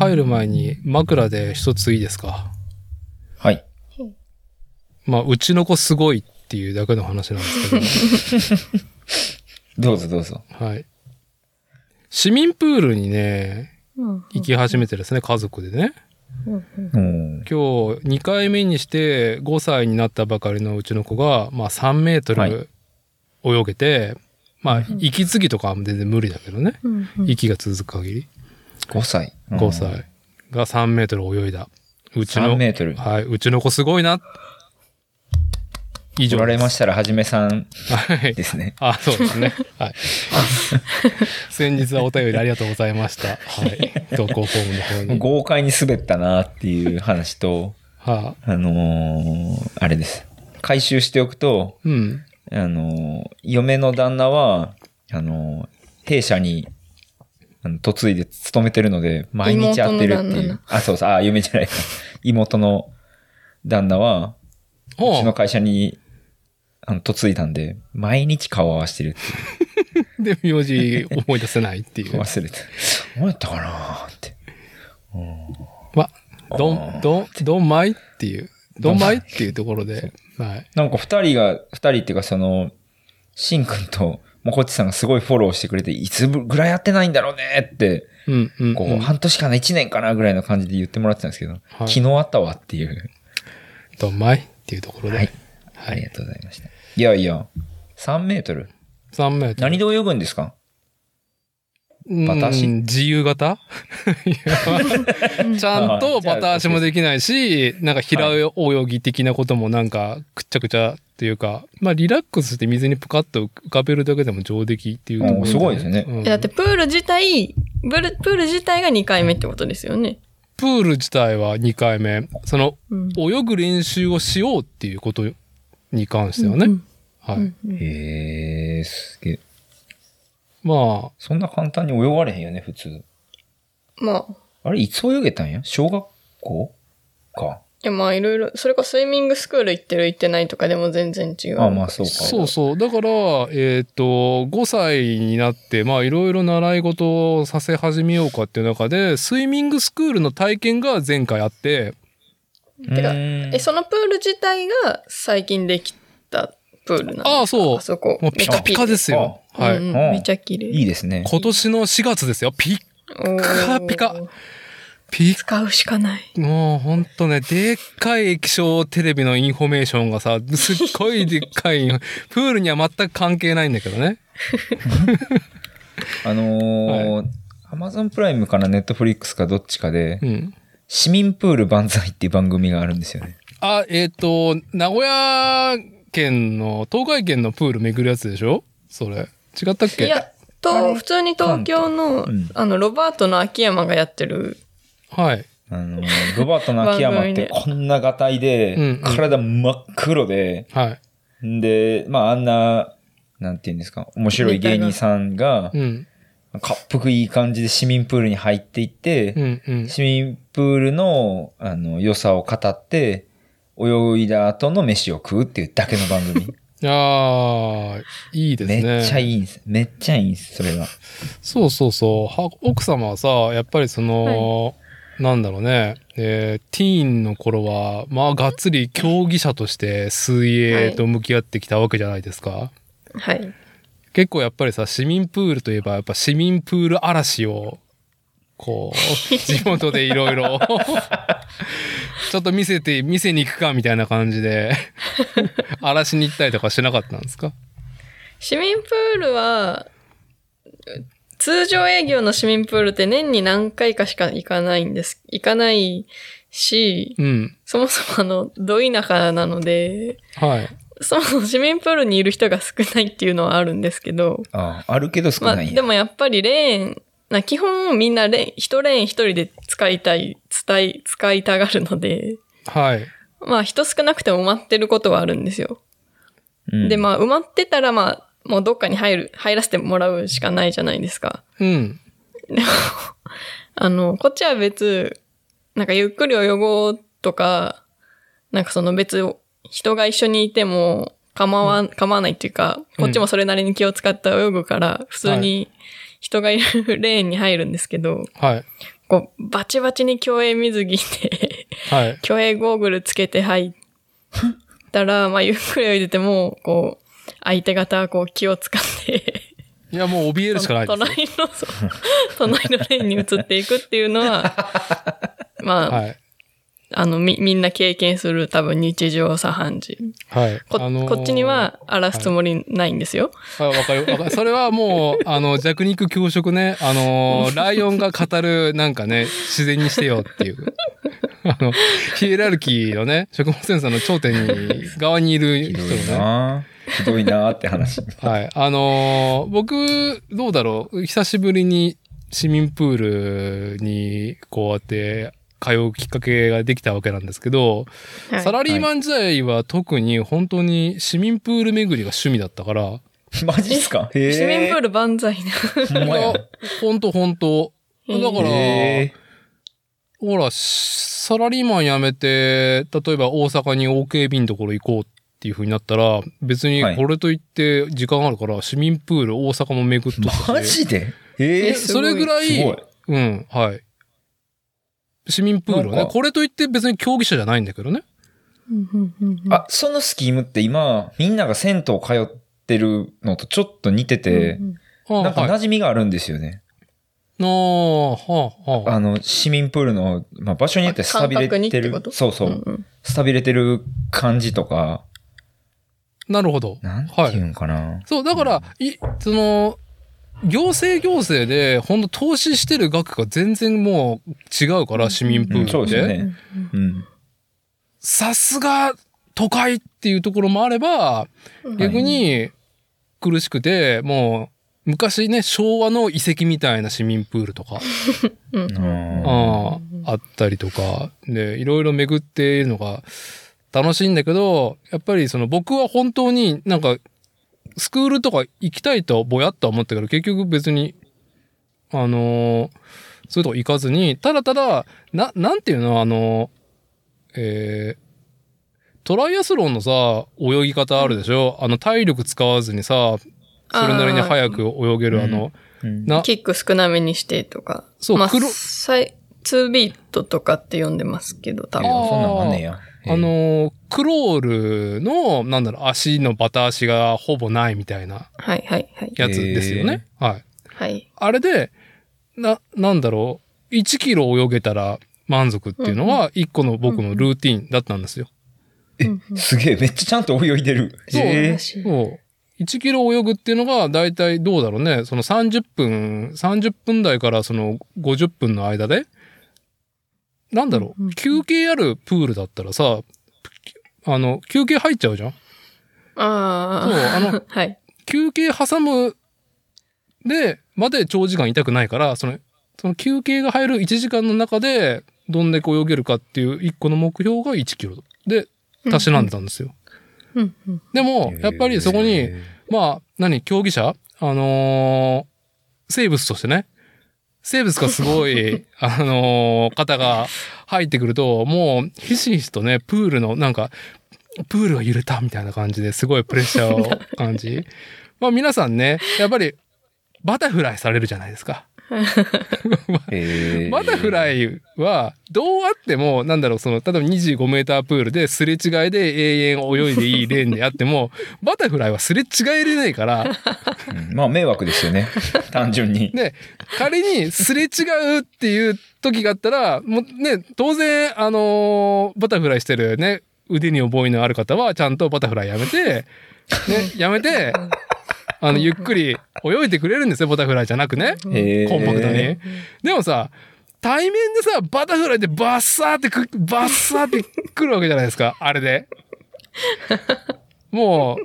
入る前に枕で一ついいですか？はい。まあ、うちの子すごいっていうだけの話なんですけど うぞどうぞ。ど、はい。市民プールにね、うん行き始めてですね、家族でね。今日2回目にして5歳になったばかりのうちの子が、まあ3メートはいル泳げて、まあ息継ぎとかは全然無理だけどね。息が続く限り。5歳。5歳が3メートル泳いだ。うちの3、メートル。はい、うちの子すごいな。以上取られまししたらはじめさんた。はい。ですね。あ、そうですね。はい。先日はお便りありがとうございました。はい。投稿フォームの方に。豪快に滑ったなっていう話と、はあ、あのーあれです。回収しておくと、うん。あのー嫁の旦那は、あのー弊社に、あの、嫁いで勤めてるので、毎日会ってるって妹の旦いう。あ、そうそう、あ、嫁じゃないか。妹の旦那は、うほちの会社に、あの、嫁いだんで、毎日顔合わせてるっていう。で、名字思い出せないっていう。忘れて。どうやったかなーって。ま、どん、どん、どんまいっていう、どんまいっていうところで、はい。なんか二人が、二人っていうかその、しんくんと、もこっちさんがすごいフォローしてくれて、いつぐらいやってないんだろうねって、うん、うん。こう、うん半年かな、一年かなぐらいの感じで言ってもらってたんですけど、昨日あったわっていう。どんまいっていうところで。はい。ありがとうございました。いやいや、3メートル？3メートル。何で泳ぐんですか？うんバタ足？自由形？ちゃんとバタ足もできないし、なんか平泳ぎ的なこともなんかくっちゃくちゃっていうか、まあリラックスして水にプカッと浮かべるだけでも上出来っていうとこすごいですねうんえだってプール自体、プール自体が2回目ってことですよね。プール自体は2回目。そのうん。泳ぐ練習をしようっていうことに関してはね。うんはい。うんへえ、すげえ。まあ、そんな簡単に泳がれへんよね、普通。まあ、あれ、いつ泳げたんや？小学校か。いやまあいろいろ、それかスイミングスクール行ってる行ってないとかでも全然違う。あまあそうかそうそう。だから、えっ、と、5歳になって、まあ、いろいろ習い事をさせ始めようかっていう中で、スイミングスクールの体験が前回あって、てかうーんえ、そのプール自体が最近できたプールなんですかああ、そうあ。そこ。もうピカピカですよ。はい。めっちゃ綺麗。うんうんめっちゃ綺麗。いいですね。今年の4月ですよ。ピッ、おーピカピッ、使うしかない。もうほんとね、でっかい液晶テレビのインフォメーションがさ、すっごいでっかい、プールには全く関係ないんだけどね。あのー、アマゾンプライムかな、ネットフリックスかどっちかで、うん。市民プール万歳っていう番組があるんですよね。あ、えっ、と、名古屋県の、東海県のプール巡るやつでしょ？それ。違ったっけ？いや、あと、れ普通に東京の、うんあの、ロバートの秋山がやってる、はい。あのー、ロバートの秋山ってこんながたいで、うんうん体真っ黒で、はい。んで、まああんな、なんていうんですか、面白い芸人さんがう、ん。かっぷくいい感じで市民プールに入っていって、うんうん。市民プールの、あの、良さを語って、泳いだ後の飯を食うっていうだけの番組。ああ、いいですね。めっちゃいいんです。めっちゃいいんです、それが。そうそうそう。は奥様はさ、やっぱりその、なんだろうね、えーティーンの頃は、まあ、がっつり競技者として水泳と向き合ってきたわけじゃないですか。はい。結構やっぱりさ、市民プールといえば、やっぱ市民プール嵐を、こう、地元でいろいろ、ちょっと見せて、見せに行くかみたいな感じで、嵐に行ったりとかしなかったんですか？市民プールは、通常営業の市民プールって年に何回かしか行かないんです。行かないし、うん。そもそもあの、ど田舎なので、はい。そもそも市民プールにいる人が少ないっていうのはあるんですけど、ああ、あるけど少まあ、ないんや。でもやっぱりレーン、な基本みんなレーン、一レーン一人で使いたい、伝い、使いたがるので、はい。まあ人少なくても埋まってることはあるんですよ。うんで、まあ埋まってたらまあ、もうどっかに入る、入らせてもらうしかないじゃないですか。うん。あの、こっちは別、なんかゆっくり泳ごうとか、なんかその別、人が一緒にいても、構わん、構わないっていうか、こっちもそれなりに気を使って泳ぐから、普通に人がいるレーンに入るんですけど、はい。こう、バチバチに競泳水着で、はい。競泳ゴーグルつけて入ったら、まあ、ゆっくり泳いでても、こう、相手方はこう気を使って、いや、もう怯えるしかないですよ。隣の、隣のレーンに移っていくっていうのは、まあ、はい。あの、み、みんな経験する多分日常茶飯事。はい。こ、あのーこっちには荒らすつもりないんですよ。あわかる。わかるそれはもう、あの、弱肉強食ね。あの、ライオンが語る、なんかね、自然にしてよっていう。あの、ヒエラルキーのね、食物センサーの頂点に、側にいる人のね。なひどいなって話。はい。あのー僕、どうだろう。久しぶりに市民プールに、こうやって、通うきっかけができたわけなんですけど、はいサラリーマン時代は特に本当に市民プール巡りが趣味だったから、マジっすか？市民プール万歳ね。ほんまや。ほんとほんと。だから、へほら、サラリーマン辞めて、例えば大阪に OKB のところ行こうっていう風になったら、別にはいこれといって時間あるから、市民プール大阪も巡っとったしーマジで？へえ。それぐらいすごい。うん、はい。市民プールはね、なんかこれといって別に競技者じゃないんだけどね。あ、そのスキームって今、みんなが銭湯通ってるのとちょっと似てて、はあなんかはい馴染みがあるんですよね。ああ、はあ、はあ。あの、市民プールの、まあ、場所によってスタビレ感覚にっててるそうそう、うんうんスタビレてる感じとか、なるほど。なんていうんかな。そう、だから、い、その、行政行政で、本当投資してる額が全然もう違うから、市民プールうんって。そうですよね。うん。さすが都会っていうところもあれば、逆に苦しくて、もう昔ね、昭和の遺跡みたいな市民プールとか、うんああああったりとか、で、いろいろ巡っているのが楽しいんだけど、やっぱりその僕は本当になんか、スクールとか行きたいとぼやっとは思ったけど、結局別に、あのーそういうとこ行かずに、ただただ、な、なんていうのあのえートライアスロンのさ、泳ぎ方あるでしょ？あの、体力使わずにさ、それなりに速く泳げるあの、うんな、キック少なめにしてとか。まあ、そう黒サイ2ビートとかって呼んでますけど、多分。いやそんなんあんねんや。あのークロールの、なんだろう、足のバタ足がほぼないみたいなはいはいはい。やつですよね。はい。はい。あれで、な、なんだろう、1キロ泳げたら満足っていうのは、一個の僕のルーティンだったんですよ。え、すげえ、めっちゃちゃんと泳いでる。そうそう。1キロ泳ぐっていうのが、だいたいどうだろうね。その30分、30分台からその50分の間で、なんだろう、休憩あるプールだったらさ、あの、休憩入っちゃうじゃん？ああ。そうあの はい。休憩挟むで、まで長時間いたくないから、その、その休憩が入る1時間の中で、どんだけ泳げるかっていう一個の目標が1キロ。で、たしなんでたんですよ。うんうん。でも、やっぱりそこに、へまあ、何、競技者？あのー生物としてね、生物がすごい、あのー方が入ってくると、もう、ひしひしとね、プールの、なんか、プールが揺れたみたいな感じですごいプレッシャーを感じ。まあ皆さんね、やっぱり、バタフライされるじゃないですか。えバタフライは、どうあっても、なんだろう、その、例えば25メータープールですれ違いで永遠泳いでいいレーンであっても、バタフライはすれ違えれないから、うんまあ迷惑ですよね。単純に。で、仮にすれ違うっていう時があったら、もうね、当然、あのーバタフライしてるね、腕に覚えのある方は、ちゃんとバタフライやめて、ね、やめて、あの、ゆっくり泳いでくれるんですよ、バタフライじゃなくね。コンパクトに。でもさ、対面でさ、バタフライでバッサーってく、バッサーってくるわけじゃないですか、あれで。も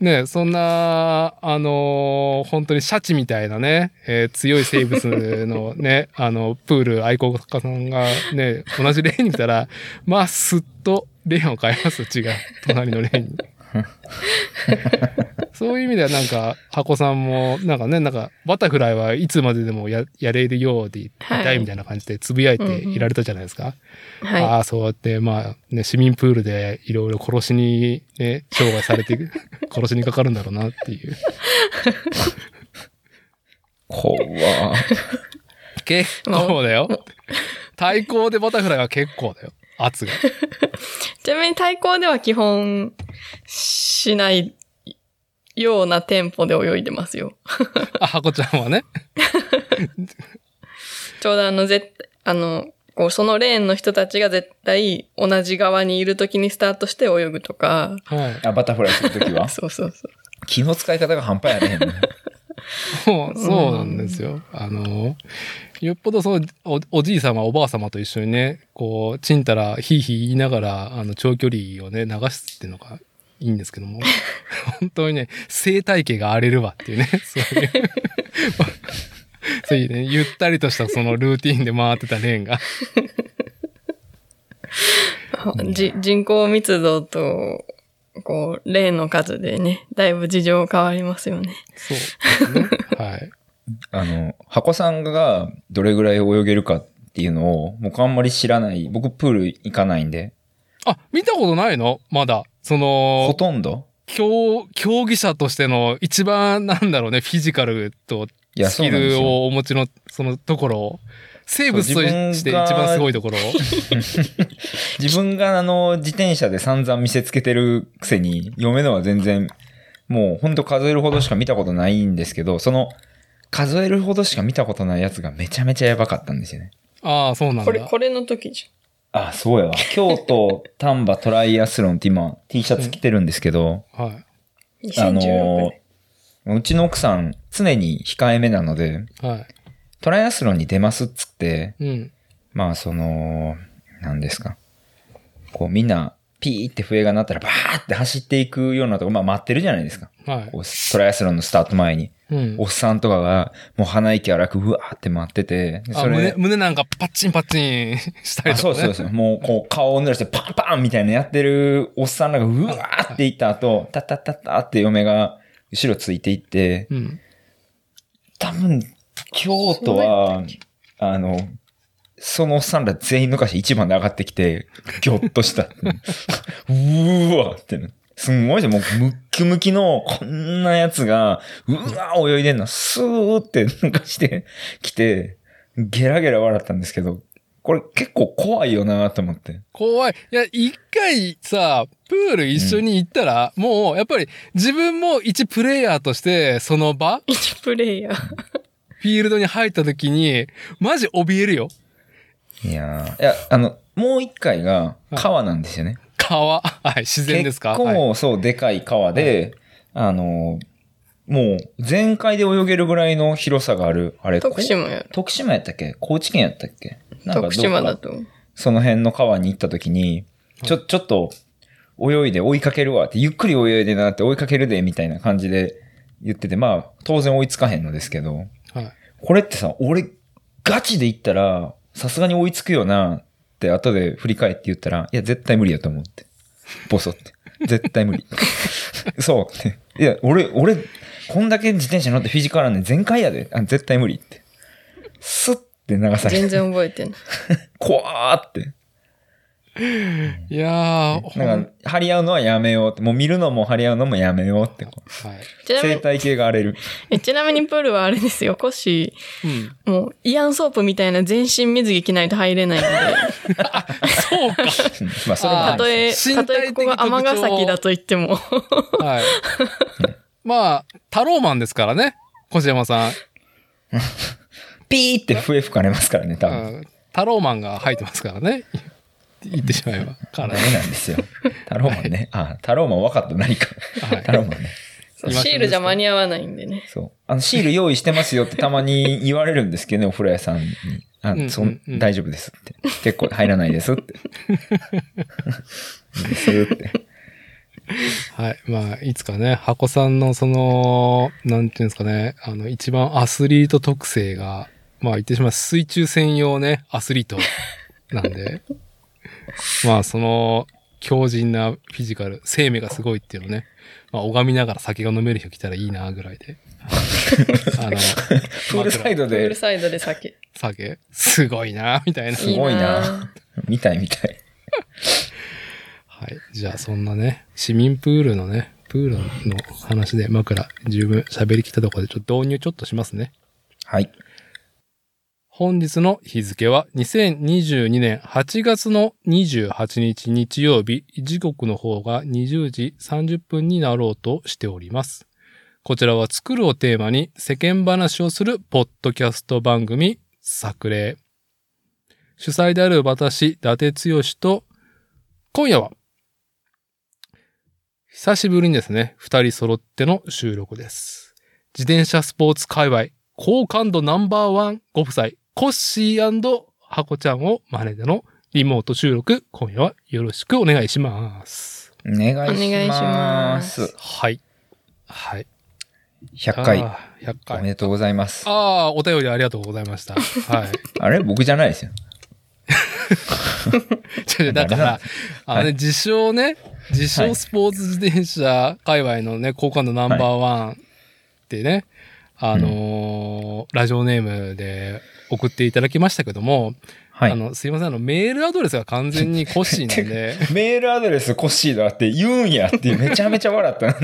う、ね、そんな、あのー本当にシャチみたいなね、えー強い生物のね、あの、プール愛好家さんがね、同じレーンに来たら、まあ、すっとレーンを変えますよ、違う。隣のレーンに。そういう意味ではなんか、箱さんも、なんかね、なんか、バタフライはいつまででもややれるようでいたいみたいな感じでつぶやいていられたじゃないですか。あはあ、そうやって、まあ、ね、市民プールでいろいろ殺しに、ね、生涯されて 殺しにかかるんだろうなっていう。怖結構だよ。対抗でバタフライは結構だよ。圧が。い。ちなみに対抗では基本しないようなテンポで泳いでますよ。あ、箱ちゃんはね。ちょうどあの、絶あの、こう、そのレーンの人たちが絶対同じ側にいるときにスタートして泳ぐとか。はい。あ、バタフライするときは？そうそうそう。気の使い方が半端やねんね。そう、そうなんですよ。あの、よっぽどそう、おおじい様、おばあ様と一緒にね、こう、ちんたら、ひいひい言いながら、あの、長距離をね、流すっていうのがいいんですけども、本当にね、生態系が荒れるわっていうね、そういう、そういうね、ゆったりとしたそのルーティンで回ってたレーンが、じ人口密度と、こう、レーンの数でね、だいぶ事情変わりますよね。そうですね。はい。あの、箱さんがどれぐらい泳げるかっていうのを、僕あんまり知らない。僕プール行かないんで、あ、見たことないの？まだ。そほの、とんど？競、競技者としての一番なんだろうね、フィジカルとスキ。ルをお持ちのそのところを、生物として一番すごいところを。自分があの、自転車で散々見せつけてるくせに、読めのは全然、もうほんと数えるほどしか見たことないんですけど、その、数えるほどしか見たことないやつがめちゃめちゃやばかったんですよね。ああ、そうなんこれ、だ。これの時じあ、そうやわ。京都丹波トライアスロンって今 T シャツ着てるんですけど、はい。ゃん。あの2016年。うちの奥さん常に控えめなので、はトライアスロンに出ますっつって、い。うん。まあその、何ですか。こうみんなピーって笛が鳴ったらバーって走っていくようなとこ、まあ待ってるじゃないですか。はいこ。うトライアスロンのスタート前に。うんお。っさんとかがもう鼻息荒くうわーって待ってて、であ胸、胸なんかパッチンパッチンしたりあとか、ね。そうそうそう。もう、こう、顔を濡らしてパンパンみたいなやってるおっさんらがうわーっていった後、タッタッタッタって嫁が後ろついていって、うん。多分、京都は、あの、そのおっさんら全員抜かして一番で上がってきて、ぎょっとした。うーわってな。すんごいですよ。もう、ムッキムキの、こんなやつが、うわー泳いでんの、スーって抜かしてきて、ゲラゲラ笑ったんですけど、これ結構怖いよなと思って。怖い。いや、一回さ、プール一緒に行ったら、もう、やっぱり自分も一プレイヤーとして、その場、一プレイヤー。フィールドに入った時に、マジ怯えるよ。いやーいや、あの、もう一回が川なんですよね。川？はい、自然ですか？結はい。構、そう、でかい川で、あの、もう、全開で泳げるぐらいの広さがある、あれ、徳島や。こ徳島やったっけ？高知県やったっけ？なんかどっ徳か島だと。その辺の川に行った時に、ちょ、ちょっと、泳いで追いかけるわって、ゆっくり泳いでなって追いかけるで、みたいな感じで言ってて、まあ、当然追いつかへんのですけど、はい。これってさ、俺、ガチで言ったら、さすがに追いつくよなって後で振り返って言ったら、いや、絶対無理やと思って。ボソって。絶対無理。そうって。いや、俺、俺、こんだけ自転車乗ってフィジカルなんで全開やで。あ絶対無理って。スッて流されて、全然覚えてない。怖ーって。いやー、なんか、張り合うのはやめようって。もう見るのも張り合うのもやめようって。はい。ちなみに、生態系が荒れる。えちなみにプールはあれですよ。コッシうん。ー、もう、イアンソープみたいな全身水着着ないと入れないんで、そうか。う んまあ、それたとえ、身たとえここが尼崎だと言っても、はい。まあ、タローマンですからね。小山さん。ピーって笛吹かれますからね、多う分。んタローマンが入ってますからね。言ってしまえば。からダメなんですよ。タローマンね。あ、タローマン分かった何か。はいタローマンね。シールじゃ間に合わないんでね。そう。あの、シール用意してますよってたまに言われるんですけどね、お風呂屋さんに。あ、うんそうんうん大丈夫ですって。結構入らないですって。ですって。はい。まあ、いつかね、箱さんのその、なんていうんですかね、あの、一番アスリート特性が、まあ言ってしまう水中専用ね、アスリートなんで、まあその、強靭なフィジカル、生命がすごいっていうのね。まあ、拝みながら酒が飲める人来たらいいな、ぐらいで。あの、プールサイドで、プールサイドで酒。酒、すごいな、みたいな。すごいな。見たい見たい。はい。じゃあ、そんなね、市民プールのね、プールの話で枕十分喋りきったところで、ちょっと導入ちょっとしますね。はい。本日の日付は2022年8月の28日日曜日、時刻の方が20時30分になろうとしております。こちらは作るをテーマに世間話をするポッドキャスト番組、作例。主催である私、伊達剛と、今夜は、久しぶりにですね、二人揃っての収録です。自転車スポーツ界隈、好感度ナンバーワンご夫妻、コッシーハコちゃんを真似でのリモート収録、今夜はよろしくお願いします。お願いします。お願いしますはい。はい。100回、あー100お回。めでとうございます。ああ、お便りありがとうございました。はい。あれ？僕じゃないですよ。だから、あのね、はい自称ね、自はい称スポーツ自転車界隈のね、好感度ナンバーワンってね、あのーラジオネームで送っていただきましたけども、はいあ。の、すいません、あの、メールアドレスが完全にコッシーなんで、メールアドレスコッシーだって言うんやってめちゃめちゃ笑った。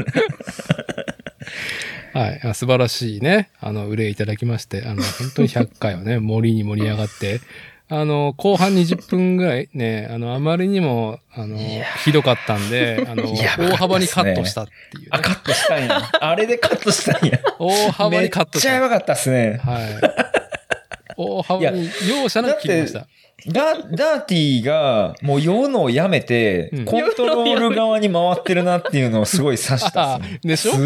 はい、あ素晴らしいね、あの、憂いいただきまして、あの、本当に100回をね、盛りに盛り上がって、あの、後半20分ぐらいね、あの、あまりにも、あの、ひどかったんで、あの、大幅にカットしたっていう、ねあ、。カットしたんや。あれでカットしたんや。大幅にカットめっちゃやばかったっすね。はい。大幅に、容赦なく切りました。ダダーティーがもう酔うのをやめてうん、コントロール側に回ってるなっていうのをすごい察したっすね。でしょ？すっ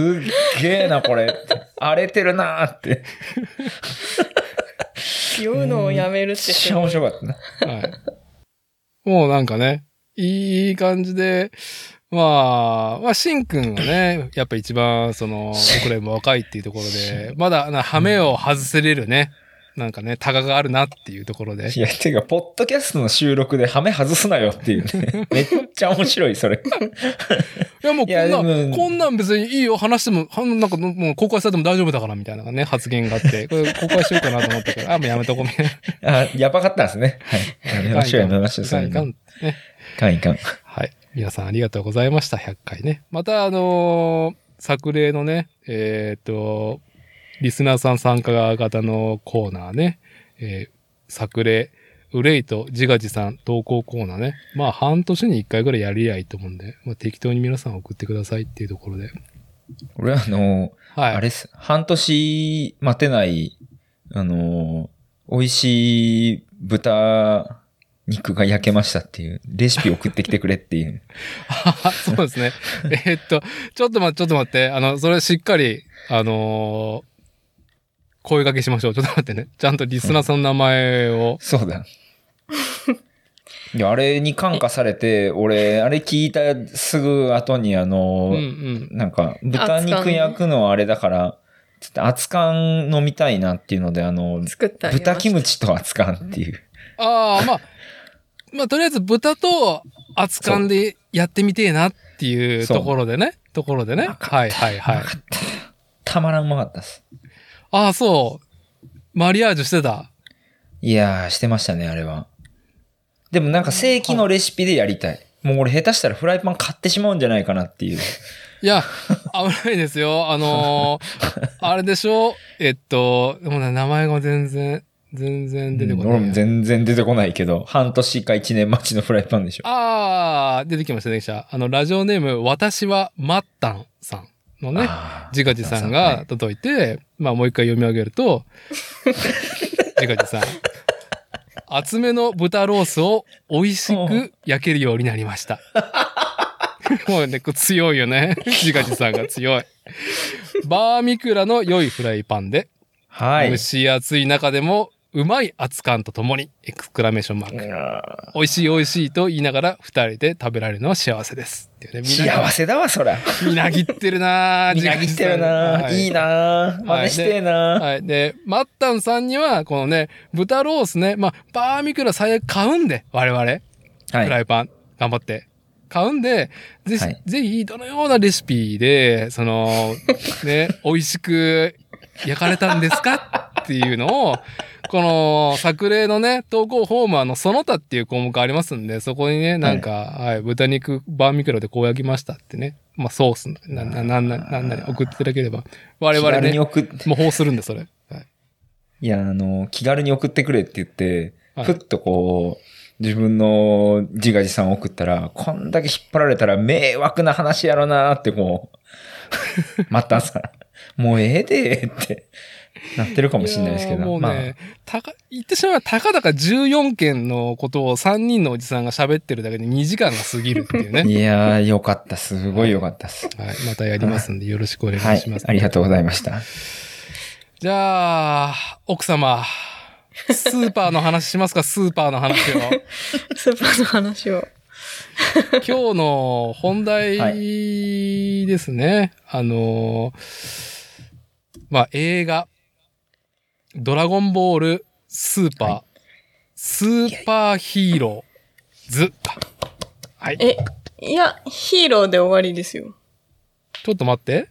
げえな、これ。荒れてるなーって。酔うのをやめるってめっちゃ面すごい。白かったな。はい。もうなんかね、いい感じで、まあ、まあ、シンくんがね、やっぱ一番、その、僕らも若いっていうところで、まだ、な、ハメを外せれるね、なんかね、タガがあるなっていうところで。いや、てか、ポッドキャストの収録でハメ外すなよっていうね。めっちゃ面白い、それ。いや、もうこんないやでもこんなん別にいいよ、話しても、はなんかもう公開されても大丈夫だから、みたいなね、発言があって、これ公開しようかなと思ったけど、あ、もうやめとこう、みたいな。あ、やばかったんですね。はい。やめましょう、やめましょう。いかんいかん。ね。いかんいかん。はい。皆さんありがとうございました。100回ね。また、あのー作例のね、えっ、と、リスナーさん参加型のコーナーね、えー作例、ウレイと自画自賛投稿コーナーね。まあ、半年に1回ぐらいやりやいいと思うんで、まあ、適当に皆さん送ってくださいっていうところで。俺はあの、はい。あれっす。半年待てない、あの、美味しい豚肉が焼けましたっていう、レシピ送ってきてくれっていう。あ そうですね。えーっと、ちょっと待って、ちょっと待って。あの、それしっかり、あのー声掛けしましょう。ちょっと待ってね。ちゃんとリスナーさんの名前を。そうだ。いや、あれに感化されて、俺、あれ聞いたすぐ後に、あの、うんうん。なんか、豚肉焼くのあれだから、ちょっと熱燗飲みたいなっていうので、あの、豚キムチと熱燗っていう。ああ、まあ、まあ、とりあえず豚と熱燗でやってみてえなっていうところでね。ところでね。はいはいはい。たまらんうまかったです。ああ、そう。マリアージュしてた。いやー、してましたね、あれは。でもなんか正規のレシピでやりたい。もう俺下手したらフライパン買ってしまうんじゃないかなっていう。いや、危ないですよ。あのー あれでしょ？えっと、でもね、名前が全然、全然出てこない。俺も全然出てこないけど、半年か一年待ちのフライパンでしょ。ああ、出てきました、出てきました。あの、ラジオネーム、私はマッタンさんのね、自画自賛が届いて、まあもう一回読み上げると、自画自賛。厚めの豚ロースを美味しく焼けるようになりました。もうね、強いよね。自画自賛が強い。バーミクラの良いフライパンで、はい蒸。し暑い中でもうまい熱感とともに、エクスクラメーションマーク。あ美味しい美味しいと言いながら二人で食べられるのは幸せです。っていうね、幸せだわ、そら。みなぎってるなぁ。みなぎってるなーいいななー真似してえなーはい。で、マッタンさんには、このね、豚ロースね、まあ、バーミクラ最悪買うんで、我々。はい。フライパン、頑張って。買うんで、ぜひ、はいぜひ、どのようなレシピで、その、ね、美味しく焼かれたんですか？っていうのを、この作例のね、投稿フォームはあの、その他っていう項目ありますんで、そこにね、なんか、はい、豚肉バーミキュラでこう焼きましたってね、まあ、ソースな、な、な、な、なんなり送っていただければ、我々気軽にね、送っ模倣するんで、それ。はい。いや、あの、気軽に送ってくれって言って、はい。ふっとこう、自分の自画自賛を送ったら、こんだけ引っ張られたら迷惑な話やろなってこう、またさ、もうええでってなってるかもしれないですけど、もうまあ、ね、たか、言ってしまえば、たかだか14件のことを3人のおじさんが喋ってるだけで2時間が過ぎるっていうね。いやー、よかった。すごいよかったです。はい。またやりますんで、よろしくお願はいいします。。ありがとうございました。じゃあ、奥様、スーパーの話しますか、スーパーの話を。スーパーの話を。今日の本題ですね。あの、まあ、映画、ドラゴンボールスーパー、はスーパーヒーローズ。はい。え、いや、ヒーローで終わりですよ。ちょっと待って。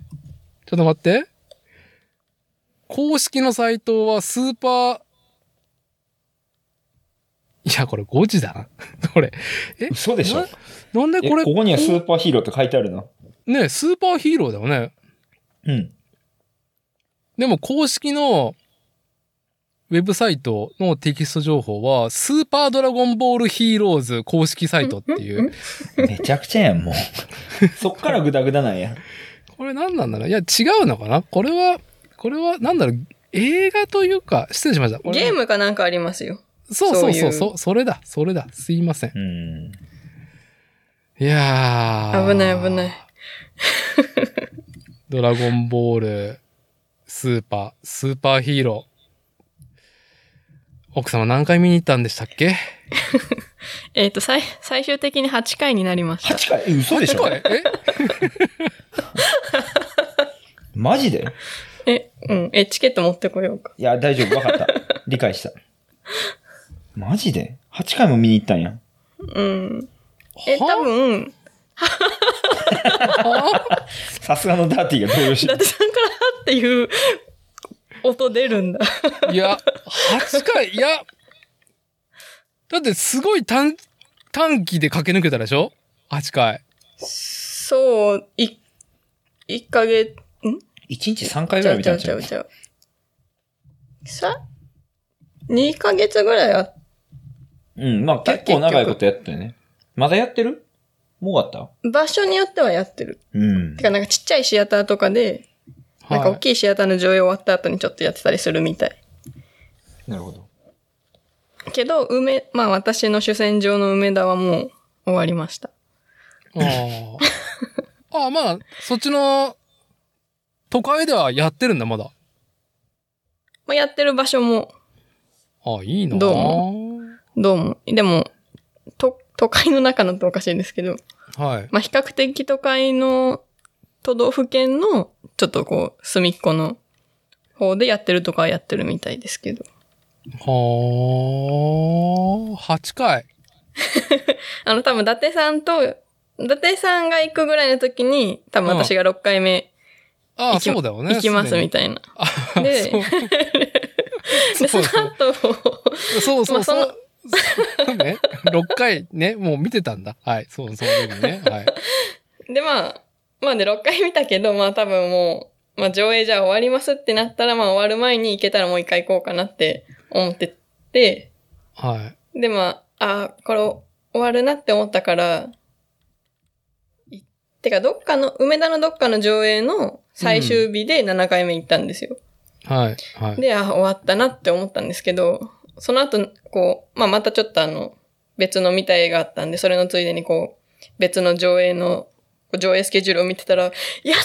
ちょっと待って。公式のサイトはスーパー、いや、これ5時だな。これ。え？嘘でしょななんでこれ、えここにはスーパーヒーローって書いてあるの？ね、スーパーヒーローだよね。うん。でも公式のウェブサイトのテキスト情報は、スーパードラゴンボールヒーローズ公式サイトっていう。めちゃくちゃやん、もう。そっからグダグダなんや。これ何なんだろう？いや、違うのかな？これは、これはなんだろう？映画というか、失礼しました。ゲームかなんかありますよ。そうそうそう、そうそそれだ、それだ。すいません。うん。いやー。危ない危ない。ドラゴンボール、スーパー、スーパーヒーロー。奥様何回見に行ったんでしたっけ？えっ、と、最、最終的に8回になりました。8回？え嘘でしょ？8回？え？マジで？え、うん。え、チケット持ってこようか。いや、大丈夫。わかった。理解した。マジで ?8 回も見に行ったんや。うん。え、は？多分、は？さすがのダーティーが動揺し伊達さんからはっていう音出るんだ。いや、8回、いや、だってすごい短、短期で駆け抜けたでしょ ?8 回。そう、い、1ヶ月、ん ?1 日3回ぐらい見たんちゃううちゃうちゃう。さ ?2 ヶ月ぐらいあうん、まあ結構長いことやったよね。まだやってる？もう終わっ場所によってはやってる。たうんて。かなんかちっちゃいシアターとかで、なんか大きいシアターの上映終わった後にちょっとやってたりするみたい。なるほど。けど、梅、まあ私の主戦場の梅田はもう終わりました。あー あー、まあ、そっちの、都会ではやってるんだ、まだ。まあやってる場所も、ああ、いいなどうもどうも。でも、と、都会の中のっておかしいんですけど、はい。まあ比較的都会の都道府県の、ちょっとこう、隅っこの方でやってるとかはやってるみたいですけど。はあ、8回。あの多分伊達さんと、伊達さんが行くぐらいの時に、多分私が6回目ああ、行き,、そうだよね。行きますみたたいな。いで で、その後、そうそう。そうね。6回ね、もう見てたんだ。はい。そう、そういうね。はい。で、まあ、まあで6回見たけど、まあ多分もう、まあ上映じゃあ終わりますってなったら、まあ終わる前に行けたらもう一回行こうかなって思ってて、はい。で、まあ、あこれ終わるなって思ったから、いてかどっかの、梅田のどっかの上映の最終日で7回目行ったんですよ。はい。はい。で、あ、終わったなって思ったんですけど、その後、こう、まあ、またちょっとあの、別の見た映画あったんで、それのついでにこう、別の上映の、上映スケジュールを見てたら、やってる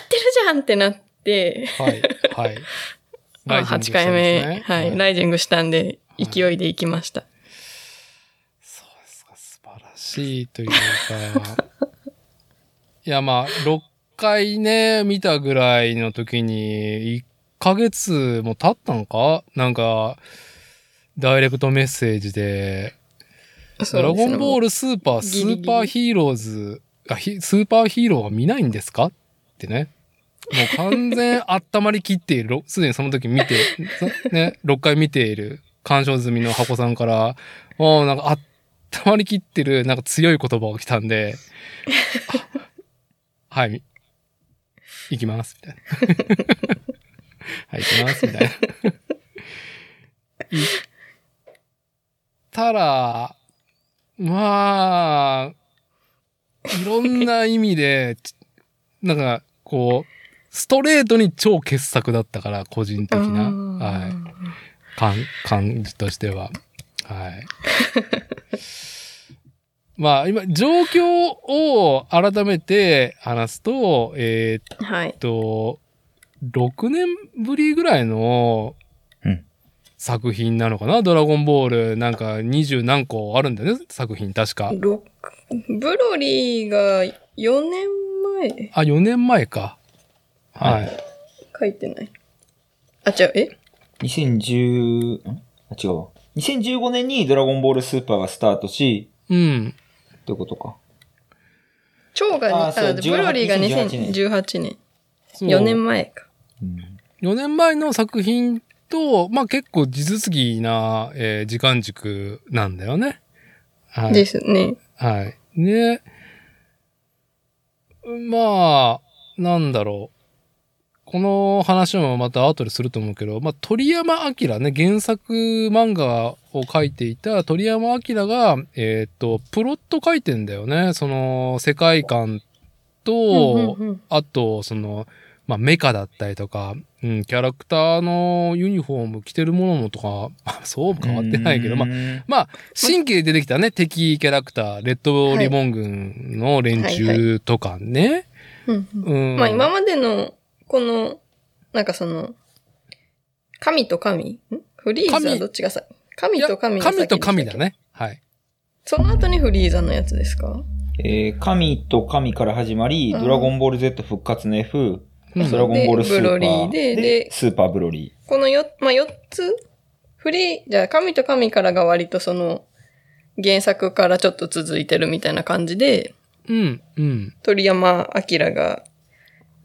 じゃんってなって、はい。はい。まあ、8回目、はい、ライジングしたんで、い勢いで行きました。そうですか、素晴らしいというか。いや、まあ、6回ね、見たぐらいの時に、1ヶ月も経ったのか？なんか、ダイレクトメッセージで、ドラゴンボールルスーパー、スーパーヒーローズあスーパーヒーローは見ないんですか？ってね。もう完全温まりきっている、すでにその時見て、ね、6回見ている鑑賞済みの箱さんから、もうなんか温まりきってる、なんか強い言葉が来たんで、はい、行きます、みたいな。はい、行きます、みたいな。行ったら、まあ、いろんな意味で、ちなんか、こう、ストレートに超傑作だったから、個人的な、はい、感、感じとしては。はい。まあ、今、状況を改めて話すと、えーっはい。と、6年ぶりぐらいのうん作品なのかな、ドラゴンボール。なんか20何個あるんだよね、作品確か。六ブロリーが4年前あ、4年前か。はい。書いてない。あ、違う、え？2010、ん？あ、違うわ。2015年にドラゴンボールスーパーがスタートし、うん。ってことか。蝶がに、ああそうブロリーが2018 2018年。そう4年前か。うん。4年前の作品と、まあ結構地続きな、えー時間軸なんだよね。はい。ですね。はい。で、まあ、なんだろう。この話もまた後ですると思うけど、まあ、鳥山明ね、原作漫画を書いていた鳥山明が、えっ、と、プロット書いてんだよね。その、世界観と、あと、その、まあ、メカだったりとか、うん、キャラクターのユニフォーム着てるものとか、まあそう変わってないけど、まあ、あ、まあ、新規で出てきたね、敵キャラクター、レッドリボン軍の連中とかね。うんうんうん。まあ今までの、この、なんかその、神と神？ん？フリーザ神どっちがさ、神と神が先神と神。だね。はい。その後にフリーザのやつですか？えー、神と神から始まり、うんドラゴンボール Z 復活の F、うんドラゴンボールスーパーでブロリーででスーパーブロリこのよ、まあ、4つフリー、じゃあ神と神からが割とその、原作からちょっと続いてるみたいな感じで、うん、うん。鳥山明が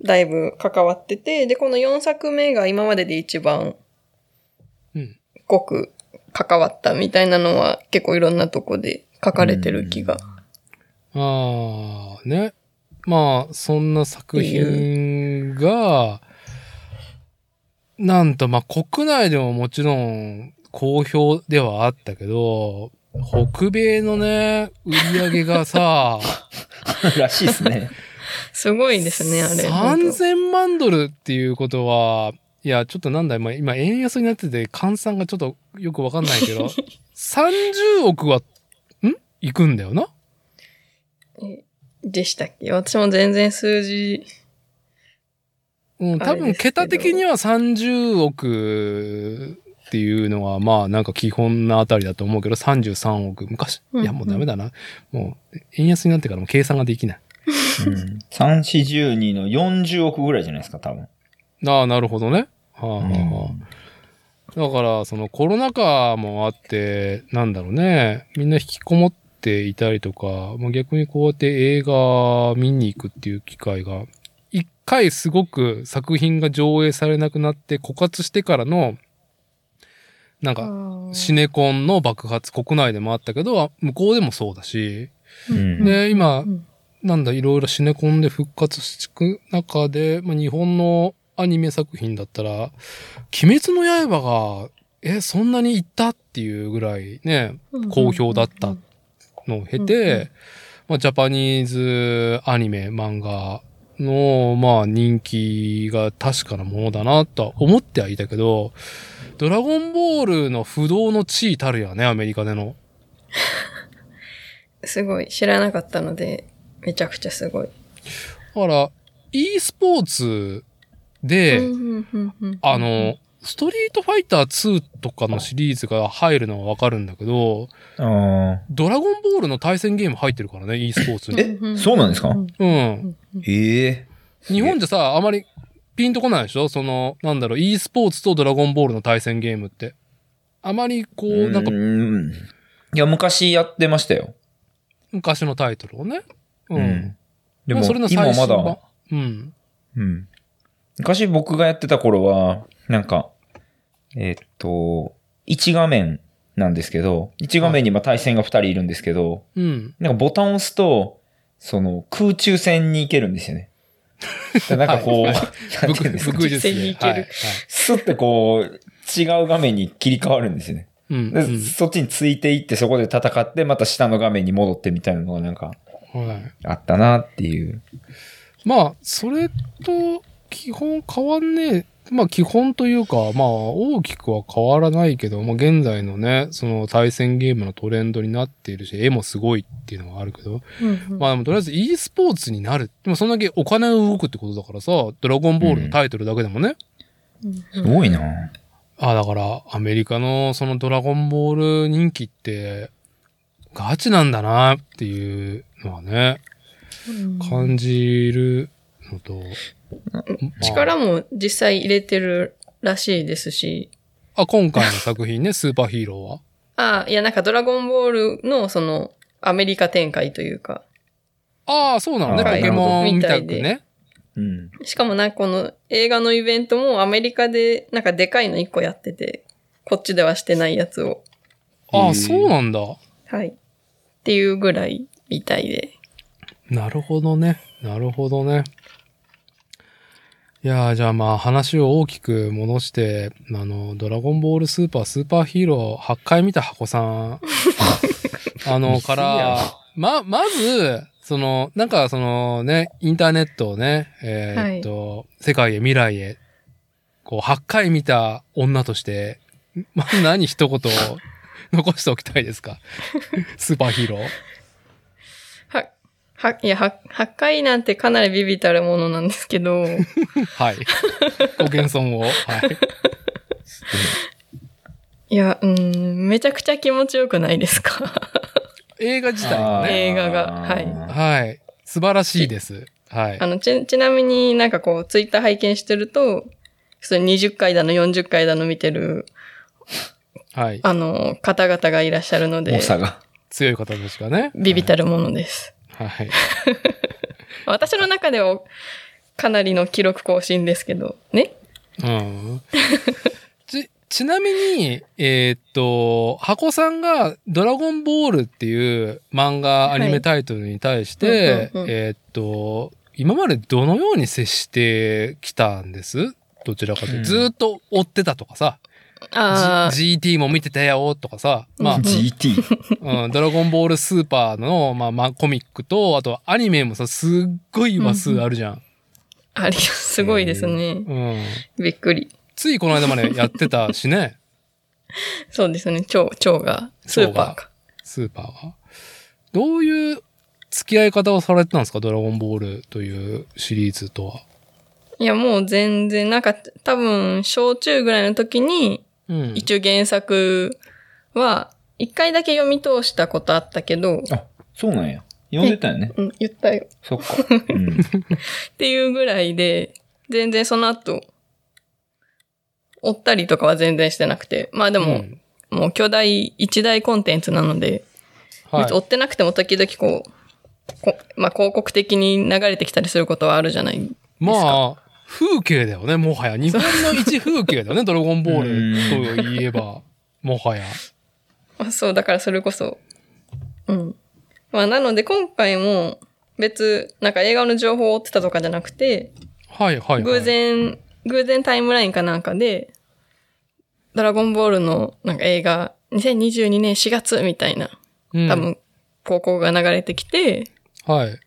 だいぶ関わってて、で、この4作目が今までで一番うん。濃く関わったみたいなのは結構いろんなとこで書かれてる気が。ああ、ね。まあ、そんな作品が、なんと、まあ、国内でももちろん好評ではあったけど、北米のね、売り上げがさ、ー。らしいですね。すごいですね、あれ。本当3000万ドルっていうことは、いや、ちょっとなんだ、まあ、今、円安になってて、換算がちょっとよくわかんないけど、30億は、ん？いくんだよなでしたっけ？私も全然数字、うん、多分、桁的には30億っていうのは、まあ、なんか基本なあたりだと思うけど、33億。昔、いや、もうダメだな。もう、円安になってからも計算ができない。うん。3、4、12の40億ぐらいじゃないですか、多分。ああ、なるほどね。はあ、はあはあ、だから、そのコロナ禍もあって、なんだろうね。みんな引きこもっていたりとか、まあ、逆にこうやって映画見に行くっていう機会が、一回すごく作品が上映されなくなって枯渇してからの、なんか、シネコンの爆発、国内でもあったけど、向こうでもそうだし、うん。で、今う、ん。なんだ、いろいろシネコンで復活していく中で、まあ、日本のアニメ作品だったら、鬼滅の刃が、え、そんなにいったっていうぐらいね、好評だったのを経うんうんて、まあ、ジャパニーズアニメ、漫画の、まあ、人気が確かなものだなとは思ってはいたけど、ドラゴンボールの不動の地位たるやね、アメリカでの。すごい。知らなかったので、めちゃくちゃすごい。だから、e スポーツで、あの、ストリートファイター2とかのシリーズが入るのはわかるんだけど、あドラゴンボールの対戦ゲーム入ってるからね、e スポーツに。えそうなんですか？うん。ーええ日本じゃさ、あまりピンとこないでしょ？その、なんだろう、e スポーツとドラゴンボールの対戦ゲームって。あまりこう、なんかうんいや、昔やってましたよ。昔のタイトルをね。う。うんでもまあそれの今ま最新版だ、。うん。うん。昔僕がやってた頃は、なんか、えーっと、1画面なんですけど、1画面に今対戦が2人いるんですけど、うん。なんかボタンを押すと、その空中戦に行けるんですよね。なんかこう、はいなんていうんですか？武術で。実践に行けるはいはいスッてこう、違う画面に切り替わるんですよね。うん。でうんそっちについていって、そこで戦って、また下の画面に戻ってみたいなのがなんかはい。あったなっていう。まあ、それと基本変わんねえ。まあ基本というか、まあ大きくは変わらないけど、まあ現在のね、その対戦ゲームのトレンドになっているし、絵もすごいっていうのはあるけど、まあでもとりあえず e スポーツになる。でもそんだけお金が動くってことだからさ、ドラゴンボールのタイトルだけでもね。すごいなあだからアメリカのそのドラゴンボール人気ってガチなんだなっていうのはね、感じるのと。まあ力も実際入れてるらしいですし、あ、今回の作品ね、スーパーヒーローは。ああ、いやなんかドラゴンボールのそのアメリカ展開というか、ああ、そうなのね。ポケモンみたくね。うん。しかもなんかこの映画のイベントもアメリカでなんかでかいの1個やってて、こっちではしてないやつを。ああ、そうなんだ。はい。っていうぐらいみたいで。なるほどね。なるほどね。いやーじゃあまあ話を大きく戻して、あの、ドラゴンボールスーパー、スーパーヒーロー8回見た箱さん、あの、から、ま、まず、その、なんかそのね、インターネットをね、えーっと、世界へ未来へ、こう、8回見た女として、まあ、何一言残しておきたいですか？スーパーヒーロー。は、は、いや、は、8回なんてかなりビビたるものなんですけど、はい。ご謙遜を。はい。いや、うん、めちゃくちゃ気持ちよくないですか？映画自体がね。映画がはいはい。素晴らしいです。はいあ。の、ち、ちなみになんかこう、ツイッター拝見してると、それ20回だの40回だの見てる、はい。あの、方々がいらっしゃるので重、さが。強い方たちがね。ビビたるものです。はい。私の中ではかなりの記録更新ですけど、ね？うん。ち、ちなみに、えーっと、箱さんがドラゴンボールっていう漫画アニメタイトルに対して、えーっと、今までどのように接してきたんです？どちらかというと、うん。ずーっと追ってたとかさ、あ G- GT も見てたよとかさ、まあ、うん GT。うん、ドラゴンボールスーパーの、まあ、まあ、コミックと、あとアニメもさ、すっごい話数あるじゃん。あ、ありすごいですね。うん。びっくり。ついこの間までやってたしね、そうですね。蝶、蝶が、スーパーか。スーパーが。どういう付き合い方をされてたんですか？ドラゴンボールというシリーズとは。いや、もう全然、なんか、多分、小中ぐらいの時に、うん。一応原作は、一回だけ読み通したことあったけど、あ、そうなんや。読んでたよね。うん、言ったよ。そっか。うん。っていうぐらいで、全然その後、追ったりとかは全然してなくて。まあでも、うんもう巨大一大コンテンツなので、はい追ってなくても時々こう、こまあ広告的に流れてきたりすることはあるじゃない。まあ、風景だよね、もはや。日本の一風景だよね、ドラゴンボールといえば。もはや。あそう、だからそれこそ。うん。まあなので今回も別、なんか映画の情報を追ってたとかじゃなくて、はいはい、はい。偶然、偶然タイムラインかなんかで、ドラゴンボールのなんか映画、2022年4月みたいな、うん、多分、広告が流れてきて、はい。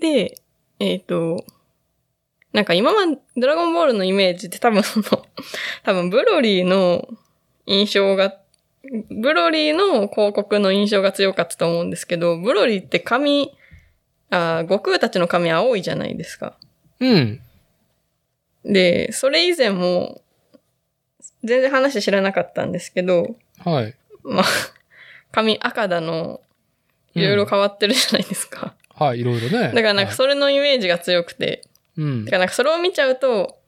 で、えっ、と、なんか今までドラゴンボールのイメージって多分その、多分ブロリーの印象が、ブロリーの広告の印象が強かったと思うんですけど、ブロリーって髪、あー悟空たちの髪青いじゃないですか。うん。で、それ以前も、全然話知らなかったんですけど、はい。まあ、髪赤だの、いろいろ変わってるじゃないですか。はい、いろいろね。だからなんかはいそれのイメージが強くて、うんだか。らなんかそれを見ちゃうと、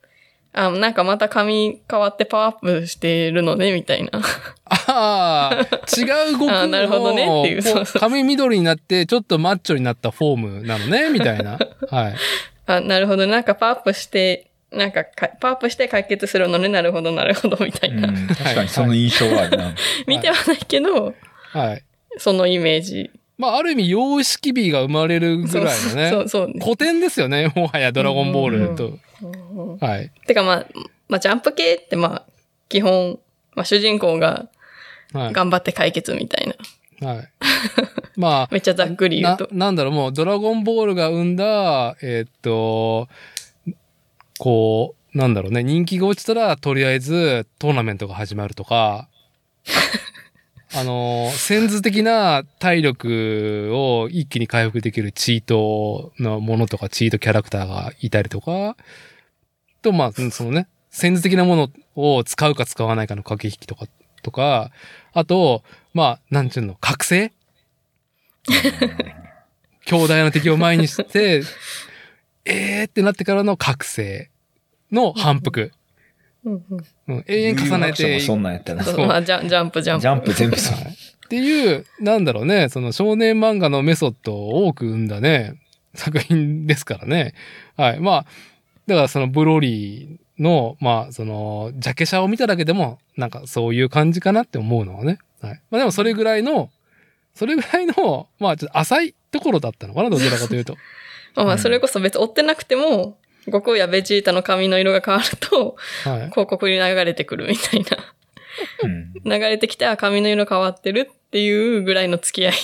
あ、なんかまた髪変わってパワーアップしてるのね、みたいな。あまあ、違う悟空 あなるほどねっていうのそうそう髪緑になって、ちょっとマッチョになったフォームなのね、みたいな。はい。あ、なるほど。なんかパワーアップして、なんかかパワーアップして解決するのね。なるほど、なるほど、みたいうな。ん、確かにその印象はあるな。見てはないけど、はい。そのイメージ。まあ、ある意味、様式美が生まれるぐらいのね。そうそう。古典ですよね、もはやドラゴンボールと。はい。てかまあ、まあ、ジャンプ系ってまあ、基本、まあ、主人公がはい。頑張って解決みたいな。はい。まあ、めっちゃざっくり言うと。ななんだろう、もう、ドラゴンボールが生んだ、えーっと、こう、なんだろうね、人気が落ちたら、とりあえずトーナメントが始まるとか、あの、戦図的な体力を一気に回復できるチートのものとか、チートキャラクターがいたりとか、と、まあ、そのね、戦図的なものを使うか使わないかの駆け引きとか、とか、あと、まあ、なんちゅうの、覚醒？強大な敵を前にして、えーってなってからの覚醒の反復。うんうんうん、永遠重ねてもそんなんやったな。ジそうまあ、ジャンジャンプ、ジャンプ。ャンプ全部そう。はいっていう、なんだろうね、その少年漫画のメソッドを多く生んだね、作品ですからね。はい。まあ、だからそのブロリーの、まあ、その、ジャケ写を見ただけでも、なんかそういう感じかなって思うのはね。はい。まあでもそれぐらいの、それぐらいの、まあちょっと浅いところだったのかな、どちらかというと。まあまあ、それこそ別に追ってなくても、悟空やベジータの髪の色が変わると、はい。広告に流れてくるみたいな。うん流れてきて、あ、髪の色変わってるっていうぐらいの付き合い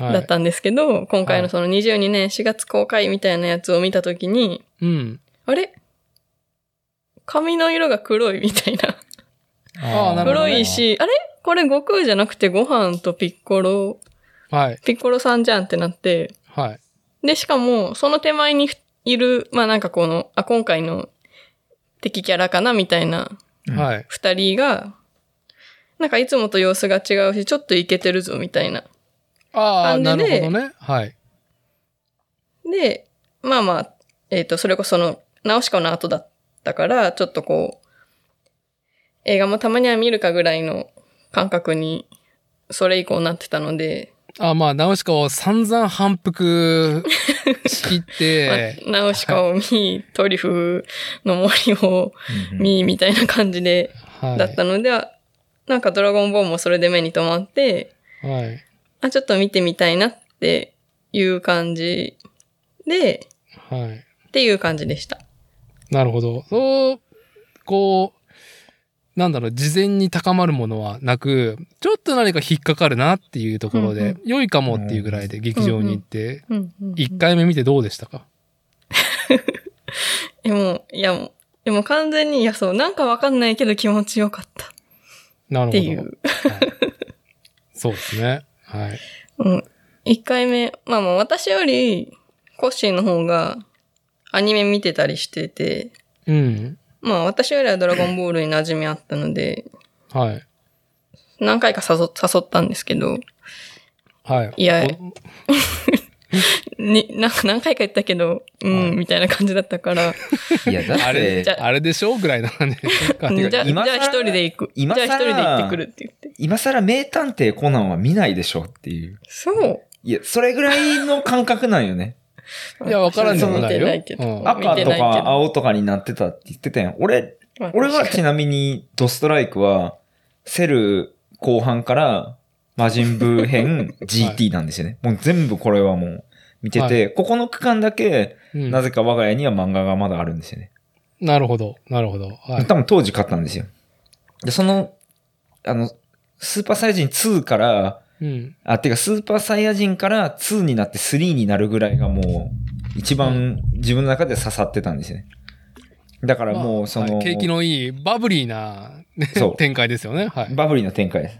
はい、だったんですけど、今回のその22年4月公開みたいなやつを見たときに、うん。あれ？髪の色が黒いみたいな。あ黒いし、あれ？これ悟空じゃなくてご飯とピッコロ、はい。ピッコロさんじゃんってなって、はい。で、しかも、その手前にいる、まあなんかこの、あ、今回の敵キャラかなみたいなうんはい。二人が、なんかいつもと様子が違うし、ちょっとイケてるぞみたいな。ああ、な感じでるほどね。はい。で、まあまあ、えっ、と、それこそその、ナウシカの後だったから、ちょっとこう、映画もたまには見るかぐらいの感覚に、それ以降なってたので、あまあ、ナウシカを散々反復しきって、まあナウシカを見、トリュフの森をうん見、みたいな感じで、はい。だったので、なんかドラゴンボールもそれで目に留まって、はい。あ、ちょっと見てみたいなっていう感じで、はい。っていう感じでした。なるほど。そう、こう、なんだろう、事前に高まるものはなく、ちょっと何か引っかかるなっていうところで、うん良いかもっていうぐらいで劇場に行って、うんうんうん一回目見てどうでしたか？え、もう、いや、もうでも完全に、いや、そう、なんかわかんないけど気持ちよかったっなるほど。ていう。はいそうですね。はい。うん。一回目、まあもう私より、コッシーの方が、アニメ見てたりしてて、うん。まあ私よりはドラゴンボールに馴染みあったので、はい。何回か誘誘ったんですけど、はい。いやお に、なんか何回か言ったけど、うん、はいみたいな感じだったから、いや、だっ あれ、てじ、ゃあれでしょ？うぐらいの感じじゃあ、じゃあ一人で行く。じゃ今更あ一人で行ってくるって言って。今更名探偵コナンは見ないでしょっていう。そう。いや、それぐらいの感覚なんよね。いやわからんでもないよ赤とか青とかになってたって言ってたやん。俺、まあ俺はちなみにドストライクは、セル後半から魔人ブー編 GT なんですよね。もう全部これはもう見てて、はここの区間だけ、うんなぜか我が家には漫画がまだあるんですよね。なるほど。なるほど。はい。多分当時買ったんですよ。で、その、あの、スーパーサイヤ人2から、うん。あ、てかスーパーサイヤ人から2になって3になるぐらいがもう、一番自分の中で刺さってたんですよね。だからもう、その、はい景気のいい、バブリーな 展開ですよね。はい。バブリーな展開です。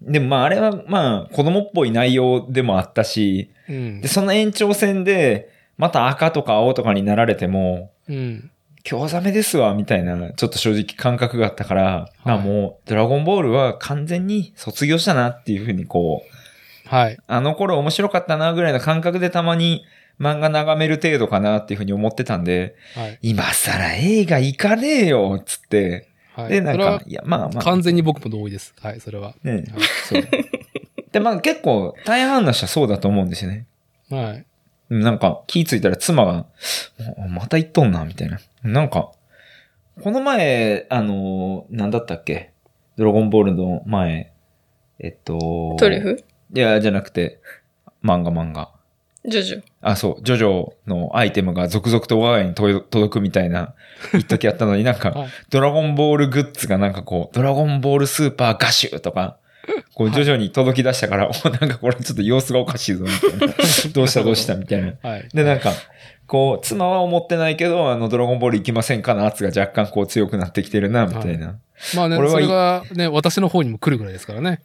でもまああれはまあ子供っぽい内容でもあったし、うんで、。その延長線で、また赤とか青とかになられても、うん。興ざめですわ、みたいな、ちょっと正直感覚があったから、まあもう、ドラゴンボールは完全に卒業したなっていうふうにこう、はい。あの頃面白かったなぐらいの感覚でたまに漫画眺める程度かなっていうふうに思ってたんで、はい。今更映画行かねえよっつって、はい。で、なんか、いや、まあまあ。完全に僕も同意です。はい、それは。ね、そう。で、まあ結構、大半の人はそうだと思うんですよね。はい。なんか、気ぃついたら妻が、おまた行っとんな、みたいな。なんか、この前、あのー、なんだったっけ？ドラゴンボールの前、えっと、トリュフ？いや、じゃなくて、漫画漫画。ジョジョ。あ、そう、ジョジョのアイテムが続々と我が家に届届くみたいな、一時あったのになんか、はいドラゴンボールグッズがなんかこう、ドラゴンボールスーパーガシュとか、こう徐々に届き出したから、お、なんかこれちょっと様子がおかしいぞ、みたいな。どうしたどうしたみたいな。はい。で、なんか、こう、妻は思ってないけど、あの、ドラゴンボール行きませんかの圧が若干こう強くなってきてるな、みたいな。まあね、俺はいそれがね、私の方にも来るぐらいですからね。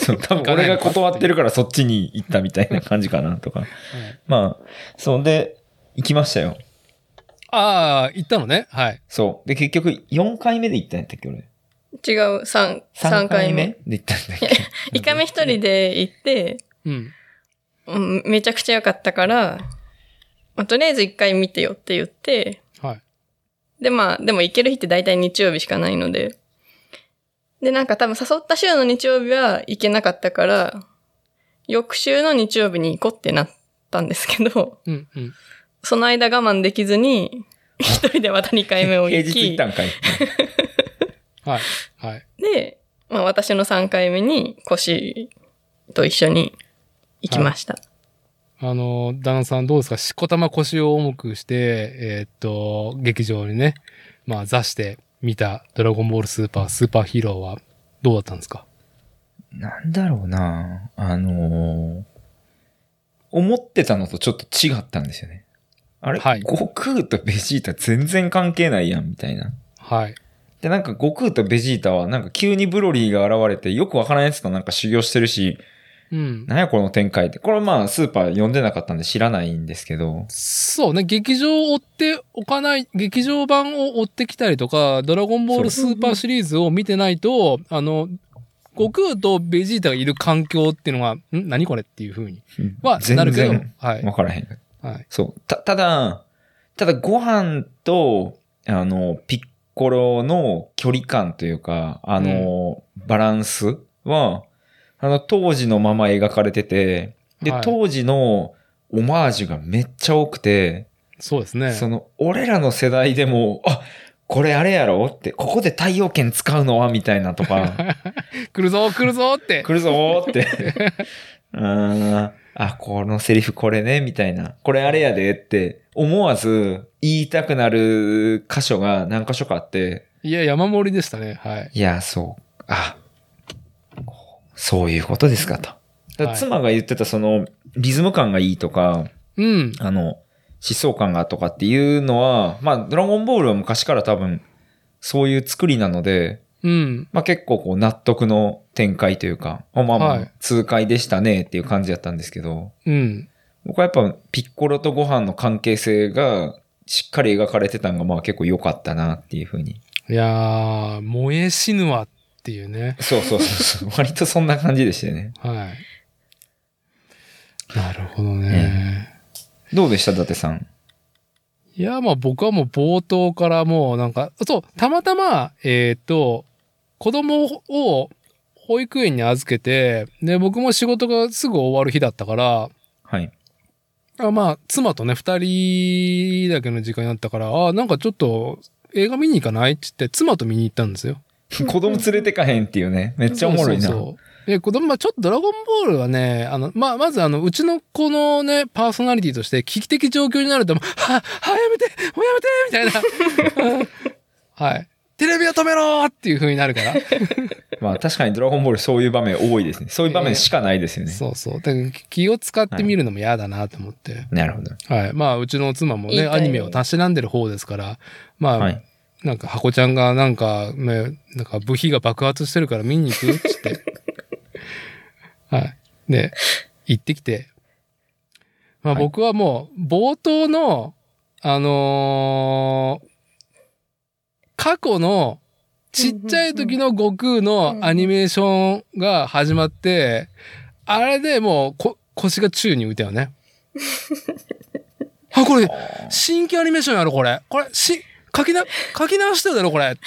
そう、多分俺が断ってるからそっちに行ったみたいな感じかな、とか。はいまあ、そうで、行きましたよ。ああ、行ったのね。はい。そう。で、結局、4回目で行ったんやったっけ、俺。違う、3、三回目？で行ったんだっけ？1回目一人で行って、うん。うんめちゃくちゃ良かったから、まあとりあえず1回見てよって言って、はい。で、まあ、でも行ける日って大体日曜日しかないので、で、なんか多分誘った週の日曜日は行けなかったから、翌週の日曜日に行こうってなったんですけど、うん、うん。その間我慢できずに、一人でまた2回目を平行き日行った、んかい。はい。はい。で、まあ私の3回目に腰と一緒に行きました。あの、旦那さんどうですか？しこたま腰を重くして、えーっと、劇場にね、まあ座して見たドラゴンボールスーパー、スーパーヒーローはどうだったんですか？なんだろうなあのー思ってたのとちょっと違ったんですよね。あれ、はい悟空とベジータ全然関係ないやん、みたいな。はい。で、なんか悟空とベジータはなんか急にブロリーが現れてよくわからんやつとなんか修行してるし、うん。なんやこの展開って。これはまあスーパー読んでなかったんで知らないんですけど。そうね、劇場を追っておかない、劇場版を追ってきたりとか、ドラゴンボールスーパーシリーズを見てないと、あの、悟空とベジータがいる環境っていうのが、ん？何これっていう風にはなるけどはい。わからへん。はい。そう。た、ただ、ただご飯と、あの、ピッコロの距離感というか、あの、バランスは、あの、当時のまま描かれてて、で、はい当時のオマージュがめっちゃ多くて、そうですね。その、俺らの世代でも、あ、これあれやろって、ここで太陽圏使うのはみたいなとか、来るぞ、来るぞって。来るぞーって。うーん。あ、このセリフこれね、みたいな。これあれやでって思わず言いたくなる箇所が何箇所かあって、いや、山盛りでしたね。はい。いや、そう。あ、そういうことですかと。だか妻が言ってたそのリズム感がいいとか、うん。あの、思想感がとかっていうのは、まあ、ドラゴンボールは昔から多分、そういう作りなので、うん。まあ結構こう納得の展開というか、あまあまあはい、痛快でしたねっていう感じだったんですけど、うん。僕はやっぱピッコロとご飯の関係性がしっかり描かれてたのがまあ結構良かったなっていうふうに。いやー、燃え死ぬわっていうね。そうそうそうそう。割とそんな感じでしたよね。はい。なるほどね。どうでした伊達さん？いや、まあ僕はもう冒頭からもうなんか、そう、たまたま、えっ、と、子供を保育園に預けて、で、僕も仕事がすぐ終わる日だったから、はい。あまあ、妻とね、二人だけの時間になったから、あなんかちょっと映画見に行かない？って言って、妻と見に行ったんですよ。子供連れてかへんっていうね。めっちゃおもろいな。そうで、子供、まあちょっとドラゴンボールはね、あの、まあ、まずあの、うちの子のね、パーソナリティとして危機的状況になると、は、は、やめてもうやめてみたいな。う んはい。テレビを止めろっていう風になるから。まあ確かにドラゴンボールそういう場面多いですね。そういう場面しかないですよね。そうそう。だから気を使って見るのも嫌だなと思って。なるほど。はい。まあ、うちの妻もね、いいアニメをたしなんでる方ですから、まあ、はい。なんか、箱ちゃんがなんか、ね、なんか部費が爆発してるから見に行くっつって。はい。で、行ってきて。まあはい僕はもう、冒頭の、あのー過去の、ちっちゃい時の悟空のアニメーションが始まって、あれでもうこ腰が宙に浮いたよね。あ、これ、新規アニメーションやろ、これ。これ、し、書きな、書き直してるだろ、これって。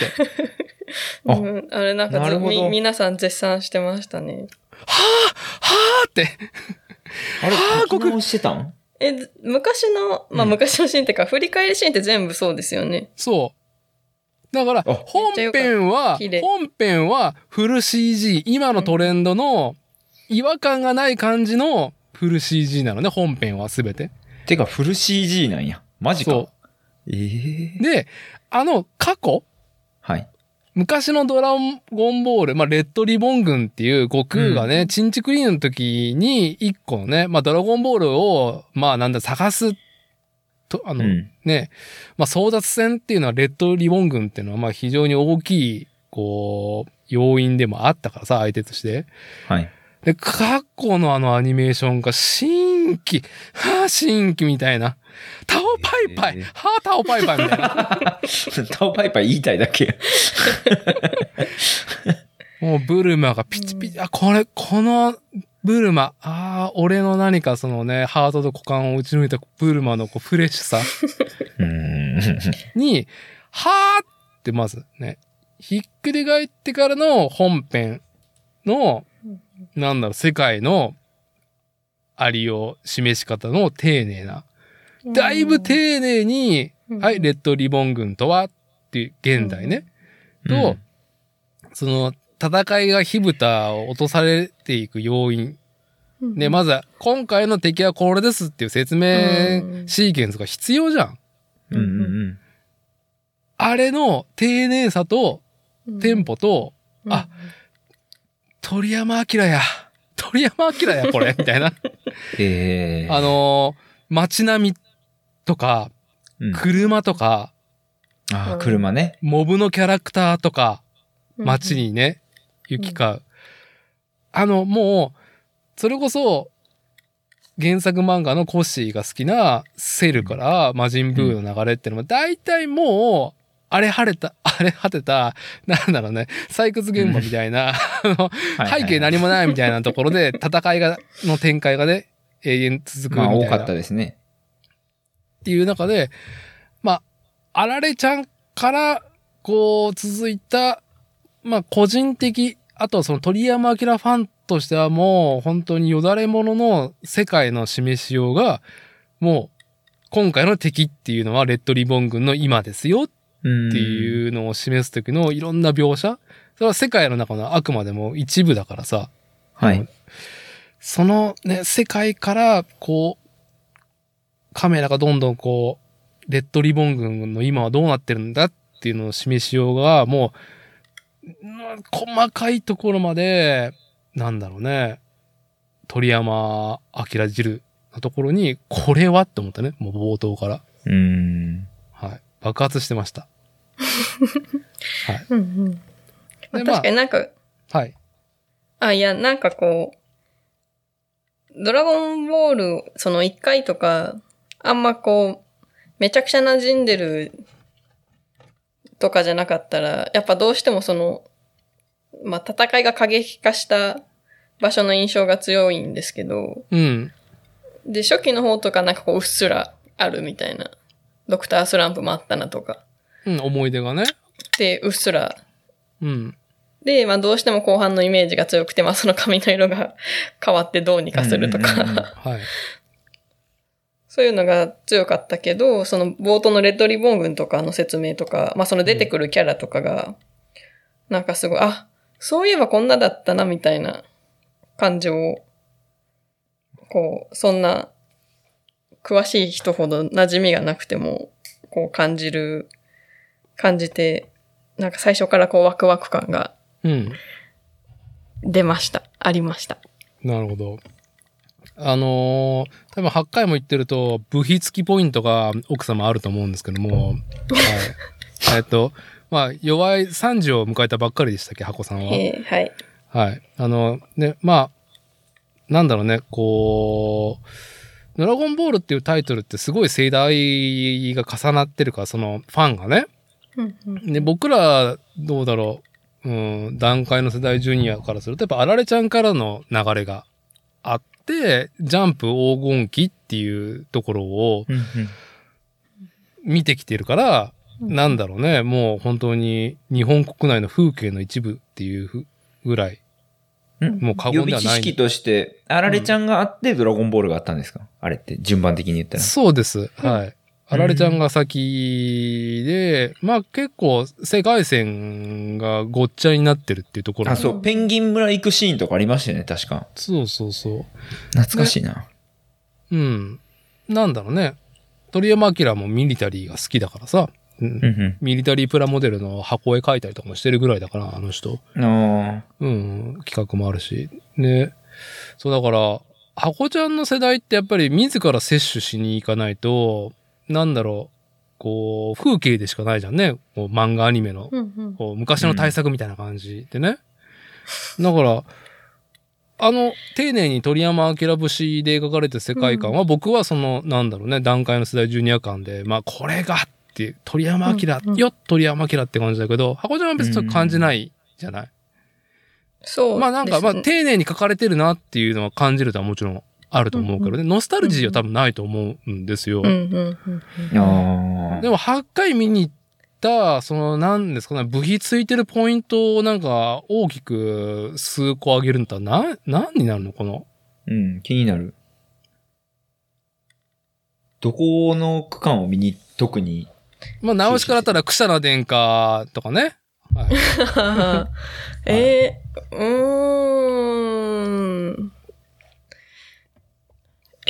あ うん、あれなんかずなるほどみ皆さん絶賛してましたね。はぁって。あれ、はあ書き直してたん？え、ず昔の、まあうん昔のシーンっていうか、振り返りシーンって全部そうですよね。そう。だから、あ本編は本編はフル CG、今のトレンドの違和感がない感じのフル CG なのね、本編はすべて。てか、フル CG なんや。マジか。そええで、あの、過去はい。昔のドラゴンボール、まあ、レッドリボン軍っていう悟空がね、チンチクリーンの時に一個のね、まあ、ドラゴンボールを、まあ、なんだ、探す、と、あの、うん。ね、まあ、争奪戦っていうのはレッドリボン軍っていうのは、まあ、非常に大きい、こう、要因でもあったからさ、相手として。はい。で、過去のあのアニメーションが新規、はあ、新規みたいな。タオパイパイ、えーはあ、タオパイパイみたいな。タオパイパイ言いたいだけ。もうブルマがピチピチ、あ、これ、このブルマ、ああ、俺の何かそのね、ハートと股間を打ち抜いたブルマのこうフレッシュさ。に、はーってまずね、ひっくり返ってからの本編の、なんだろう、世界のありを示し方の丁寧な、だいぶ丁寧に、うんはい、レッドリボン軍とはっていう現代ね、と、その戦いが火蓋を落とされていく要因。うんで、まずは、今回の敵はこれですっていう説明うんシーケンスが必要じゃん。うんうんうん。あれの丁寧さとテンポと、うんあ、鳥山明や。鳥山明や、これ。みたいな。ええあのー街並みとか、うん車とか、あー車ね。モブのキャラクターとか、うん街にね、行き交う。あの、もう、それこそ、原作漫画のコッシーが好きなセルから魔人ブーの流れっていうのも、大体もう、あれ晴れた、あれ果てた、なんだろうね、採掘現場みたいな、あの、背景何もないみたいなところで、戦いが、の展開がね、永遠続くみたいな。まあ多かったですね。っていう中で、まあ、あられちゃんから、こう、続いた、まあ、個人的、あとはその鳥山明ファンとしてはもう、本当によだれ者の世界の示しようが、もう、今回の敵っていうのはレッドリボン軍の今ですよってうん。いうのを示す時のいろんな描写。それは世界の中のあくまでも一部だからさ、はい。そのね、世界から、こう、カメラがどんどんこう、レッドリボン軍の今はどうなってるんだっていうのを示しようが、もう、うん細かいところまで、なんだろうね、鳥山明汁のところに、これはって思ったね、もう冒頭から。うん。はい。爆発してました。はい。うんうんまあでまあ確かになんか、はい。あ、いや、なんかこう、ドラゴンボール、その1回とか、あんまこう、めちゃくちゃ馴染んでるとかじゃなかったら、やっぱどうしてもその、まあ、戦いが過激化した場所の印象が強いんですけど、うん。で、初期の方とかなんかこう、うっすらあるみたいな。ドクタースランプもあったなとか。うん、思い出がね。で、うっすらうん。で、まあどうしても後半のイメージが強くて、まあその髪の色が 変わってどうにかするとうんうんうんうんか、はい。そういうのが強かったけど、その冒頭のレッドリボン軍とかの説明とか、まあその出てくるキャラとかが、なんかすごい、あ、そういえばこんなだったなみたいな感情を、こう、そんな詳しい人ほど馴染みがなくても、こう感じる、感じて、なんか最初からこうワクワク感がうん。出ました。ありました。なるほど。あのー多分8回も言ってると、部費付きポイントが奥様あると思うんですけども、はい。えっと、まあ、弱い30を迎えたばっかりでしたっけ、箱さんは。えーはい。はい。あの、ね、まあ、なんだろうね、こう、ドラゴンボールっていうタイトルってすごい世代が重なってるから、そのファンがね。で、僕ら、どうだろう、うん、段階の世代ジュニアからすると、やっぱあられちゃんからの流れがジャンプ黄金期っていうところをうんうん見てきてるから、なんだろうね、もう本当に日本国内の風景の一部っていうふぐらい、んもう過言ではない。知識として、あられちゃんがあってドラゴンボールがあったんですか？あれって順番的に言ったら。そうです。はい。あられちゃんが先で、まあ結構世界線がごっちゃになってるっていうところあ、そう、ペンギン村行くシーンとかありましたよね、確か。そうそうそう。懐かしいな。うん。なんだろうね。鳥山明もミリタリーが好きだからさ、うん。ミリタリープラモデルの箱絵描いたりとかもしてるぐらいだから、あの人。あうん、企画もあるし。で、そうだから、箱ちゃんの世代ってやっぱり自ら摂取しに行かないと、なんだろう、こう、風景でしかないじゃんね。こう漫画アニメの、うんうんこう昔の対策みたいな感じでね。だから、あの、丁寧に鳥山明節で描かれた世界観は、僕はその、なんだろうね、段階の世代ジュニア感で、まあ、これがっていう、鳥山明、うんうんよっ、鳥山明って感じだけど、箱ちゃんは別に感じないじゃない？そう。まあなんか、まあ丁寧に書かれてるなっていうのは感じるとはもちろんあると思うけどね、ノスタルジーは多分ないと思うんですよ。でも8回見に行った、そのなんですかね、部費ついてるポイントをなんか大きく数個上げるんだったら何、何になるのこの。うん、気になる。どこの区間を見に、特に？まあ直しからだったら、クシャナ殿下とかね。はい。えー、うーん。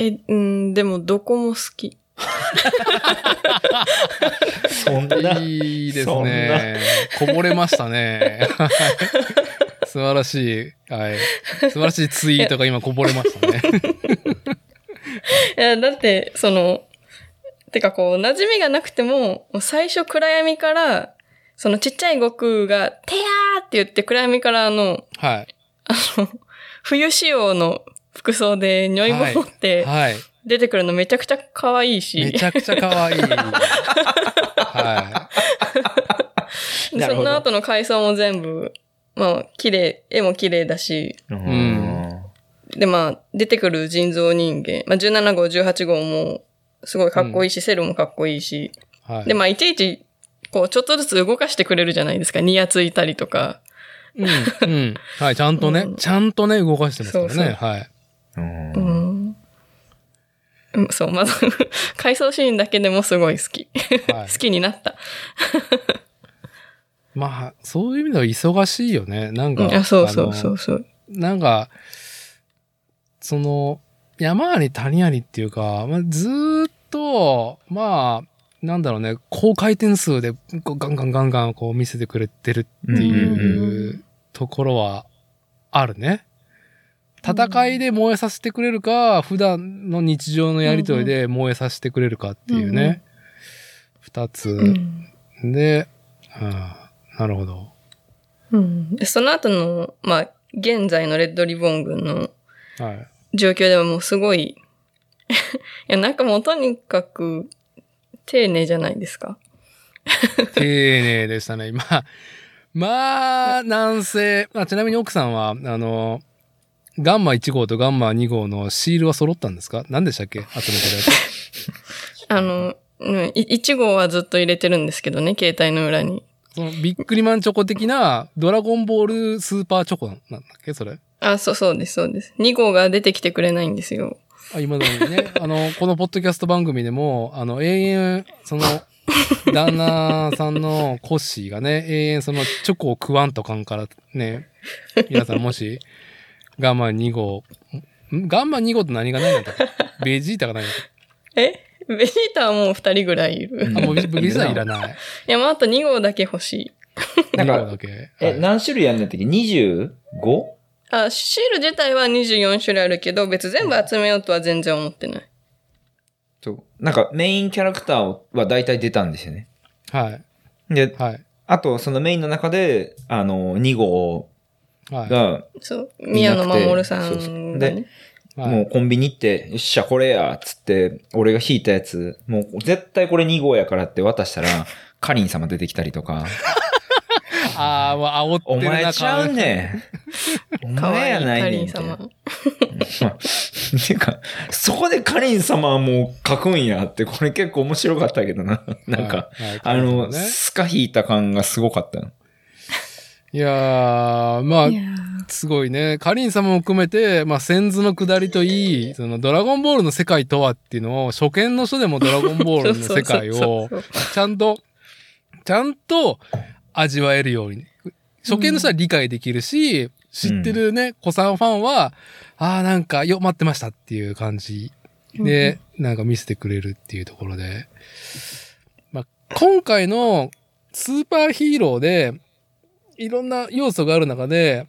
え、うん、でもどこも好き。そんな。いいですね。こぼれましたね。はい素晴らしい。はい。素晴らしいツイートが今こぼれましたね。いや、だって、その、てかこう、馴染みがなくても、もう最初暗闇から、そのちっちゃい悟空が、てやーって言って暗闇からあの、はい。あの、冬仕様の服装で如意棒持ってはい。出てくるのめちゃくちゃ可愛いし、めちゃくちゃ可愛い。はでなるほどその後の階層も全部、まあ、綺麗、絵も綺麗だし、うん。で、まあ、出てくる人造人間、まあ、17号、18号も、すごいかっこいいし、セルもかっこいいし、い。はい。で、まあ、いちいち、こう、ちょっとずつ動かしてくれるじゃないですか。ニヤついたりとか。うん。うん。はい。ちゃんとね、うんちゃんとね、動かしてますからね。そうそうはい。うんうん。うんそう、まず、回想シーンだけでもすごい好き。はい 好きになった。まあ、そういう意味では忙しいよね。なんか。うんあ、そうそうそうそう。なんか、その、山あり谷ありっていうか、まあ、ずーっと、まあ、なんだろうね、高回転数でガンガンガンガンこう見せてくれてるってうんいうところはあるね。戦いで燃えさせてくれるか、普段の日常のやりとりで燃えさせてくれるかっていうね。二つ。うんで、うんなるほど。うんでその後の、まあ、現在のレッドリボン軍のはい。状況ではもうすごい、いや、なんかもうとにかく、丁寧じゃないですか。丁寧でしたね。まあ、まあ、なんせ、まあ、ちなみに奥さんは、あの、ガンマ1号とガンマ2号のシールは揃ったんですか？何でしたっけ？集めてるやつ。あの、うん、い1号はずっと入れてるんですけどね、携帯の裏に。そのビックリマンチョコ的なドラゴンボールスーパーチョコなんだっけ？それ。あ、そうそうです、そうです。2号が出てきてくれないんですよ。あ、今だにね、あの、このポッドキャスト番組でも、あの、永遠、その、旦那さんのコッシーがね、永遠そのチョコを食わんとかんからね、皆さんもし、ガンマ2号、ん？ガンマ2号って何がないんだったか ベジータがないんだっえ？ベジータはもう2人ぐらいいる。あ、もうベジータいらない。いや、まあ、あと2号だけ欲しい。なんか2号だけ？え、はい何種類やんのやったっけ ?25? あ、シール自体は24種類あるけど、別全部集めようとは全然思ってない。そう。なんかメインキャラクターは大体出たんですよね。はい。で、はい。あとそのメインの中で、あの、2号はい。が、そう。宮野真守さそうそうんがね。はいもうコンビニ行って、よっしゃ、これや、つって、俺が引いたやつ、もう絶対これ2号やからって渡したら、カリン様出てきたりとか。ああ、もう煽っておるな前ちゃうねん。おかわ前やいいかないねんて。りん様。まあていうか、そこでカリン様はもう書くんやって、これ結構面白かったけどな。なんか、はいはいあの、ねスカ引いた感がすごかったの。いやー、まあすごいね。カリン様も含めて、まあ、先図の下りといい、そのドラゴンボールの世界とはっていうのを、初見の人でもドラゴンボールの 世界をちゃんと、ちゃんと味わえるように。初見の人は理解できるし、知ってるね、子さんファンは、ああ、なんか、よ、待ってましたっていう感じで、なんか見せてくれるっていうところで。まあ、今回のスーパーヒーローで、いろんな要素がある中で、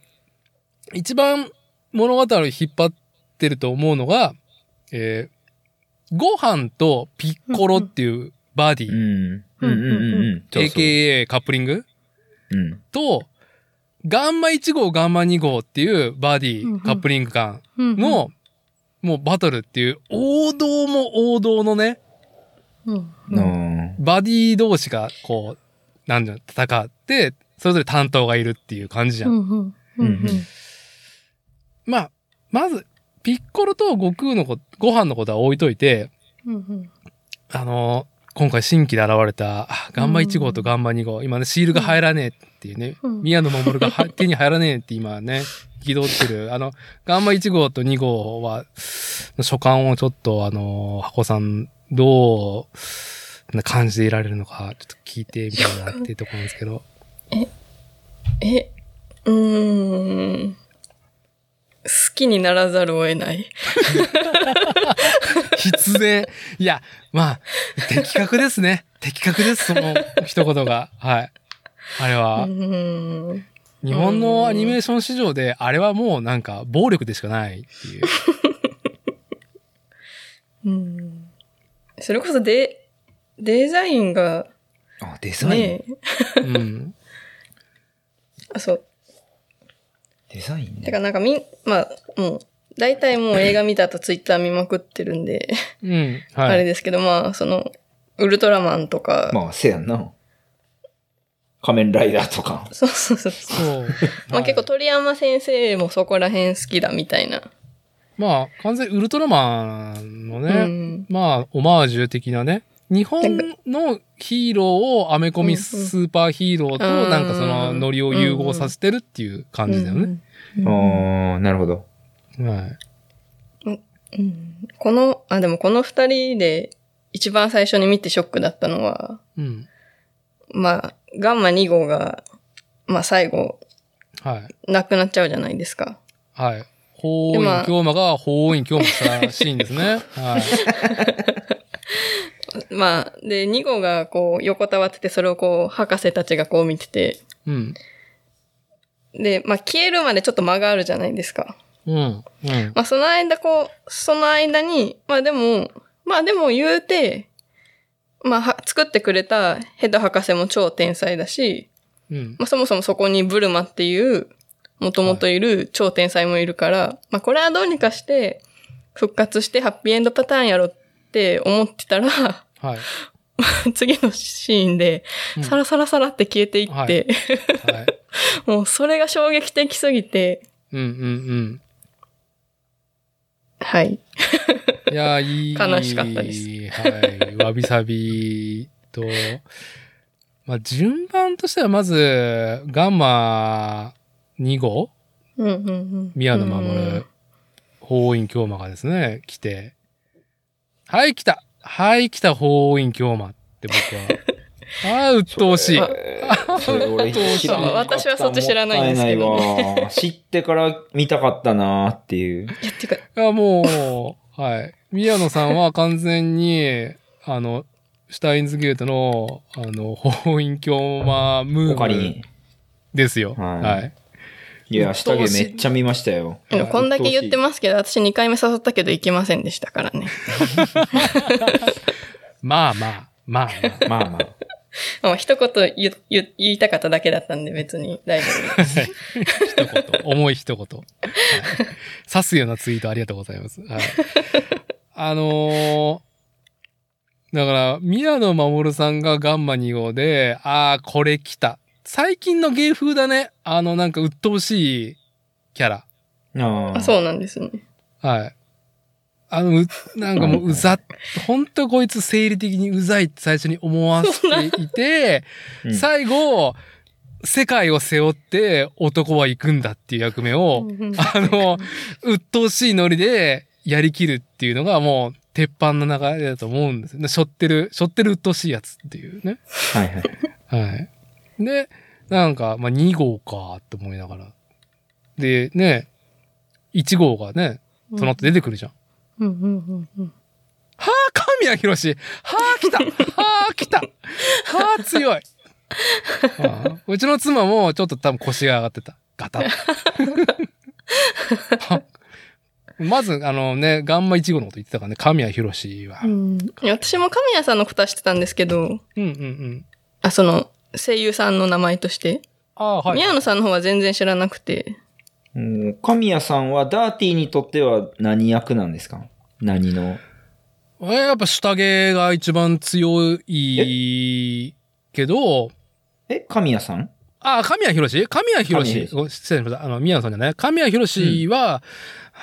一番物語を引っ張ってると思うのが、えー、ご飯とピッコロっていうバディ、うん。うん AKA カップリング？うん。と、ガンマ1号、ガンマ2号っていうバディ、カップリング感うんの、もうバトルっていう王道も王道のね、うん。うん。バディ同士がこう、なんだ戦って、それぞれ担当がいるっていう感じじゃん。うんうん。うんうん。まあ、まず、ピッコロと悟空のこご飯のことは置いといて、うんうん。あのー今回新規で現れた、あガンマ1号とガンマ2号、今ね、シールが入らねえっていうね、うん。宮野真守がは 手に入らねえって今ね、憤ってる。あの、ガンマ1号と2号は、所感をちょっと、あのー箱さん、どう、な感じでいられるのか、ちょっと聞いてみたいなっていうところなんですけど。え、うーん。好きにならざるを得ない。必然。いや、まあ、的確ですね。的確です、その一言が。はい。あれうは。日本のアニメーション市場で、あれはもうなんか、暴力でしかないっていう。うん。それこそデ、デザインが、あ、デザイン、ねうん。あ、そう。デザインね。てかなんかみん、まあ、もう、大体もう映画見た後ツイッター見まくってるんで、うん。あはい。れですけど、まあ、その、ウルトラマンとか、まあ、せやんな。仮面ライダーとか。そうそうそう。そう。まあ結構鳥山先生もそこら辺好きだみたいな。まあ、完全にウルトラマンのうね、ん。まあ、オマージュ的なね、日本のヒーローをアメコミスーパーヒーローとうんなんかそのノリを融合させてるっていう感じだよね。うん。ああ、なるほど。はい。うんこの、あ、でもこの二人で一番最初に見てショックだったのは、うん。まあ、ガンマ2号が、まあ最後、はい。亡くなっちゃうじゃないですか。はい。法院京馬が法院京馬したシーンですね。はい。まあ、で、2号がこう横たわってて、それをこう、博士たちがこう見てて、うん。で、まあ消えるまでちょっと間があるじゃないですか。うん。うん。まあその間こう、その間に、まあでも、まあでも言うて、まあは作ってくれたヘッド博士も超天才だし、うん。まあそもそもそこにブルマっていう、もともといる超天才もいるから、まあこれはどうにかして復活してハッピーエンドパターンやろって思ってたら、はい。次のシーンでうん、サラサラサラって消えていって、はいはい。もうそれが衝撃的すぎて、うんうんはい。うん。いや、いい。悲しかったですはい。わびさびと、まあ、順番としてはまず、ガンマ2号？うんうんうん。宮野うん守、法院京馬がですね、来て、はい、来たはい、来た法院京馬って僕は。ああ、鬱陶しい。私はそっち知らないんですけどね知ってから見たかったなーっていう。いや、てか、いや、もう、はい。宮野さんは完全に、あの、シュタインズゲートの、あの、法院京馬ムーブ。ですよ。はいはい。いや、下着めっちゃ見ましたよ。でもこんだけ言ってまますけど、私2回目誘ったけど行けませんでしたからね。まあまあ、まあまあ。す。まあまあ。まあ一言言言言いたかっただけだったんで別に大丈夫です。一言、重い一言。はい、刺すようなツイートありがとうございます。はい、あのーだから、宮野真守さんがガンマ2号で、ああ、これ来たっ最近の芸風だね。あの、なんか鬱陶しいキャラ。ああ、そうなんですね。はい。あの、うなんかもううざっ、本当こいつ生理的にうざいって最初に思わせていて、うん最後、世界を背負って男は行くんだっていう役目を、あの、鬱陶しいノリでやりきるっていうのがもう鉄板の流れだと思うんですよね。背負ってる、背負ってる鬱陶しいやつっていうね。はいはい。はい。で、なんか、まあ、2号かって思いながら。で、ね、1号がね、その後出てくるじゃん。うんうんうんうん。はあ、神谷博士はあ、来たはあ、来たはあ、強いああうちの妻もちょっと多分腰が上がってた。ガタッ。は まず、あのね、ガンマ1号のこと言ってたからね、神谷博士は。うん、私も神谷さんのことは知ってたんですけど、うんうんうん。あ、その、声優さんの名前として。ああ、はい。宮野さんの方は全然知らなくて。うん神谷さんはダーティーにとっては何役なんですか？何の？えやっぱ下着が一番強いけど、え、神谷さん？あ、神谷博士？神谷博士。ご失礼しました。あの、宮野さんじゃない？神谷博士は、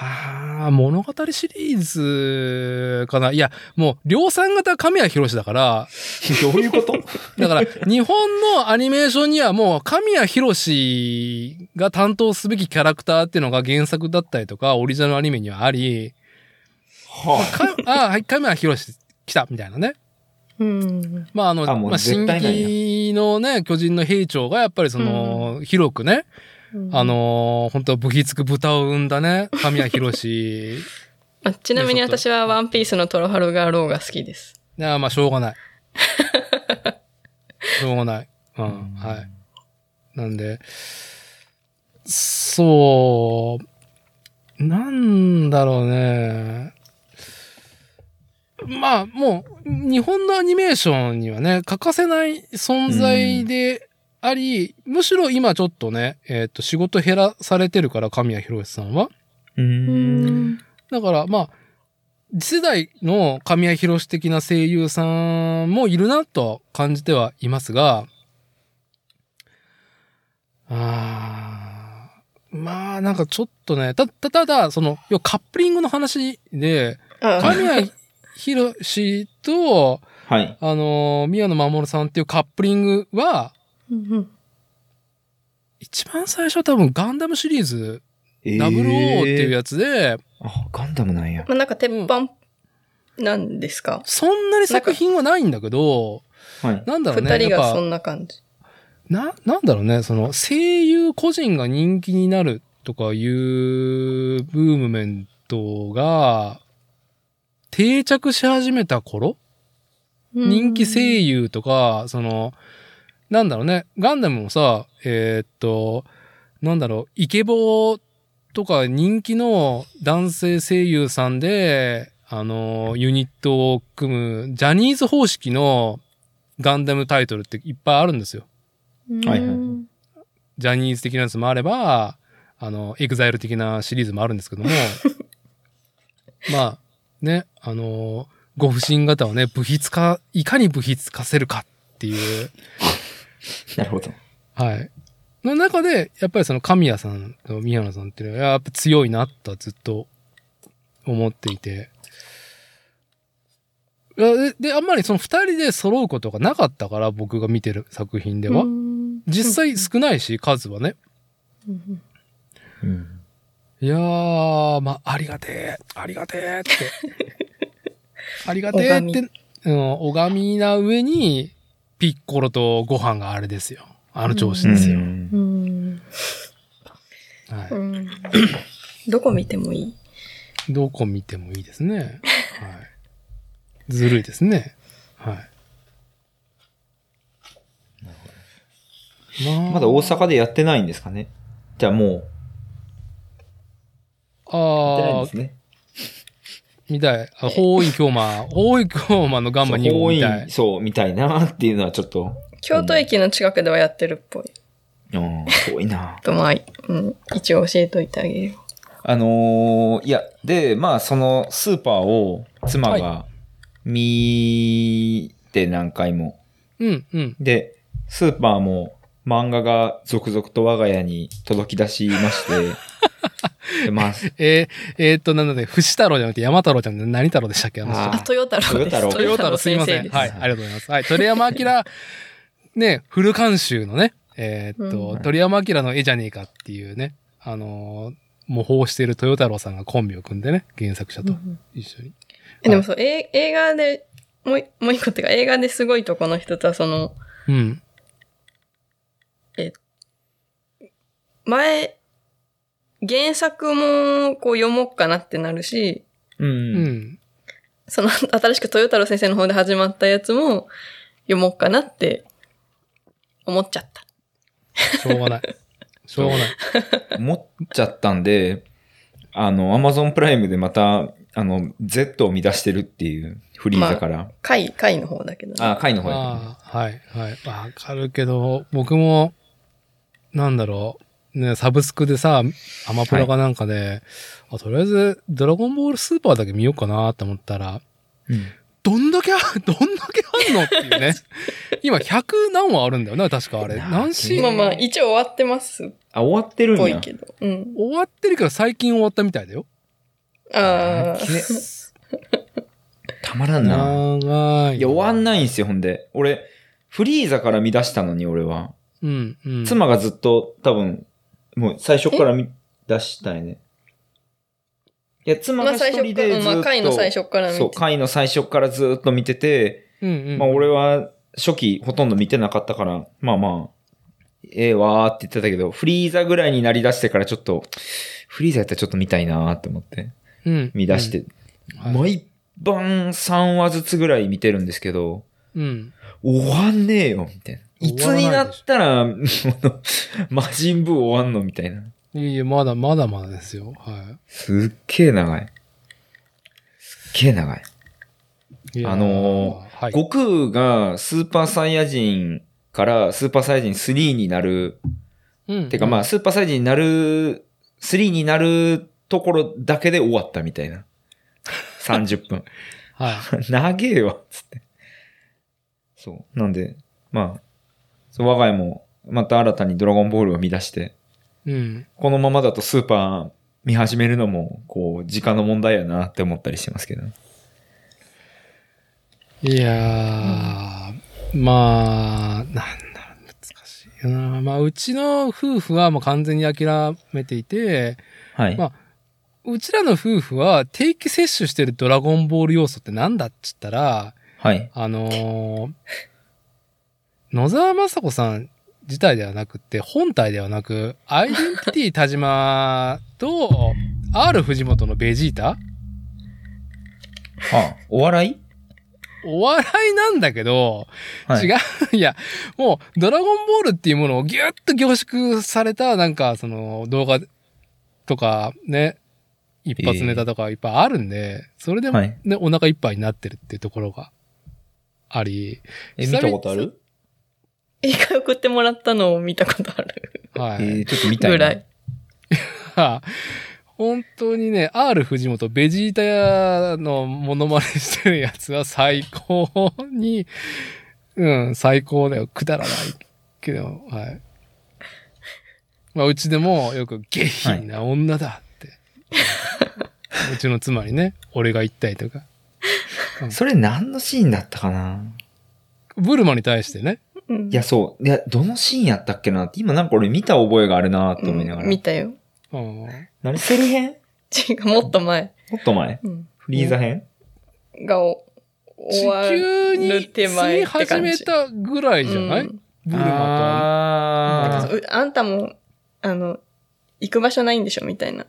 はあ、物語シリーズかな。いや、もう、量産型神谷博士だから、どういうこと？だから、日本のアニメーションにはもう、神谷博士が担当すべきキャラクターっていうのが原作だったりとか、オリジナルアニメにはあり、はかあはい、神谷博士来たみたいなね。うん。まあ、あの、あまあ、進のね、巨人の兵長がやっぱりその、広くね、あ、のー本当武器つく豚を生んだね、神谷博士。あちなみに私はワンピースのトロハルガローが好きです。いや、まあ、しょうがない。しょうがない。うん、はい。なんで、そう、なんだろうね。まあ、もう、日本のアニメーションにはね、欠かせない存在であり、むしろ今ちょっとね、えっ、と、仕事減らされてるから、神谷博さんは。う。うんん。だから、まあ、次世代の神谷博士的な声優さんもいるなと感じてはいますが、あーまあ、なんかちょっとね、た、た、ただ、その、要はカップリングの話で、あ神谷博士と、はい。あの、宮野真守さんっていうカップリングは、うんうん一番最初は多分ガンダムシリーズ、えー00っていうやつで、あ、ガンダムなんや。まあ、なんか鉄板なんですか、そんなに作品はないんだけど、はい。なんだろうね。二人がそんな感じ。な、なんだろうね、その声優個人が人気になるとかいうブームメントが定着し始めた頃？人気声優とか、その、なんだろうね、ガンダムもさ、えーっと、なんだろう、イケボとか人気の男性声優さんで、あの、ユニットを組む、ジャニーズ方式のガンダムタイトルっていっぱいあるんですよ。うん。はいはい。ジャニーズ的なやつもあれば、あの、エグザイル的なシリーズもあるんですけども、まあ、ね、あの、ご不審型をね、部筆化、いかに部筆化せるかっていう、なるほど。はい。の中で、やっぱりその神谷さんと宮野さんっていうのは、やっぱ強いなとはずっと思っていて。で、であんまりその二人で揃うことがなかったから、僕が見てる作品では。実際少ないし、数はね。いやー、まあ、ありがてえ、ありがてえって。ありがてえって、うん、拝みな上に、ピッコロとご飯があれですよ。あの調子ですよ。うんうんはい。うんどこ見てもいい？どこ見てもいいですね。はい。ずるいですね。はい。まあまだ大阪でやってないんですかね？じゃあもう、やってないんああです、ね。見たい。あ、法医京馬、法医京馬のガンマ2号多みたい。そう、みたいなっていうのはちょっと、京都駅の近くではやってるっぽい。うん、遠いな。と、まあ、うん、一応教えといてあげるよ。あのーいや、で、まあ、そのスーパーを妻が見て何回も。うん、うん。で、スーパーも漫画が続々と我が家に届き出しまして、でまあ、えー、えーっと、なんだね、藤太郎じゃなくて山太郎ちゃんで何太郎でしたっけあの人ああ、豊太郎です。豊太郎豊太郎すいません。はい、ありがとうございます。はい、鳥山明、ね、フル監修のね、えーっと、うん鳥山明の絵じゃねえかっていうね、あのー模倣している豊太郎さんがコンビを組んでね、原作者と一緒に。えでもそう、え映画で、もうい、もう一個っていうか、映画ですごいとこの人とは、その、うん。前、原作もこう読もうかなってなるし、う。うんん。その 新しく豊太郎先生の方で始まったやつも読もうかなって思っちゃった。しょうがない。しょうがない。思っちゃったんで、あの、アマゾンプライムでまた、あの、Z を乱してるっていう、フリーザから。回、回の方だけどね。あ、回の方だああ、はい、はい。わかるけど、僕も、なんだろう。ね、サブスクでさ、アマプラかなんかで、あとりあえず、ドラゴンボールスーパーだけ見ようかなと思ったら、けど。どんだけあ、どんだけあんのっていうね。今、100何話あるんだよな、確かあれ。な何シーン？まあまあ、一応終わってますっあ、終わってるんや。ぽいけど。うん。終わってるから最近終わったみたいだよ。ああ。け たまらんな。長い。いや、終わんないんすよ、ほんで。俺、フリーザから見出したのに、俺は。うん、うん。妻がずっと、多分、もう最初から見出したいね。いや、妻まあが一最初から、人でずっと、まあ回の最初から見て。そう、回の最初からずっと見てて、うん、うん。まあ俺は初期ほとんど見てなかったから、まあまあ、ええわーって言ってたけど、フリーザぐらいになり出してからちょっと、フリーザやったらちょっと見たいなーって思って、うん、見出して、はい毎晩3話ずつぐらい見てるんですけど、うん。終わんねえよ、みたいな。いつになったら、魔人ブー終わんのみたいな。いえいえ、まだまだまだですよ。はすっげえ長い。すっげえ長い。い。あのーはい。悟空がスーパーサイヤ人からスーパーサイヤ人3になる、うんてかまあ、スーパーサイヤ人になる、3になるところだけで終わったみたいな。30分。はい。長えわ、つって。そう。なんで、まあ、我が家もまた新たにドラゴンボールを見出して、うん。このままだとスーパー見始めるのも、こう、時間の問題やなって思ったりしてますけど。いやー、まあ、なんだろう、難しいよな。まあ、うちの夫婦はもう完全に諦めていて、はい。まあうちらの夫婦は定期摂取してるドラゴンボール要素ってなんだっつったら、はい。あのー野沢雅子さん自体ではなくって、本体ではなく、アイデンティティ田島と、R 藤本のベジータ？あ、お笑い？お笑いなんだけど、はい。違う。いや、もう、ドラゴンボールっていうものをギュッと凝縮された、なんか、その、動画とか、ね、一発ネタとかいっぱいあるんで、それでもはい。ね、お腹いっぱいになってるっていうところがあり、え、見たことある？映画送ってもらったのを見たことある。はい。えー、ちょっと見たいな。ぐらい。本当にね、R 藤本、ベジータのモノマネしてるやつは最高に、うん、最高だよ。くだらないけど、はい。まあ、うちでもよく下品な女だって。うちの妻にね、俺が言ったりとか。それ何のシーンだったかな？ブルマに対してね。うん。いや、そう。いや、どのシーンやったっけなって、今なんか俺見た覚えがあるなと思いながら。うん。見たよ。うん、何セル編？違う、もっと前。もっと前？うん。フリーザ編？が終わ球にる手住前み始って感じ。めたぐらいじゃない、うん。ブルマあー。うあんたも、あの、行く場所ないんでしょみたいな。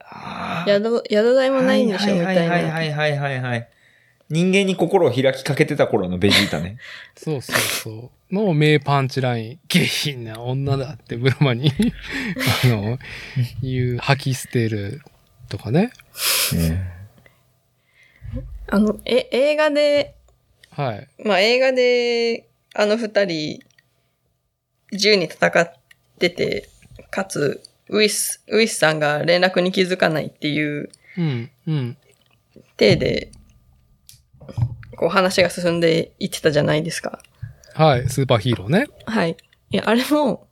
あー。宿、宿代もないんでしょみたいはいな。はいはいはいはいはい。人間に心を開きかけてた頃のベジータね。と。そうそうそう。の名パンチライン。下品な女だってブルマに、あの、言う、吐き捨てるとかね。あの、え、映画で、はい。まあ映画で、あの二人、自由に戦ってて、かつ、ウィス、ウィスさんが連絡に気づかないっていううん、うん。体で、こう話が進んでいってたじゃないですか。はい。スーパーヒーローね。はい。いや、あれも、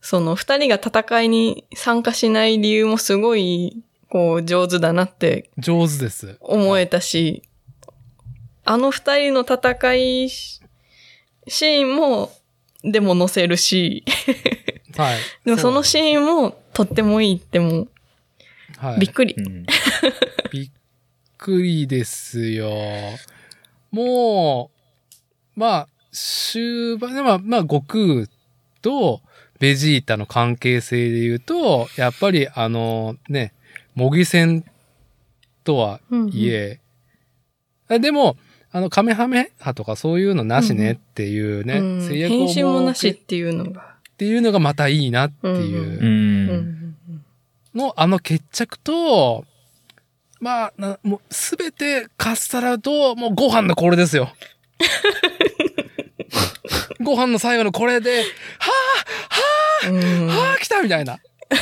その二人が戦いに参加しない理由もすごい、こう、上手だなって上手です。思えたし、あの二人の戦いしシーンも、でも載せるし、はい。でもそのシーンもとってもいいってもう、はい、びっくり。うん びっくりですよ。もう、まあ、終盤では、まあ、悟空とベジータの関係性で言うと、やっぱりあのね、模擬戦とはいえ、あでも、あの、カメハメハとかそういうのなしねっていうね、うん制約を編集もなしっていうのが。っていうのがまたいいなっていう。うんううんんのあの決着と、まあ、なもうすべてかっさらうと、もうご飯のこれですよ。ご飯の最後のこれで、はうんあ、はあ、来たみたいな。はあ、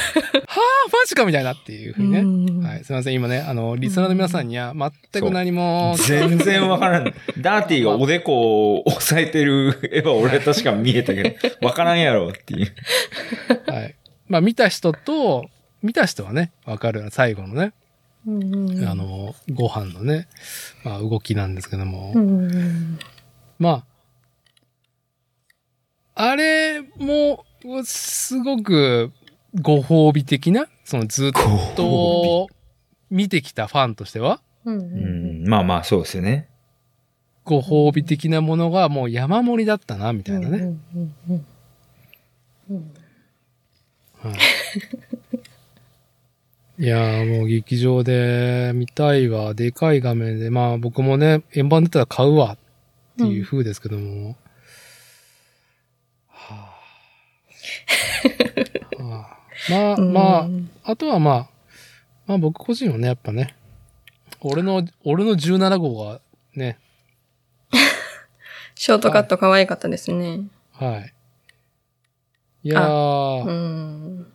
マジかみたいなっていうふうにね。うんはい、すみません。今ね、あの、リスナーの皆さんには全く何も、全然わからん。ダーティーがおでこを押さえてる絵は俺は確か見えたけど、わからんやろっていう。はい。まあ、見た人と、見た人はね、わかる最後のね、うんあの、ご飯のね、まあ、動きなんですけども、うんまあ、あれも、すごくご褒美的な、そのずっと見てきたファンとしては、うんうん、まあまあ、そうですよね。ご褒美的なものがもう山盛りだったな、みたいなね。うんうんうん。はい、いやーもう劇場で見たいわ、でかい画面で、まあ僕もね、円盤出たら買うわっていう風ですけども。はあはあまあ、うんまあ、あとはまあ、まあ僕個人はね、やっぱね、俺の、俺の17号がね、ショートカット可愛かったですね。はい。いやー、うん。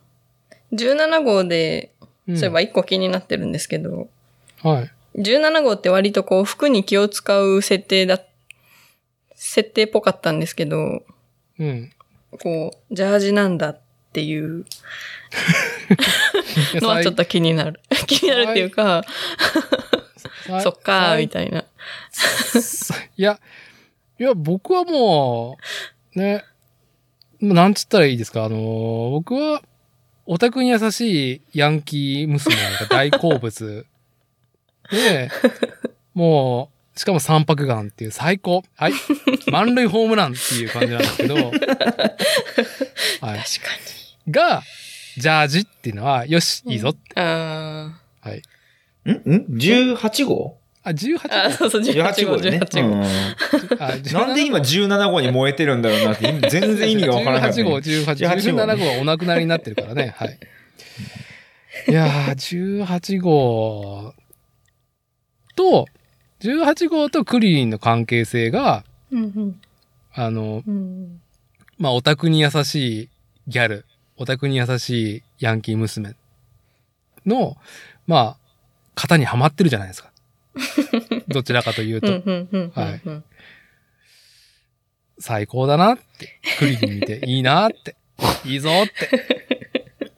17号で、うんそういえば1個気になってるんですけど、はい。17号って割とこう服に気を使う設定だ、設定っぽかったんですけど、うん。こう、ジャージなんだっていう のはちょっと気になる。気になるっていうか、さそっかー、最みたいな。いや、いや、僕はもう、ね、なんつったらいいですか、あのー僕は、オタクに優しいヤンキー娘が大好物 で、もう、しかも三白眼っていう最高。はい。満塁ホームランっていう感じなんですけど、はい。確かが、ジャージっていうのは、よし、いいぞ。に。あはい。ん？ん ?18 号？あ、18あ。あ、そうそう、18 ?18 号、号でね。18号。うんあなんで今17号に燃えてるんだろうなって、今全然意味がわからない。18号、18、18号17号はお亡くなりになってるからね。はい。いやー、18号と、18号とクリリンの関係性が、うんあの、まあ、オタクに優しいギャル、オタクに優しいヤンキー娘の、まあ、型にはまってるじゃないですか。どちらかというと、うんうんうんはいうん最高だなって、クリリン見て、いいなって、いいぞって。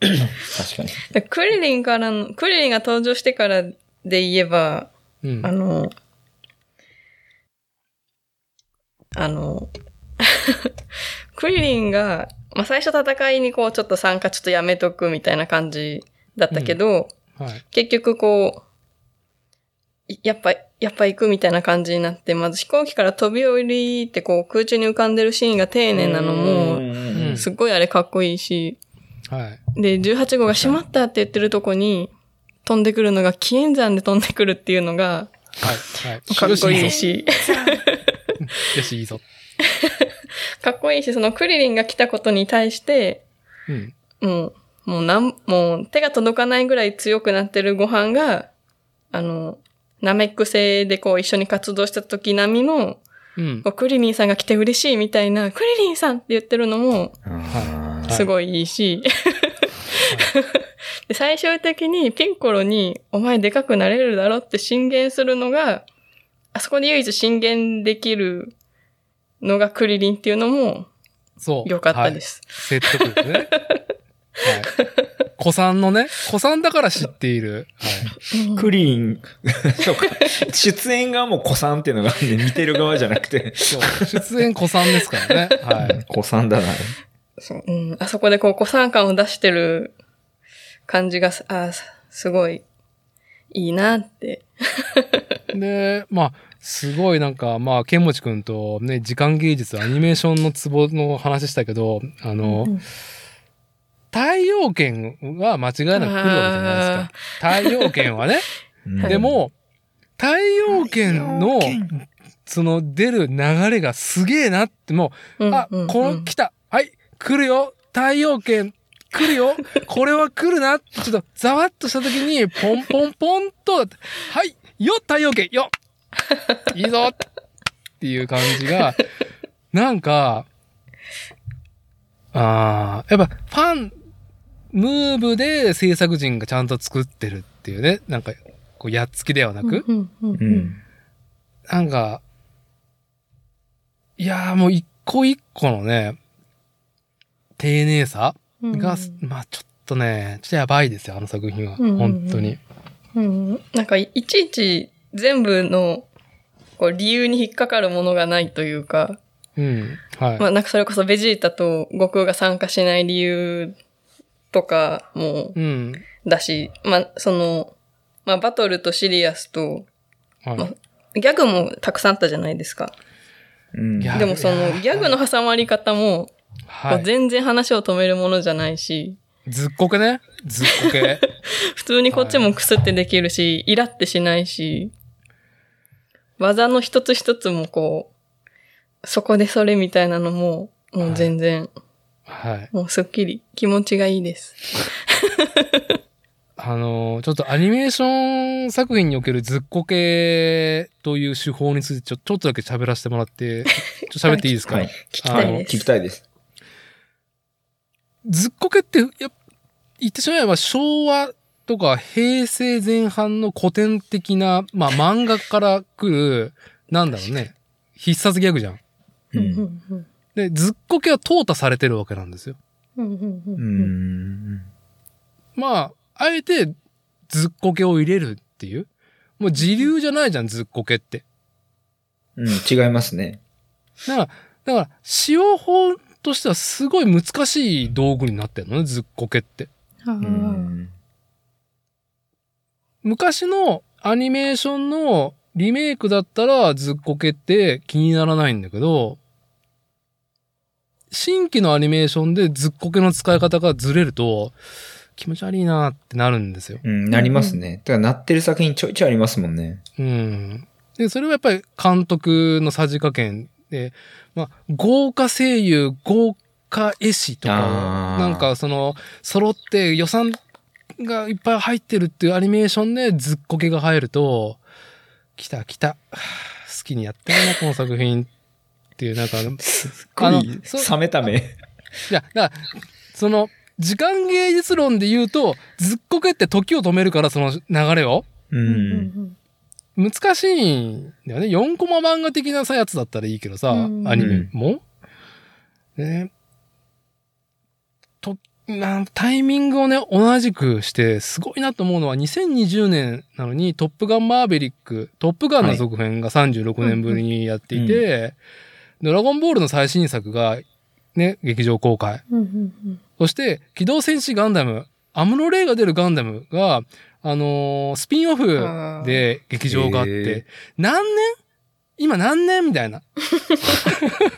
確かに。でクリリンからの、クリリンが登場してからで言えば、うんあ。の、あの、クリリンが、まあ、最初戦いにこうちょっと参加ちょっとやめとくみたいな感じだったけど、はい。結局こう、いやっぱ、やっぱ行くみたいな感じになって、まず飛行機から飛び降りてこう空中に浮かんでるシーンが丁寧なのも、んすっごいあれかっこいいし、はい。で、18号が閉まったって言ってるとこに飛んでくるのが、紀元山で飛んでくるっていうのが、はい。はい。かっこいいよし、よし、いいぞ。かっこいいし、そのクリリンが来たことに対して、うん。もう、もうなん、もう手が届かないぐらい強くなってるご飯が、あの、ナメック星でこう一緒に活動した時並みの、うんこ。うクリリンさんが来て嬉しいみたいな、クリリンさんって言ってるのも、すごいいいし、で最終的にピンコロに、お前でかくなれるだろって進言するのが、あそこで唯一進言できるのがクリリンっていうのも、そう。よかったです。はい。説得力ね。はい。古参のね、古参だから知っている。はい。うんクリーン、そうか。出演側も子さんっていうのがあるんで、見てる側じゃなくて、そう。出演古参ですからね。はい。子さんだな。そううん、あそこでこう、古参感を出してる感じがす、あすすごいいいなって。で、まあ、すごいなんか、まあ、ケンモチ君とね、時間芸術、アニメーションのツボの話したけど、あの、うん太陽圏は間違いなく来るわけじゃないですか。太陽圏はね。うんでも、太陽圏のその出る流れがすげえなって、もう、あ、うんうんこの、来た。はい、来るよ。太陽圏、来るよ。これは来るな。ちょっと、ざわっとした時に、ポンポンポンと、はい、よ、太陽圏、よ。いいぞっていう感じが、なんか、ああ、やっぱファン、ムーブで制作陣がちゃんと作ってるっていうね、なんか、こう、やっつきではなく、うんうんうんうん。なんか、いやーもう一個一個のね、丁寧さうんが、まあちょっとね、ちょっとやばいですよ、あの作品は。うん本当に。うん、なんかいいちいち全部のこう理由に引っかかるものがないというか、うん。はい。まあなんかそれこそベジータと悟空が参加しない理由とかもうん。だし、まあその、まあバトルとシリアスと、はいまギャグもたくさんあったじゃないですか。うん。でもそのギャグの挟まり方も、はい。全然話を止めるものじゃないし、ずっこけね？ずっこけ。普通にこっちもくすってできるし、イラってしないし、技の一つ一つもこう、そこでそれみたいなのも、もう全然、はい。もうすっきり、気持ちがいいです。あのーちょっとアニメーション作品におけるずっこけという手法についてちょちょっとだけ喋らせてもらって、ちょっと喋っていいですか、はい。聞きたい聞です。きたいです。ずっこけって、やっ言ってしまえば昭和とか平成前半の古典的な、まあ漫画から来る、なんだろうね、必殺ギャグじゃん。う。うんんうんで、ずっこけは淘汰されてるわけなんですよ。うんうんううんん。まあ、あえてずっこけを入れるっていう。もう自流じゃないじゃん、ずっこけって。うん、違いますね。だから、だから、使用法としてはすごい難しい道具になってるのね、ずっこけって。昔のアニメーションのリメイクだったらずっこけって気にならないんだけど、新規のアニメーションでずっこけの使い方がずれると気持ち悪いなってなるんですよ。うん、なりますね。だから、なってる作品ちょいちょいありますもんね。うん。で、それはやっぱり監督のさじ加減で、まあ、豪華声優、豪華絵師とかなんかその、揃って予算がいっぱい入ってるっていうアニメーションでずっこけが入ると、来た来た、は あ好きにやってるな、この作品っていう、なんか、すっあの ごい、冷めた目。いや、だから、その、時間芸術論で言うと、ずっこけって時を止めるから、その流れを。う。うんん難しいんだよね。4コマ漫画的なさやつだったらいいけどさ、うんアニメも。ね。と、なタイミングをね、同じくして、すごいなと思うのは、2020年なのに、トップガンマーベリック、トップガンの続編が36年ぶりにやっていて、ドラゴンボールの最新作が、ね、劇場公開。うんうんそして、機動戦士ガンダム、アムロレイが出るガンダムが、あのースピンオフで劇場があって、何年？今何年？みたいな。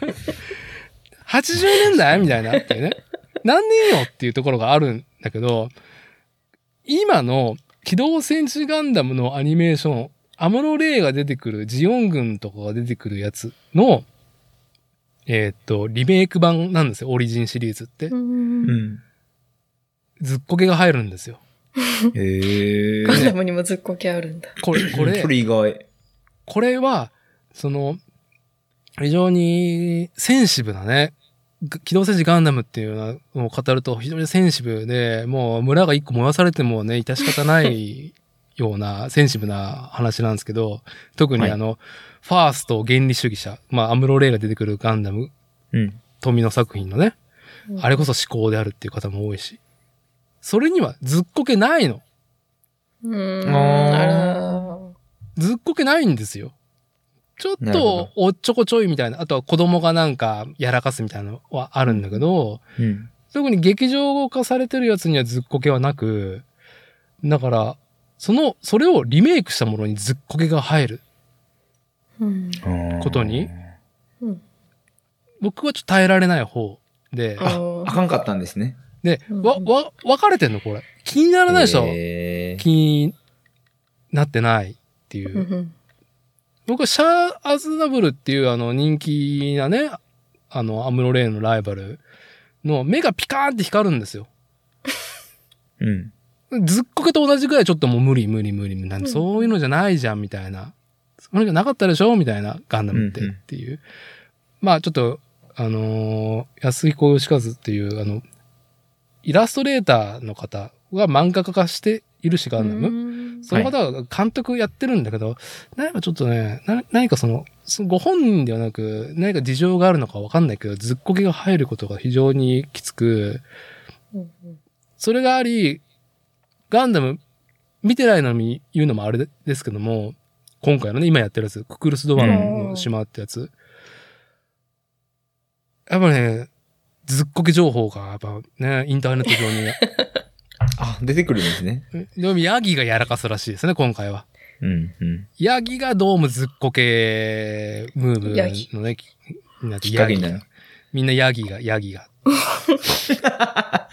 80年代？みたいな。ってね。何年よ？っていうところがあるんだけど、今の機動戦士ガンダムのアニメーション、アムロレイが出てくる、ジオン軍とかが出てくるやつの、えーっと、リメイク版なんですよ、オリジンシリーズってう。ん。ずっこけが入るんですよ。へえ。ガンダムにもずっこけあるんだ。これ、これそ、れ意外。これは、その、非常にセンシブなね、が機動戦士ガンダムっていうのを語ると非常にセンシブで、もう村が一個燃やされてもね、致し方ないようなセンシブな話なんですけど、特にはいあの、ファースト原理主義者、まあアムロレイが出てくるガンダムうん。富野作品のね、あれこそ思考であるっていう方も多いし。それにはずっこけないの。うーん。あ。ずっこけないんですよ。ちょっとおっちょこちょいみたいな、あとは子供がなんかやらかすみたいなのはあるんだけど、うん。特に劇場化されてるやつにはずっこけはなく、だから、その、それをリメイクしたものにずっこけが入る。うん。ことにうん僕はちょっと耐えられない方で、あーあかんかったんですね。で、うんわ、わ、分かれてんのこれ。気にならないでしょ、へー気になってないっていう。僕はシャー・アズナブルっていうあの人気なね、あの、アムロレイのライバルの目がピカーンって光るんですよ。うん。ずっこけと同じぐらいちょっともう無理無理無理なんうんそういうのじゃないじゃんみたいな。それじゃなかったでしょみたいなガンダムってうんうんっていう。まあちょっと、あのー安彦義和っていうあの、イラストレーターの方が漫画家化しているしガンダム。うんその方が監督やってるんだけど、何かちょっとね、な何かその、そのご本人ではなく、何か事情があるのかわかんないけど、ずっこけが入ることが非常にきつく、うんそれがあり、ガンダム見てないのに言うのもあれですけども、今回のね、今やってるやつ、ククルス・ドバンの島ってやつ。やっぱね、ずっこけ情報が、やっぱね、インターネット上に。あ、出てくるんですね。でも、ヤギがやらかすらしいですね、今回は。うん、うん。ヤギがどうもずっこけムーブヤギのね、きになってきっかけになる。みんなヤギが、ヤギが。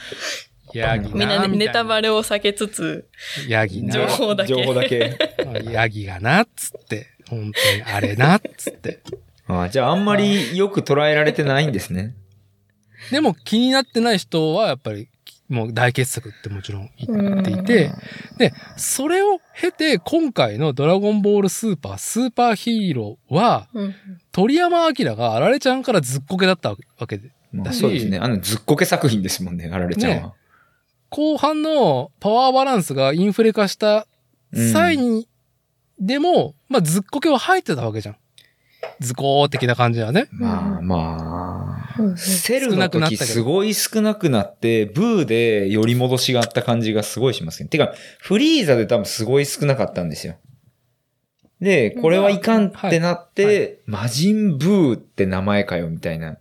ヤギな。みんなねネタバレ。レを避けつつ、ヤギな。情報だけ情報だけ。ヤギがな、っつって。本当にあれな、っつって。あじゃああんまりよく捉えられてないんですね。でも気になってない人はやっぱりもう大傑作ってもちろん言っていて、で、それを経て今回のドラゴンボールスーパースーパーヒーローはうん鳥山明があられちゃんからずっこけだったわけで、まあ、だしそうですね。あの、ずっこけ作品ですもんね、あられちゃんは。後半のパワーバランスがインフレ化した際に、でも、まあずっこけは入ってたわけじゃん。図工的な感じはね。まあまあ、うんセルの少なくなったけど時すごい少なくなって、ブーで寄り戻しがあった感じがすごいしますけど。てか、フリーザで多分すごい少なかったんですよ。で、これはいかんってなって、はい魔人ブーって名前かよ、みたいな。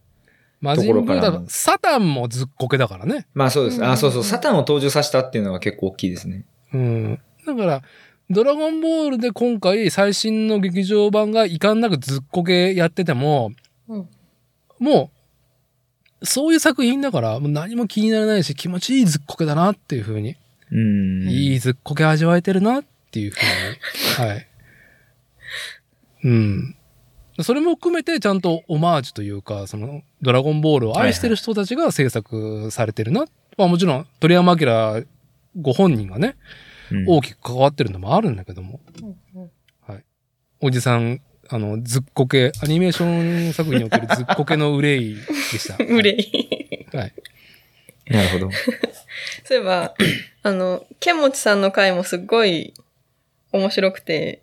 マジンブーところからのだと、サタンもずっこけだからね。まあそうです。うんあ、そうそう。サタンを登場させたっていうのが結構大きいですね。うん。だから、ドラゴンボールで今回最新の劇場版が遺憾なくずっこけやってても、うんもう、そういう作品だから、もう何も気にならないし、気持ちいいずっこけだなっていう風に、うん。いいずっこけ味わえてるなっていう風に、はい。うん。それも含めてちゃんとオマージュというか、その、ドラゴンボールを愛してる人たちが制作されてるな。まあもちろん、鳥山明ご本人がね、うん大きく関わってるのもあるんだけども、おじさん、あの、ずっこけ、アニメーション作品におけるずっこけの憂いでした。憂い。はい。なるほど。そういえば、あの、ケンモチさんの回もすっごい面白くて、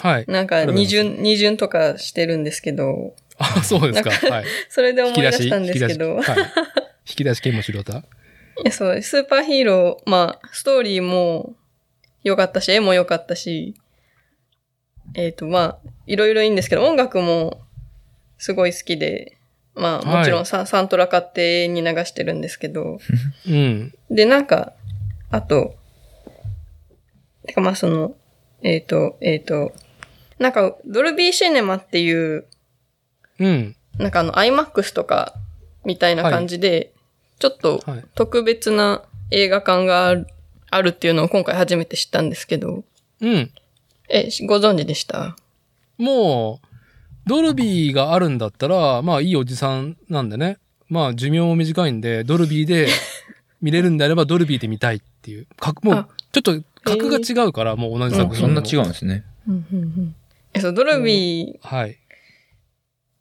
はい。なんか二巡、二巡とかしてるんですけど、あ、そうですか。はい。それで思い出したん。ですけど、はい。引き出し剣もしろた。いやそう、スーパーヒーロー、まあ、ストーリーも良かったし、絵も良かったし、えっ、と、まあ、いろいろいいんですけど、音楽もすごい好きで、まあ、もちろんサ,、サントラ買ってに流してるんですけど、うん。で、なんか、あと、てかまあその、えっ、と、えっ、と、なんか、ドルビーシネマっていう、うん。なんかあの、IMAX とか、みたいな感じで、ちょっとはい。特別な映画館があるあるっていうのを今回初めて知ったんですけど、うん。え、しご存知でした？もう、ドルビーがあるんだったら、まあいいおじさんなんでね。まあ寿命も短いんで、ドルビーで 見れるんであればドルビーで見たいっていう。格もうあ、ちょっと格が違うから、もう同じ作品そんな違うんですね。えそう、ドルビはい。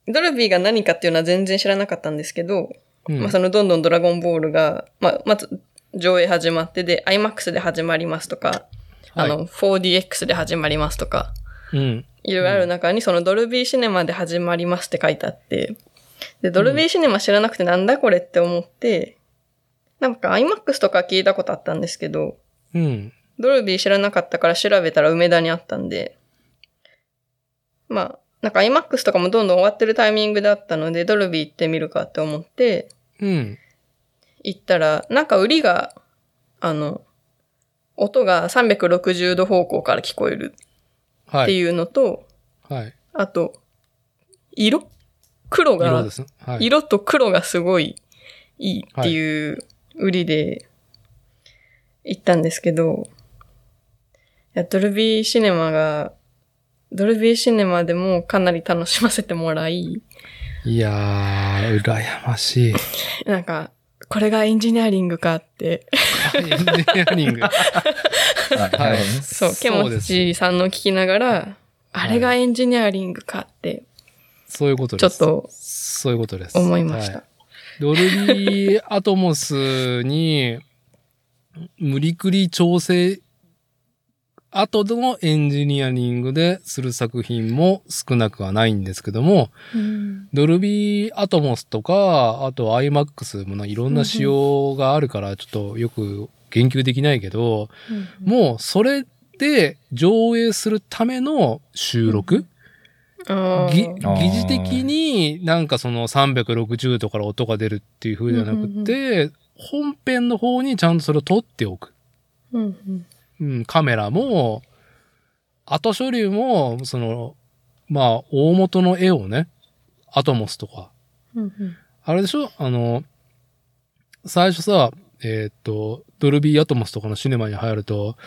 ー、ドルビーが何かっていうのは全然知らなかったんですけど、うんまあそのどんどんドラゴンボールが、まあまず上映始まってで、IMAX で始まりますとか、あの、4DX で始まりますとか、うん。いろいろある中にそのドルビーシネマで始まりますって書いてあって、で、ドルビーシネマ知らなくてなんだこれって思って、なんか IMAX とか聞いたことあったんですけど、うん。ドルビー知らなかったから調べたら梅田にあったんで、まあ、なんか IMAX とかもどんどん終わってるタイミングだったので、ドルビー行ってみるかって思って、うん。行ったら、なんか売りが、あの、音が360度方向から聞こえるはい。っていうのと、はい。あと、色？黒が、色。はい。色と黒がすごいいいっていう売りで行ったんですけど、いやドルビーシネマが、ドルビーシネマでもかなり楽しませてもらい、いやー、羨ましい。なんか、これがエンジニアリングかって、エンジニアリング。はい。そう、ケモチさんの聞きながら、あれがエンジニアリングかって、そういうことです。ちょっとそういうことです。思いました。はいドルビーアトモスに無理くり調整後のエンジニアリングでする作品も少なくはないんですけども、ドルビーアトモスとか、あと IMAX もないろんな仕様があるからちょっとよく言及できないけど、もうそれで上映するための収録、あぎーあー。疑似的になんかその360度から音が出るっていう風じゃなくて、本編の方にちゃんとそれを撮っておく。うんうんうん、カメラも、後処理も、その、まあ、大元の絵をね、アトモスとか。うんうんあれでしょ？あの、最初さ、えーっと、ドルビーアトモスとかのシネマに入ると、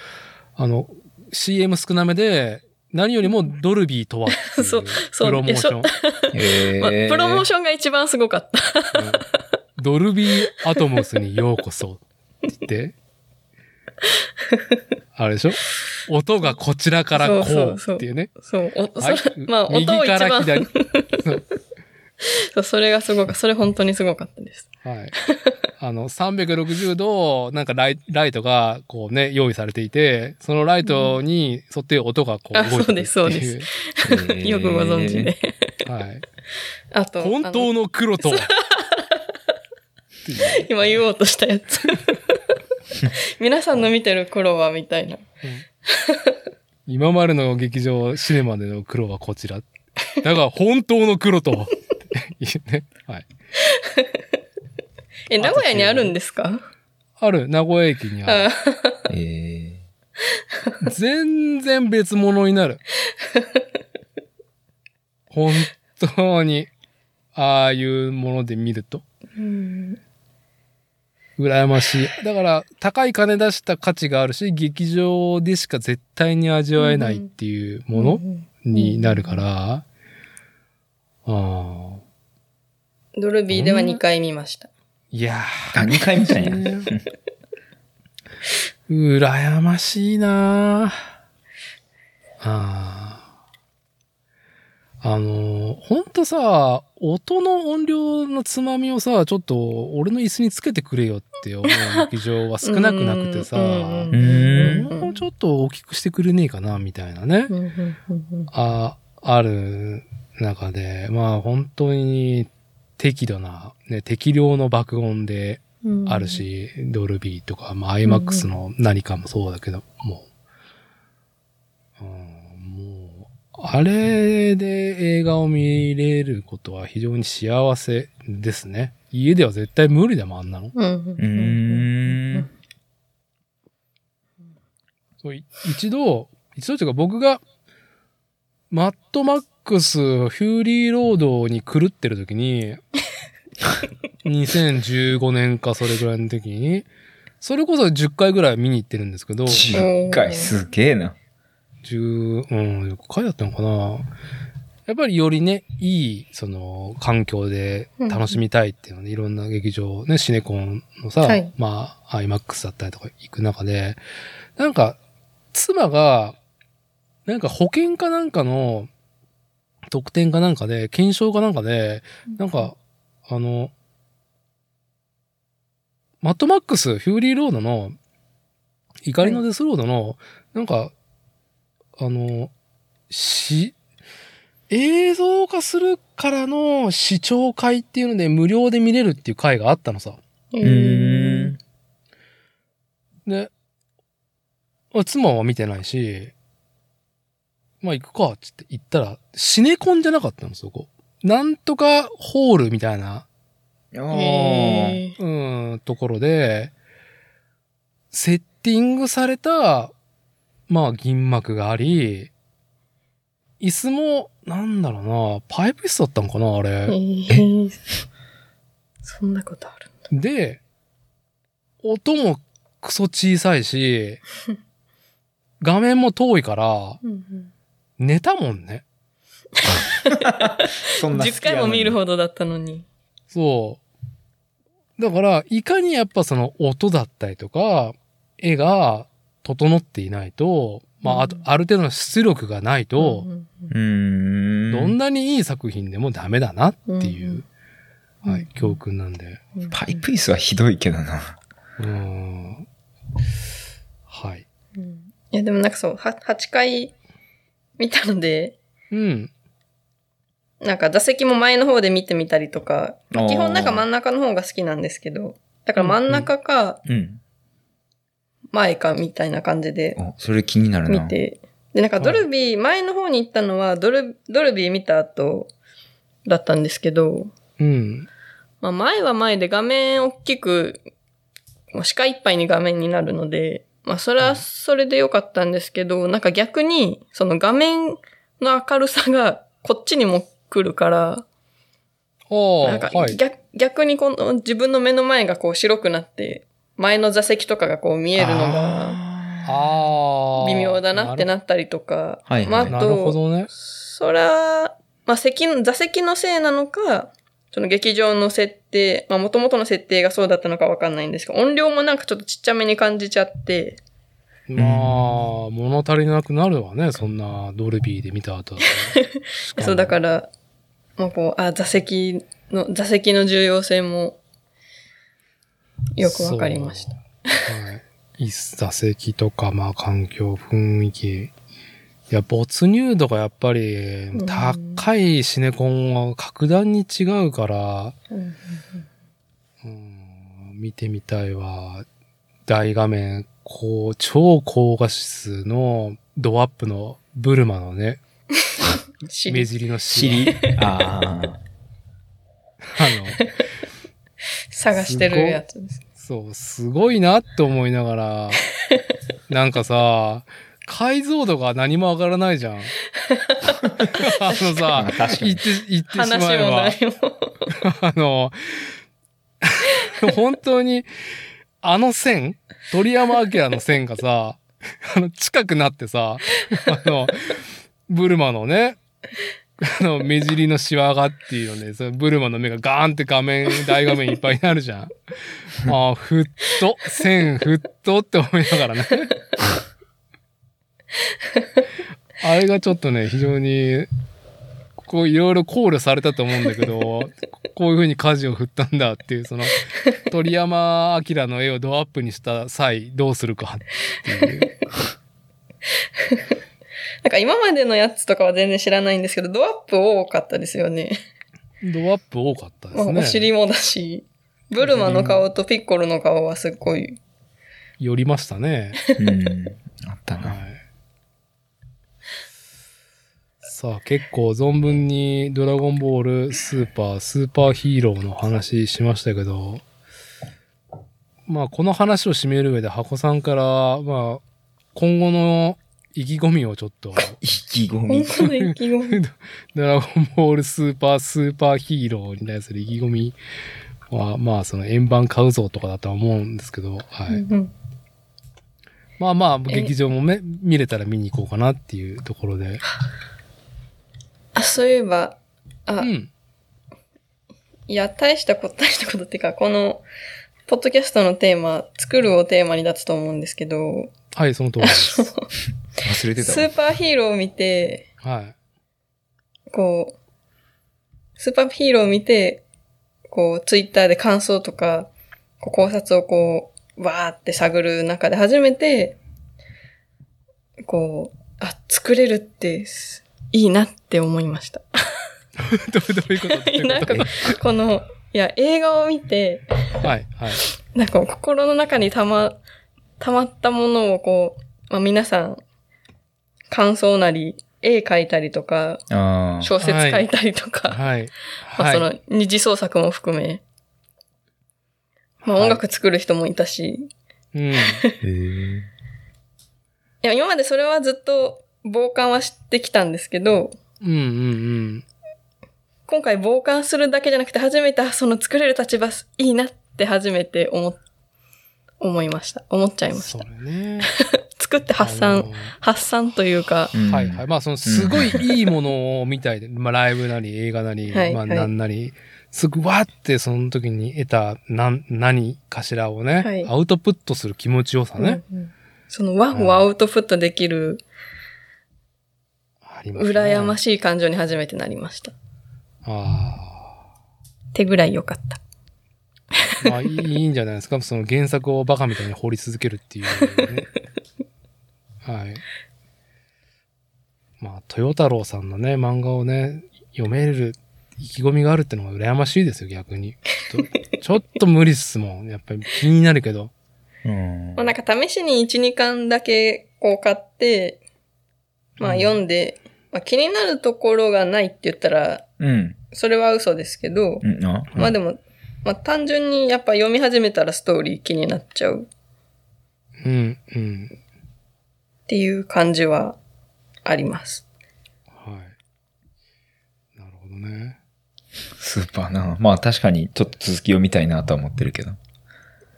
あの、CM 少なめで、何よりもドルビーとはっていう そうそうプロモーション。まあえープロモーションが一番すごかった。うんドルビーアトモスにようこそって言って、あれでしょ？音がこちらからこうっていうね。そう。おはい？そ れまあ、音右を一番、から左。そうそれがすごかそれ本当にすごかったです。はい。あの、360度、なんかライライトがこうね、用意されていて、そのライトに沿って音がこうあ動いてるっていう。そうですそうえーよくご存知で。はい。あと、本当のの黒と今言おうとしたやつ。皆さんの見てる黒は、みたいな。今までの劇場シネマでの黒はこちら。だが本当の黒とは。っていうね。はい。え、名古屋にあるんですか？ある、名古屋駅にある。あえ全然別物になる。本当に、ああいうもので見ると。うん羨ましい。だから、高い金出した価値があるし、劇場でしか絶対に味わえないっていうものになるから、ああ。ドルビーでは2回見ました。いやー、あ、2回見たんや。ー、羨ましいなああーあの、ほんとさ、音の音量のつまみをさ、ちょっと俺の椅子につけてくれよって思う劇場は少なくなくてさ、もうちょっと大きくしてくれねえかな、みたいなね。あ、ある中で、まあ本当に適度な、ね、適量の爆音でうん。あるし、ドルビーとか、まあ IMAX の何かもそうだけど、もう、うん、もう、あれで映画を見れることは非常に幸せですね。家では絶対無理だもん、あんなの。うんうんうーん。そうい一度、一度というか僕が、マッドマックス、フューリーロードに狂ってる時に、2015年かそれぐらいの時に、それこそ10回ぐらい見に行ってるんですけど、10回、すげえな。10、うん、10回だったのかな。やっぱりよりね、いい、その、環境で楽しみたいっていうので、いろんな劇場、ね、シネコンのさ、はい。まあ、IMAX だったりとか行く中で、なんか、妻が、なんか保険かなんかの、特典かなんかで、懸賞かなんかで、なんか、あの、マッドマックス、 Fury Road の、怒りのデスロードの、なんか、あの、し、映像化するからの視聴会っていうので無料で見れるっていう会があったのさ。ううーん。で、あ妻は見てないし、まあ行くかっつって行ったら、シネコンじゃなかったの、そこ。なんとかホールみたいな、うん、ところで、セッティングされた、まあ銀幕があり、椅子も、なんだろうな、パイプ椅子だったのかな、あえれ。ーそんなことある。で、音もクソ小さいし、画面も遠いから、うんうん寝たもんね。そんな好10きやのに回も見るほどだったのに。そう。だから、いかにやっぱその音だったりとか、絵が整っていないと、まあ、あとうんある程度の出力がないとう、ん。どんなにいい作品でもダメだなっていう、うんはい、教訓なんで。うんパイプ椅子はひどいけどな。うーん。はい。うんいや、でもなんかそう、は8回見たので、うん。なんか座席も前の方で見てみたりとか、基本なんか真ん中の方が好きなんですけど、だから真ん中かうん。前かみたいな感じでお、それ気になるな。見て、で、なんかドルビー、前の方に行ったのはドル、ドルビー見た後だったんですけど、うん。まあ前は前で画面大きく、もう視界いっぱいに画面になるので、まあそれはそれでよかったんですけど、なんか逆に、その画面の明るさがこっちにも来るから、あなんかあ、はい。逆逆にこの自分の目の前がこう白くなって、前の座席とかがこう見えるのがあああ。微妙だなってななったりとか、はいはいまああと、どね。そら、まあ席の、座席のせいなのか、その劇場の設定、まあ元々の設定がそうだったのかわかんないんですけど、音量もなんかちょっとちっちゃめに感じちゃって、まあ、物足りなくなるわね、そんなドルビーで見た後。そうだからら、もうこう、あ、座席の、座席の重要性もよくわかりました。はい。一座席とか、まあ環境、雰囲気。いや、没入度がやっぱりん高いシネコンは格段に違うから、うんうん、見てみたいわ。大画面、こう、超高画質のドアップのブルマのね、目尻の尻。尻。ああ。あの、探してるやつです。そう、すごいなって思いながら、なんかさ、解像度が何も上がらないじゃん。あのまさ。言って、言ってしま話えば、も何も。あの、本当に、あの線、鳥山明の線がさ、あの、近くなってさ、あの、ブルマのね、あの、目尻のシワがっていうので、そのブルマの目がガーンって画面、大画面いっぱいになるじゃん。ああ、ふっと、線ふっとって思いながらね。あれがちょっとね、非常に、こういろいろ考慮されたと思うんだけど、こういう風に舵を振ったんだっていう、その、鳥山明の絵をドアップにした際、どうするかっていう。なんか今までのやつとかは全然知らないんですけど、ドアップ多かったですよね。ドアップ多かったでまあすね。お尻もだし、ブルマの顔とピッコロの顔はすっごい。寄りましたね。うん。あったな。はい。さあ、結構存分にドラゴンボールスーパー、スーパーヒーローの話しましたけど、まあ、この話を締める上で、箱さんから、まあ、今後の意気込みをちょっと、意気込本み。当の意気込み。ドラゴンボールスーパー、スーパーヒーローに対する意気込みは、まあ、その円盤買うぞとかだとは思うんですけど、はい。うんうんまあまあ、え劇場もめ見れたら見に行こうかなっていうところで。あ、そういえば、あ、うん。いや、大したこと、大したことっていうか、この、ポッドキャストのテーマ、作るをテーマに立つと思うんですけど、はい、その通りです。忘れてたわ。スーパーヒーローを見て、はい。こう、スーパーヒーローを見て、こう、ツイッターで感想とか、こう考察をこう、わーって探る中で初めて、こう、あ、作れるってすいいなって思いました。どうどういうこと なんか、この、いや、映画を見て、とはい、はい。なんか心の中にたま、たまったものをこう、まあ、皆さん、感想なり、絵描いたりとか。小説書いたりとか、はい。まあ、はい。その二次創作も含め、まあ、音楽作る人もいたし、うん。へえ。いや、今までそれはずっと傍観はしてきたんですけど、うんうんうん。今回傍観するだけじゃなくて初めてあその作れる立場いいなって初めて思、思いました。思っちゃいました。だね。作って発あ散の、発散というか、うんはいはい。まあ、その、すごいいいものを見たいで、まあ、ライブなり、映画なり、まあ、なんなり、すぐわって、その時に得た、なん、何かしらをね、はいアウトプットする気持ちよさね。うんうんそのワンをアウトプットできる、ありますね。羨ましい感情に初めてなりました。あってぐらい良かった。あ。まあ、いいいいんじゃないですか？その原作をバカみたいに掘り続けるっていう、ね。はい。まあ、豊太郎さんのね、漫画をね、読める意気込みがあるってのが羨ましいですよ、逆に。ちょっと ちょっと無理っすもん。やっぱり気になるけど。うんまあなんか試しに1、2巻だけこう買って、まあうん読んで、まあ気になるところがないって言ったら、うん。それは嘘ですけど、うん。あまあでも、まあ単純にやっぱ読み始めたらストーリー気になっちゃううん、うん。っていう感じはあります。はい。なるほどね。スーパーな。まあ確かにちょっと続き読みたいなとは思ってるけど。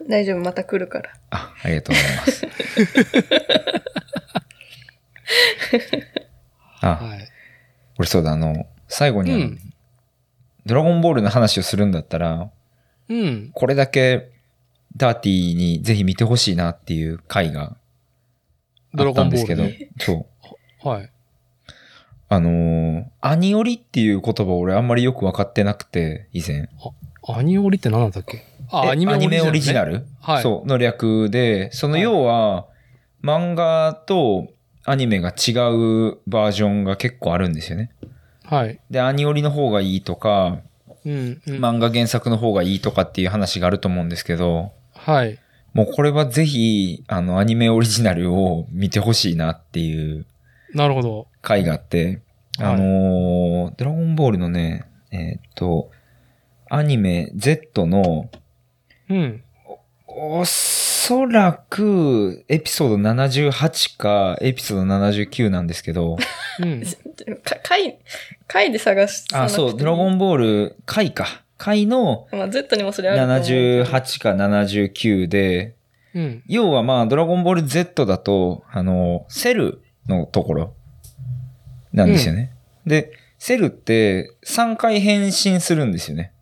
大丈夫、また来るから。あ、ありがとうございます。あ、はい。俺そうだ、あの、最後にうんドラゴンボールの話をするんだったら、うん。これだけダーティーにぜひ見てほしいなっていう回があったんですけどそう。はい。あのーアニオリっていう言葉俺あんまりよく分かってなくて、以前。アニオリって何なんだっけ？あ、えアニメオリジナル、ね。オリジナル？はい。そう、の略で、そのはい要は、漫画とアニメが違うバージョンが結構あるんですよね。はい。で、アニオリの方がいいとか、うん、うん。漫画原作の方がいいとかっていう話があると思うんですけど、はい。もうこれはぜひ、あの、アニメオリジナルを見てほしいなっていうなるほど。回があって、はいあのードラゴンボールのね、えーっと、アニメ Z の、うん。おそらく、エピソード78か、エピソード79なんですけど、うん。か回、回で探しあ、そう、ドラゴン。ンボール、回か。回のまあ Z にもそれあると思うけど。78か79で、うん。要はまあ、ドラゴンボール Z だと、あの、セルのところなんですよね。で、セルって3回変身するんですよね。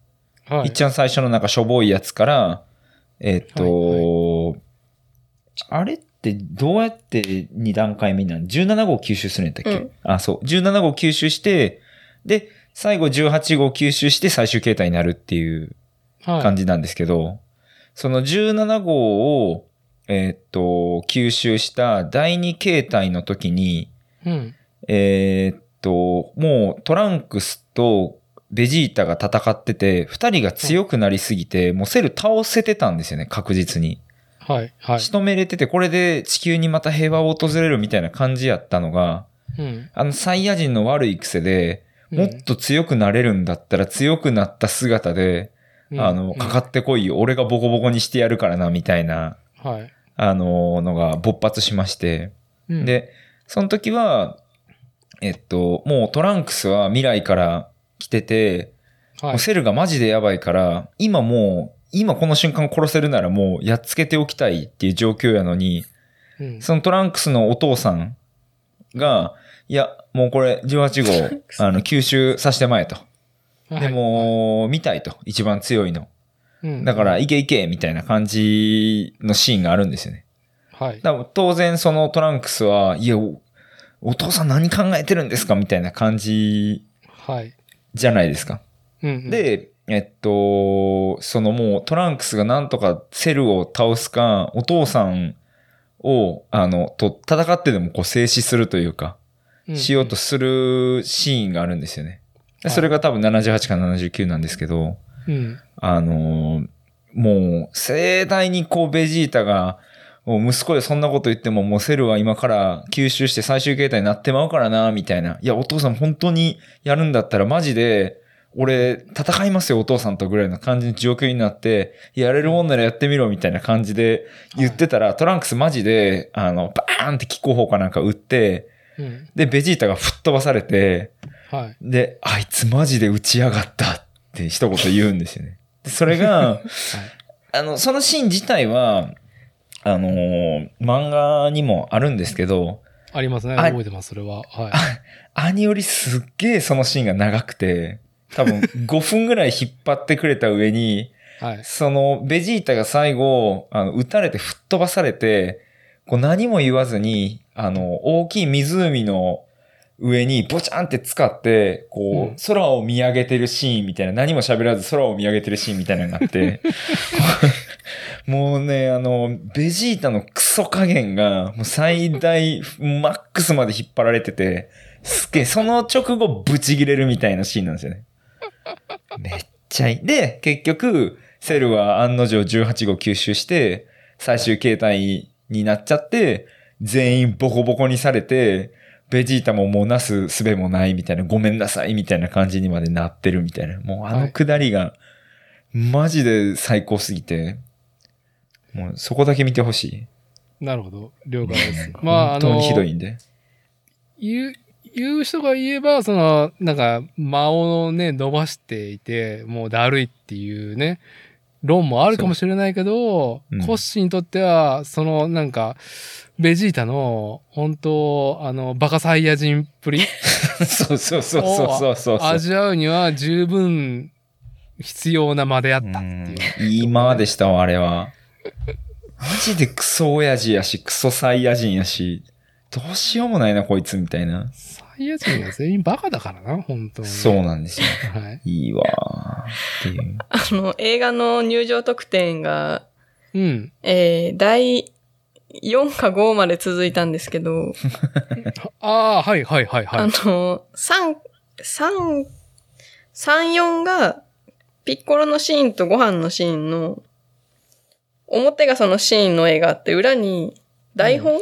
はい。一番最初のなんかしょぼいやつから、えーっと、はいあれってどうやって2段階目になる ?17 号吸収するんやったっけ、うんあ、そう。17号吸収して、で、最後18号吸収して最終形態になるっていうはい。感じなんですけど、その17号を、えーっと、吸収した第2形態の時に、うん。えーっと、もうトランクスとベジータが戦ってて、二人が強くなりすぎて、もうセル倒せてたんですよね、確実に。はい。はい。仕留めれてて、これで地球にまた平和を訪れるみたいな感じやったのが、うん。あのサイヤ人の悪い癖で、もっと強くなれるんだったら強くなった姿で、うん、あの、かかってこいよ、俺がボコボコにしてやるからな、みたいな、うん。はい。あの、のが勃発しまして、うん、で、その時は、えっと、もうトランクスは未来から来てて、はい。セルがマジでやばいから、今もう、今この瞬間殺せるならもうやっつけておきたいっていう状況やのに、うんそのトランクスのお父さんが、いや、もうこれ18号、あの、吸収させてまえと。はいで、も、見たいと。一番強いの。うんだから、いけいけみたいな感じのシーンがあるんですよね。はい。だ当然そのトランクスは、いや、おお父さん何考えてるんですかみたいな感じはい。じゃないですか。うんうん、で、えっと、そのもうトランクスがなんとかセルを倒すか、お父さんを、あの、と戦ってでもこう静止するというか、うんしようとするシーンがあるんですよね。でそれが多分78か79なんですけど、うん。あのーもう盛大にこうベジータが、もう息子でそんなこと言ってももうセルは今から吸収して最終形態になってまうからな、みたいな。いや、お父さん本当にやるんだったらマジで、俺戦いますよ、お父さんとぐらいの感じの状況になって、やれるもんならやってみろ、みたいな感じで言ってたら、トランクスマジで、あの、バーンって気候砲かなんか撃って、うん。で、ベジータが吹っ飛ばされて、はい。で、あいつマジで打ちやがったって一言言うんですよね。でそれが、あの、そのシーン自体は、あのー漫画にもあるんですけど、ありますね。あ覚えてます、それは。はい。兄よりすっげえそのシーンが長くて、多分 5分ぐらい引っ張ってくれた上に、はい。そのベジータが最後、あの、撃たれて吹っ飛ばされて、こう何も言わずに、あの、大きい湖の上にボチャンって使って、こう、うん空を見上げてるシーンみたいな、何も喋らず空を見上げてるシーンみたいなのがあって、もうね、あの、ベジータのクソ加減が、もう最大、マックスまで引っ張られてて、すげえ、その直後ブチギレるみたいなシーンなんですよね。めっちゃいい。で、結局、セルは案の定18号吸収して、最終形態になっちゃって、全員ボコボコにされて、ベジータももうなす術もないみたいな、ごめんなさいみたいな感じにまでなってるみたいな。もうあのくだりが、マジで最高すぎて、もうそこだけ見てほしい。なるほど。了解です。まあ、あの本当に、ひどいんで。言う、言う人が言えば、その、なんか、間をね、伸ばしていて、もうだるいっていうね、論もあるかもしれないけど、そううんコッシーにとっては、その、なんか、ベジータの、本当あの、バカサイヤ人っぷり そうそうそうそうそうそう。味わうには十分必要な間であったっていう。うんいい間でしたわ、あれは。マジでクソ親父やし、クソサイヤ人やし、どうしようもないな、こいつみたいな。サイヤ人は全員バカだからな、本当に。そうなんですよ。はい。いいわーっていう。あの、映画の入場特典が、うん。えー、第4か5まで続いたんですけど、ああ、はいはいはいはい。あの、3、3、3、4が、ピッコロのシーンとご飯のシーンの、表がそのシーンの絵があって、裏に台本、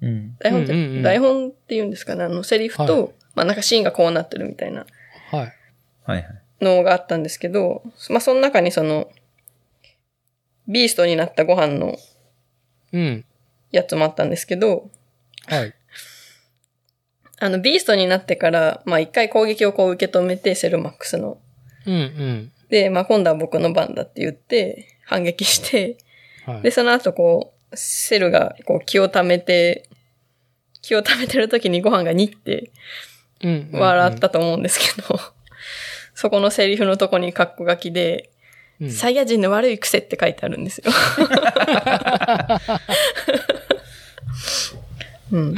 うん。台本って、うんうんうん台本って言うんですかね？あの、セリフと、はまあなんかシーンがこうなってるみたいなはい。はいはい。のがあったんですけど、まあその中にその、ビーストになったご飯のうん。やつもあったんですけど、はい。あの、ビーストになってから、まあ一回攻撃をこう受け止めて、セルマックスの。うんうん。で、まあ今度は僕の番だって言って、反撃して、はい。で、その後こう、セルがこう気を溜めて、気を溜めてる時にご飯がにってうんうんうん笑ったと思うんですけど、そこのセリフのとこにカッコ書きで、うんサイヤ人の悪い癖って書いてあるんですよ。うん。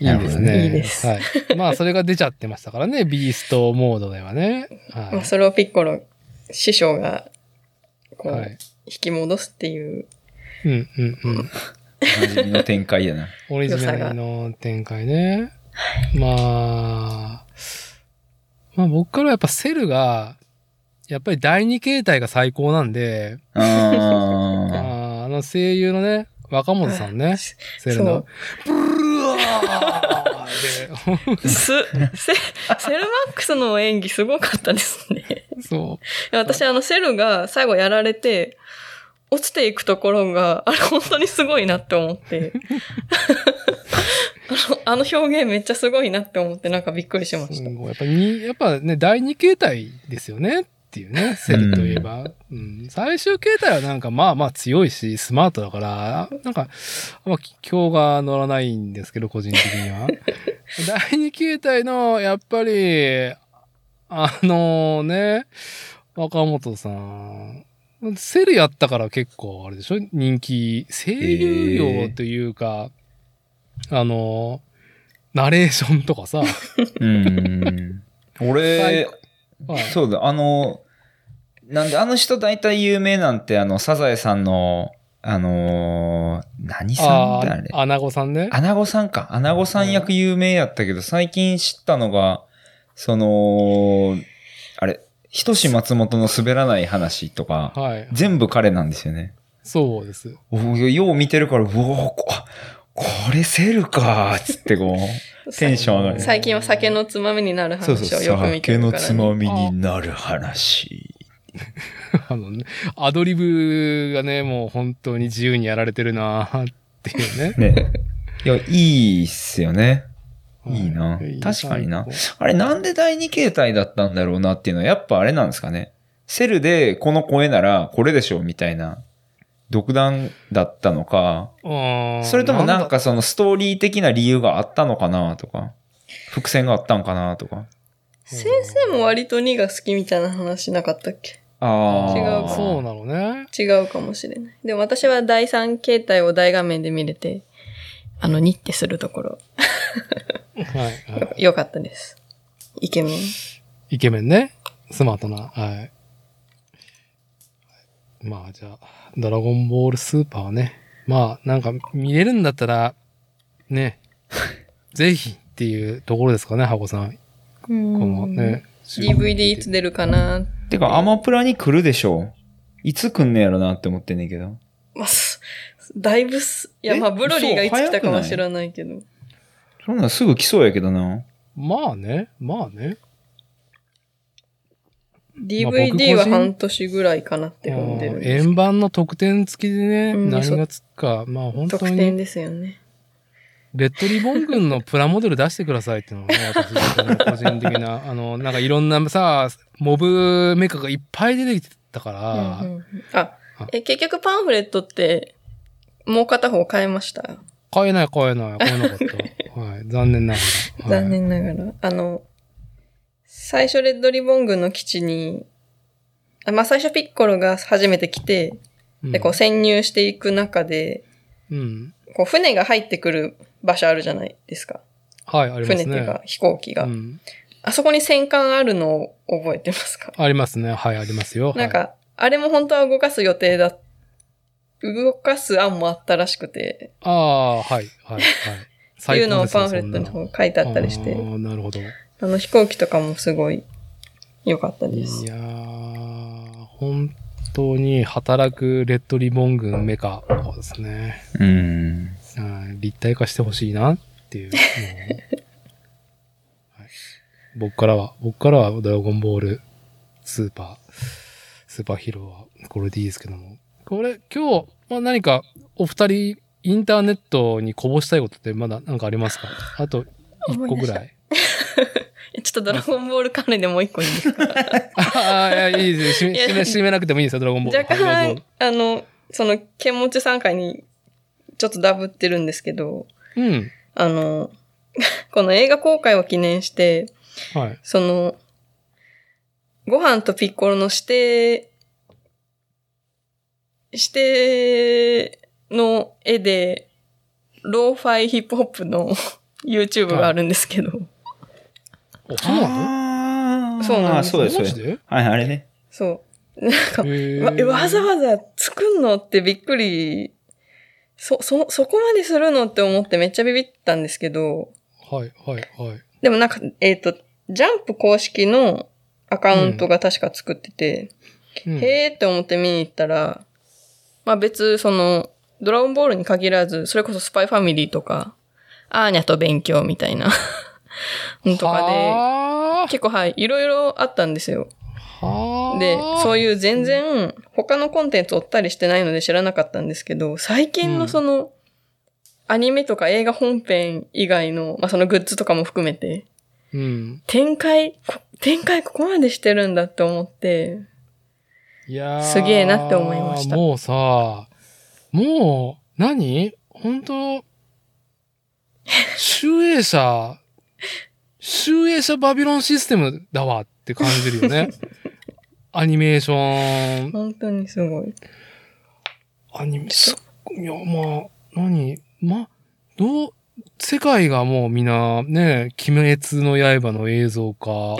いいですね。いいですはい。まあ、それが出ちゃってましたからね、ビーストモードではね。まあ、はそれをピッコロ、師匠が、こい。う、はい。引き戻すっていう。うんうんうん。おなじみの展開やな。オリジナルの展開ね。まあ、まあ僕からはやっぱセルが、やっぱり第二形態が最高なんで、ああーあの声優のね、若本さんね、セルのそう。ブルワーです、セ、セルマックスの演技すごかったですね。そいや私あのセルが最後やられて、落ちていくところが、あれ本当にすごいなって思って。あの、あの表現めっちゃすごいなって思ってなんかびっくりしまう。した。やっぱに、やっぱね、第二形態ですよねっていうね、セルといえば。うん、最終形態はなんかまあまあ強いし、スマートだから、なんか、まあ、今日が乗らないんですけど、個人的には。第二形態の、やっぱり、あのね、若本さん、セルやったから結構あれでしょ？人気、声優業というか、あの、ナレーションとかさ、うん。俺、はいそうだ、あの、なんであの人大体有名なんて、あの、サザエさんの、あのー、何さんってあれ？アナゴさんね。アナゴさんか。アナゴさん役有名やったけど、最近知ったのが、その、あれ、ひとし松本の滑らない話とか、はい。全部彼なんですよね。そうです。およう見てるから、うおーここれセルかつってこう、テンション上がる。最近は酒のつまみになる話をよく見て酒のるから、ね。つまみになる話。あのね、アドリブがね、もう本当に自由にやられてるなっていうね。ね。いや、いいっすよね。はいいいな確かにな最あれなんで第二形態だったんだろうなっていうのは、やっぱあれなんですかね。セルでこの声ならこれでしょみたいな独断だったのか、高それともなんだ？かそのストーリー的な理由があったのかなとか、伏線があったんかなとか。先生も割と2が好きみたいな話なかったっけ？ああ。違うそうなのね。違うかもしれない。でも私は第3形態を大画面で見れて、あの、ニッてするところ、はい、はい。良かったです。イケメン。イケメンね。スマートな。はい。まあじゃあ、ドラゴンボールスーパーはね。まあなんか見れるんだったら、ね、ぜひっていうところですかね、ハコさん。このね。DVD いつ出るかなてか、アマプラに来るでしょいつ来んねやろなって思ってんねんけど。まあ、すだいぶす、いや、え？まあ、ブロリーがいつ来たかそう早くない？は知らないけど。そんなんすぐ来そうやけどな。まあね、まあね。DVD は半年ぐらいかなって踏んでるんです円盤の特典付きでね、うん何がつくか、まあ本当特典に、ですよね。レッドリボン軍のプラモデル出してくださいっていうのがね、私の個人的な、あの、なんかいろんなさ、モブメカがいっぱい出てきてたから、うんうんうんあ、え、結局パンフレットって、もう片方買えました？買えない買えない、買えなかった。はい、残念ながら。はい残。念ながら。あの、最初レッドリボン軍の基地に、あまあ最初ピッコロが初めて来て、で、こう潜入していく中で、うん。こう船が入ってくる場所あるじゃないですか。はい、ありますね。船っていうか飛行機が。うん。あそこに戦艦あるのを覚えてますか？ありますね。はい、ありますよ。なんか、あれも本当は動かす予定だ、動かす案もあったらしくて、はい、ああ、はい、はい、はい。っていうのをパンフレットに最高ですね書いてあったりして、ああ、なるほど。あの飛行機とかもすごい良かったですい。やー、本当に働くレッドリボン軍メカですね。うん。うん立体化してほしいなっていう。もうはい僕からは、僕からはドラゴンボールスーパー、スーパーヒーローはこれでいいですけども。これ今日、まあ、何かお二人インターネットにこぼしたいことってまだ何かありますか？あと一個ぐらい。え ちょっとドラゴンボール関連でもう一個いいですか？ああ、いや、いいですよ。締めなくてもいいですよ、ドラゴンボール。若干ぞ、あの、その、剣持ち参加にちょっとダブってるんですけど、うん。あの、この映画公開を記念して、はい。その、ご飯とピッコロの指定、指定の絵で、ローファイヒップホップの YouTube があるんですけど、あ、そうなの？そうなんですそうです、マジそうです。で？はい、あれね。そう。なんか、へわーわざわざ作んのってびっくり、そ、そ、そこまでするのって思ってめっちゃビビったんですけど、はい、はい、はい。でもなんか、えっ、と、ジャンプ公式のアカウントが確か作ってて、うんへーって思って見に行ったら、まあ別、その、ドラゴンボールに限らず、それこそスパイファミリーとか、アーニャと勉強みたいな、のとかはで、結構はい、いろいろあったんですよ。で、そういう全然他のコンテンツ追ったりしてないので知らなかったんですけど、最近のその、アニメとか映画本編以外の、まあそのグッズとかも含めて、うん。展開、こ展開ここまでしてるんだって思って、いやー。すげえなって思いました。もうさ、もう、何？本当 集英社、集英社バビロンシステムだわって感じるよね。アニメーション、本当にすごい。アニメ、すいや、まあ、何？ま、どう、世界がもうみんな、ね、鬼滅の刃の映像化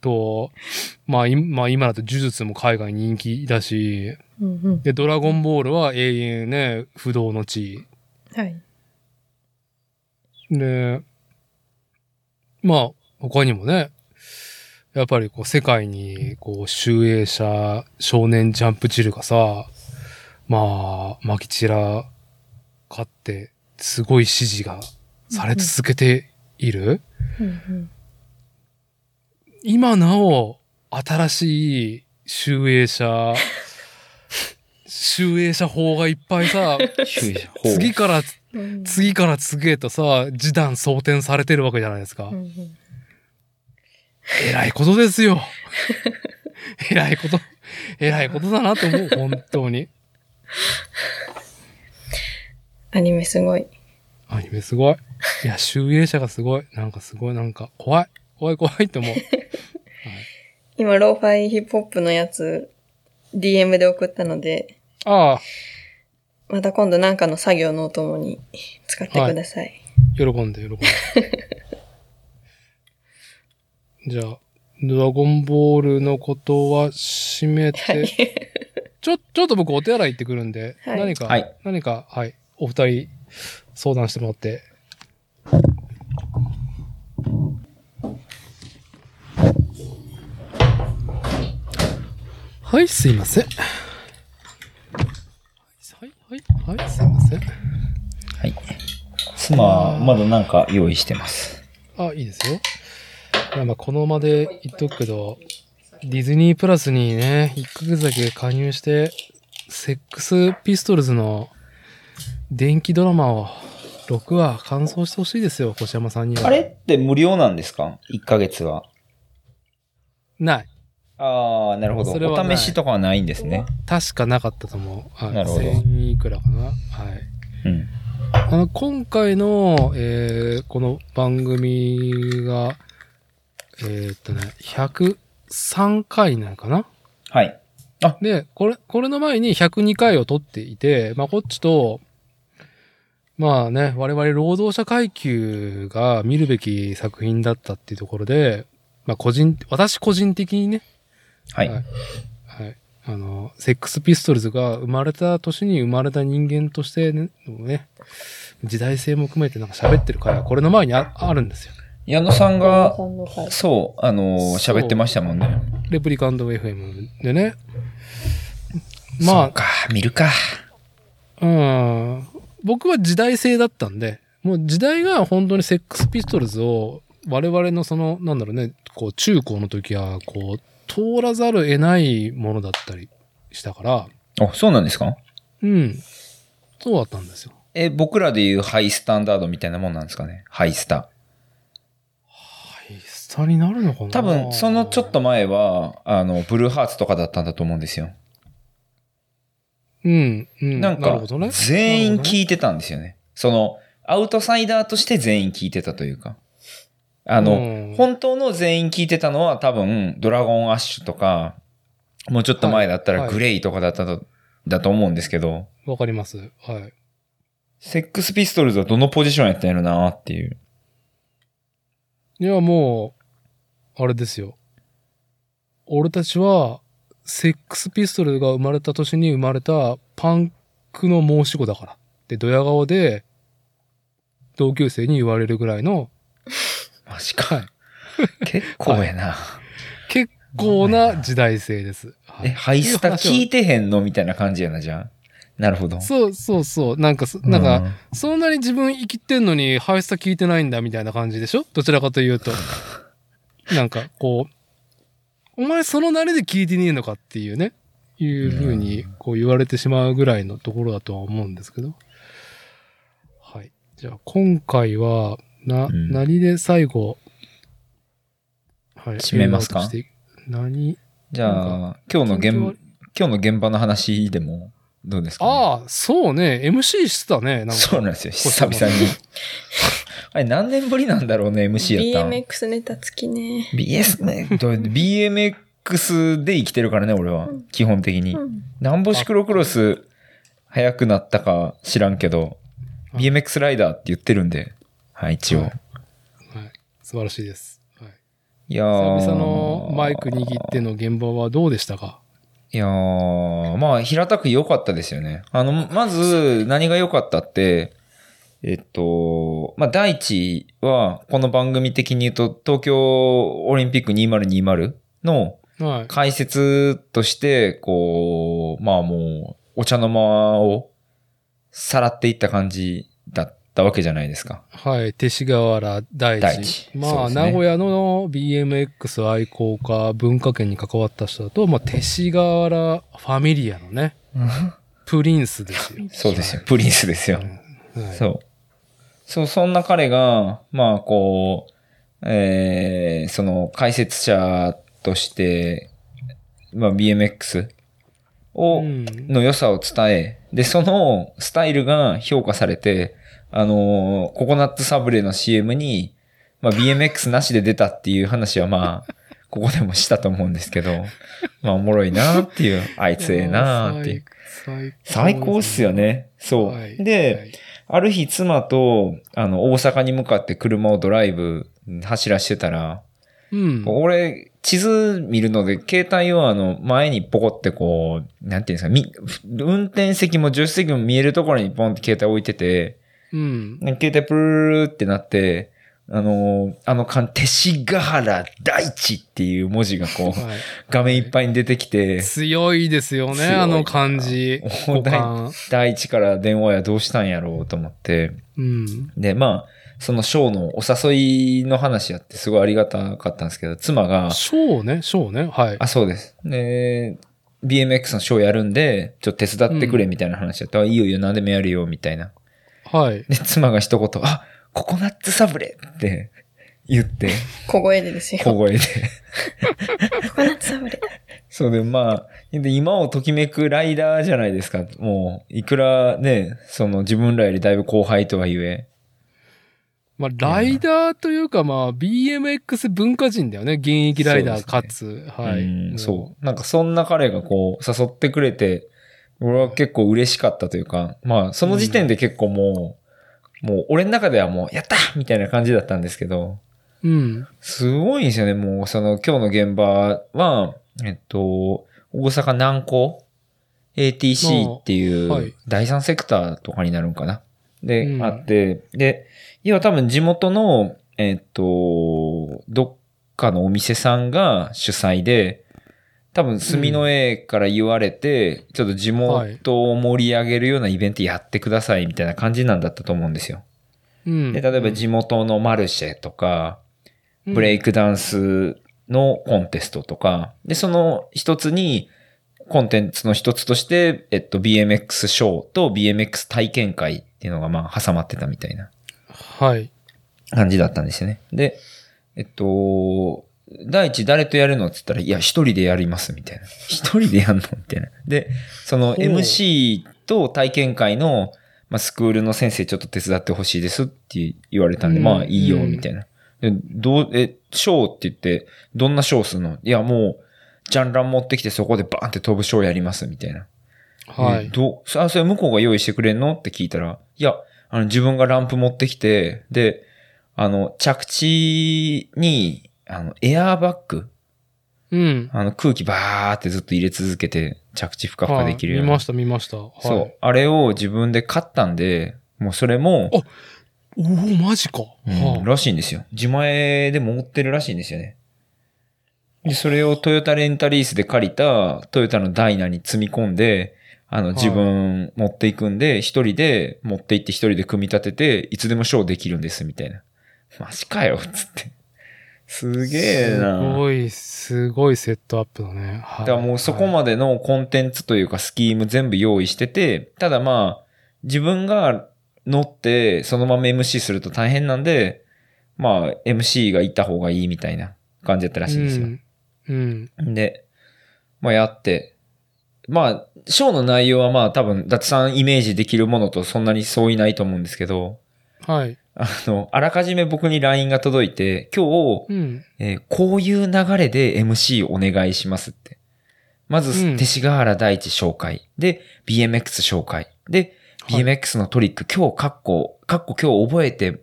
と、まあ、いまあ今だと呪術も海外人気だし、うんうん。で、ドラゴンボールは永遠ね、不動の地位。はい。で、まあ、他にもね、やっぱりこう世界にこう集英社少年ジャンプ汁がさ、まあ、まき散らかって、すごい支持がされ続けている。うんうん。今なお、新しい集英社、集英社法がいっぱいさ、次からうん次から次へとさ、示談装填されてるわけじゃないですかう。んうんえらいことですよ。えらいこと、えらいことだなと思う、本当に。アニメすごい。アニメすごい。いや、集英社がすごい。なんかすごい、なんか怖い。怖い怖いって思う。今、ローファイヒップホップのやつ、DM で送ったので、ああ、また今度なんかの作業のお供に使ってください。喜んで、喜んで。じゃあ、ドラゴンボールのことは締めて、はい。ちょ、ちょっと僕お手洗い行ってくるんで、はい何か、はい何か、はい、お二人相談してもらって。はい、すいません。はい、はい、はい、すいません。はい。妻はまだなんか用意してます。あ、いいですよ。いやまあ、このまで言っとくけど、ディズニープラスにね、1ヶ月だけ加入して、セックスピストルズの電気ドラマを6話完走してほしいですよ、越山さんには。あれって無料なんですか ?1 ヶ月は。ない。ああ、なるほど。それはお試しとかはないんですね。確かなかったと思う。はい、なるほど1000いくらかな。はい。うん。あの、今回の、えーこの番組が、えーっとね、103回なのかなはい。で、これ、これの前に102回を取っていて、まあ、こっちと、まあね、我々労働者階級が見るべき作品だったっていうところで、まあ、個人、私個人的にね、はい。はいはい。あの、セックスピストルズが生まれた年に生まれた人間としてね、のね時代性も含めてなんか喋ってる回はこれの前にああるんですよ。矢野さんがそう、あの喋ってましたもんね。レプリカント FM でね。まあ、まそうか、見るか。あ、うん。僕は時代性だったんで、もう時代が本当にセックスピストルズを我々のその、なんだろうね、こう中高の時は、こう、通らざるを得ないものだったりしたから、あ、そうなんですか？うん。そうだったんですよ。え、僕らでいうハイスタンダードみたいなもんなんですかね？ハイスタ。はい、スタになるのかな？多分、そのちょっと前は、あの、ブルーハーツとかだったんだと思うんですよ。うん、うん。なんか全員聞いてたんですよね。その、アウトサイダーとして全員聞いてたというか。あの、うん本当の全員聞いてたのは多分、ドラゴンアッシュとか、もうちょっと前だったはいらグレイとかだったと、だと思うんですけど、わかります。はい。セックスピストルズはどのポジションやったんやろなっていう。いや、もう、あれですよ。俺たちは、セックスピストルが生まれた年に生まれたパンクの申し子だから。で、ドヤ顔で、同級生に言われるぐらいの、マジか。はい。結構やな。結構な時代性です。はいえ、ハイスタ聞いてへんのみたいな感じやな、じゃあ。なるほど。そうそうそう。なんかそ、なんか、うそんなに自分生きてんのに、ハイスタ聞いてないんだみたいな感じでしょ？どちらかというと。なんか、こう、お前その慣れで聞いてねえのかっていうね、いうふうに、こう言われてしまうぐらいのところだとは思うんですけど。はい。じゃあ、今回は、な、うん何で最後、はい。締めますか？何？じゃあ、今日の現今日の現場の話でも、どうですか、ね、ああ、そうね。MC してたね。なんかそうなんですよ、久々に。あれ、何年ぶりなんだろうね、MC やったん BMX ネタ付きね。BS ね、どう BMX で生きてるからね、俺はうん。基本的にう。ん。なんぼシクロクロス速くなったか知らんけど、あ BMX ライダーって言ってるんで、はい、一応。はいはい。素晴らしいです。はい。いやー久々のマイク握っての現場はどうでしたか？いやー、まあ、平たく良かったですよね。あの、まず、何が良かったって、えっと、まあ、第一は、この番組的に言うと、東京オリンピック2020のはい。解説として、こう、まあもう、お茶の間をさらっていった感じだったわけじゃないですか。はい。勅使河原大大地。地まあ、ね名古屋の BMX 愛好家、文化圏に関わった人だと、まあ、勅使河原ファミリアのね、プリンスですよ。そうですよ。プリンスですよ。はい。そう。そう、そんな彼が、まあ、こう、えー、その解説者として、まあ、BMX を、うんの良さを伝え、で、そのスタイルが評価されて、あのーココナッツサブレの CM に、まあ、BMX なしで出たっていう話はまあ、ここでもしたと思うんですけど、まあ、おもろいなっていう、あいつええなっていう。最最高っすよ。ね。そう。はいで、はいある日妻と、あの、大阪に向かって車をドライブ、走らしてたら、うん。俺、地図見るので、携帯をあの、前にポコってこう、なんていうんですか、み、運転席も助手席も見えるところにポンって携帯置いてて、うん。携帯プルーってなって、あの、あの漢、勅使河原大地っていう文字がこう、はい画面いっぱいに出てきて、強いですよね、あの感じ。お五感。第一から電話やどうしたんやろうと思って、うん。で、まあ、そのショーのお誘いの話やってすごいありがたかったんですけど、妻が、ショーね、ショーね？はい。あ、そうです。で、BMX のショーやるんで、ちょっと手伝ってくれみたいな話だったら、いいよいいよ、何でもやるよ、みたいな。はい。で、妻が一言、あ、ココナッツサブレって言って、小声でですよ。小声で。ココナッツサブレ。そうで、まあ、で今をときめくライダーじゃないですか。もう、いくらね、その自分らよりだいぶ後輩とはいえ。まあ、ライダーというか、まあ、BMX 文化人だよね。現役ライダーかつ。はい。そう。なんかそんな彼がこう、誘ってくれて、俺は結構嬉しかったというか、まあ、その時点で結構もう、もう俺の中ではもう、やったみたいな感じだったんですけど、うん。すごいんですよね。もう、その今日の現場は、えっと、大阪南港 ATC っていあはいう第三セクターとかになるんかな？で、うんあって、で、要は多分地元の、えっと、どっかのお店さんが主催で、多分住の絵から言われて、ちょっと地元を盛り上げるようなイベントやってくださいみたいな感じなんだったと思うんですよ。うん。で、例えば地元のマルシェとか、ブレイク。クダンスのコンテストとか、で、その一つに、コンテンツの一つとして、えっと、BMX ショーと BMX 体験会っていうのがまあ挟まってたみたいなはい。感じだったんですよね。で、えっと、第一誰とやるのって言ったら、いや、一人でやります、みたいな。一人でやんのみたいな。で、その MC と体験会の、まあ、スクールの先生ちょっと手伝ってほしいですって言われたんで、うんまあいいよ、うんみたいな。でどう、え、ショーって言って、どんなショーするの？いや、もう、ジャンラン持ってきてそこでバーンって飛ぶショーやります、みたいな。はい。えどう、あ、それ向こうが用意してくれんの？って聞いたら、いや、あの、自分がランプ持ってきて、で、あの、着地に、あの、エアーバッグ、うん。あの、空気バーってずっと入れ続けて、着地ふかふかできるような。はい見ました、見ました。はい、そう。あれを自分で買ったんで、もうそれも、あおおマジか。うんはあらしいんですよ。自前で持ってるらしいんですよね。で、それをトヨタレンタリースで借りたトヨタのダイナに積み込んで、あの、い自分持っていくんで、一人で持って行って一人で組み立てて、いつでもショーできるんです、みたいな。マジかよ、つって。すげえな。すごい、すごいセットアップだね。はいだからもうそこまでのコンテンツというかスキーム全部用意してて、ただまあ、自分が乗ってそのまま MC すると大変なんで、まあ MC がいた方がいいみたいな感じだったらしいんですよ。うん。うん。で、まあやって、まあ、ショーの内容はまあ多分、ダツさんイメージできるものとそんなに相違ないと思うんですけど、はい。あの、あらかじめ僕に LINE が届いて、今日、うん。えーこういう流れで MC お願いしますって。まず、うん勅使河原大地紹介。で、BMX 紹介。で、はい BMX のトリック、今日、カッコ、カッコ今日覚えて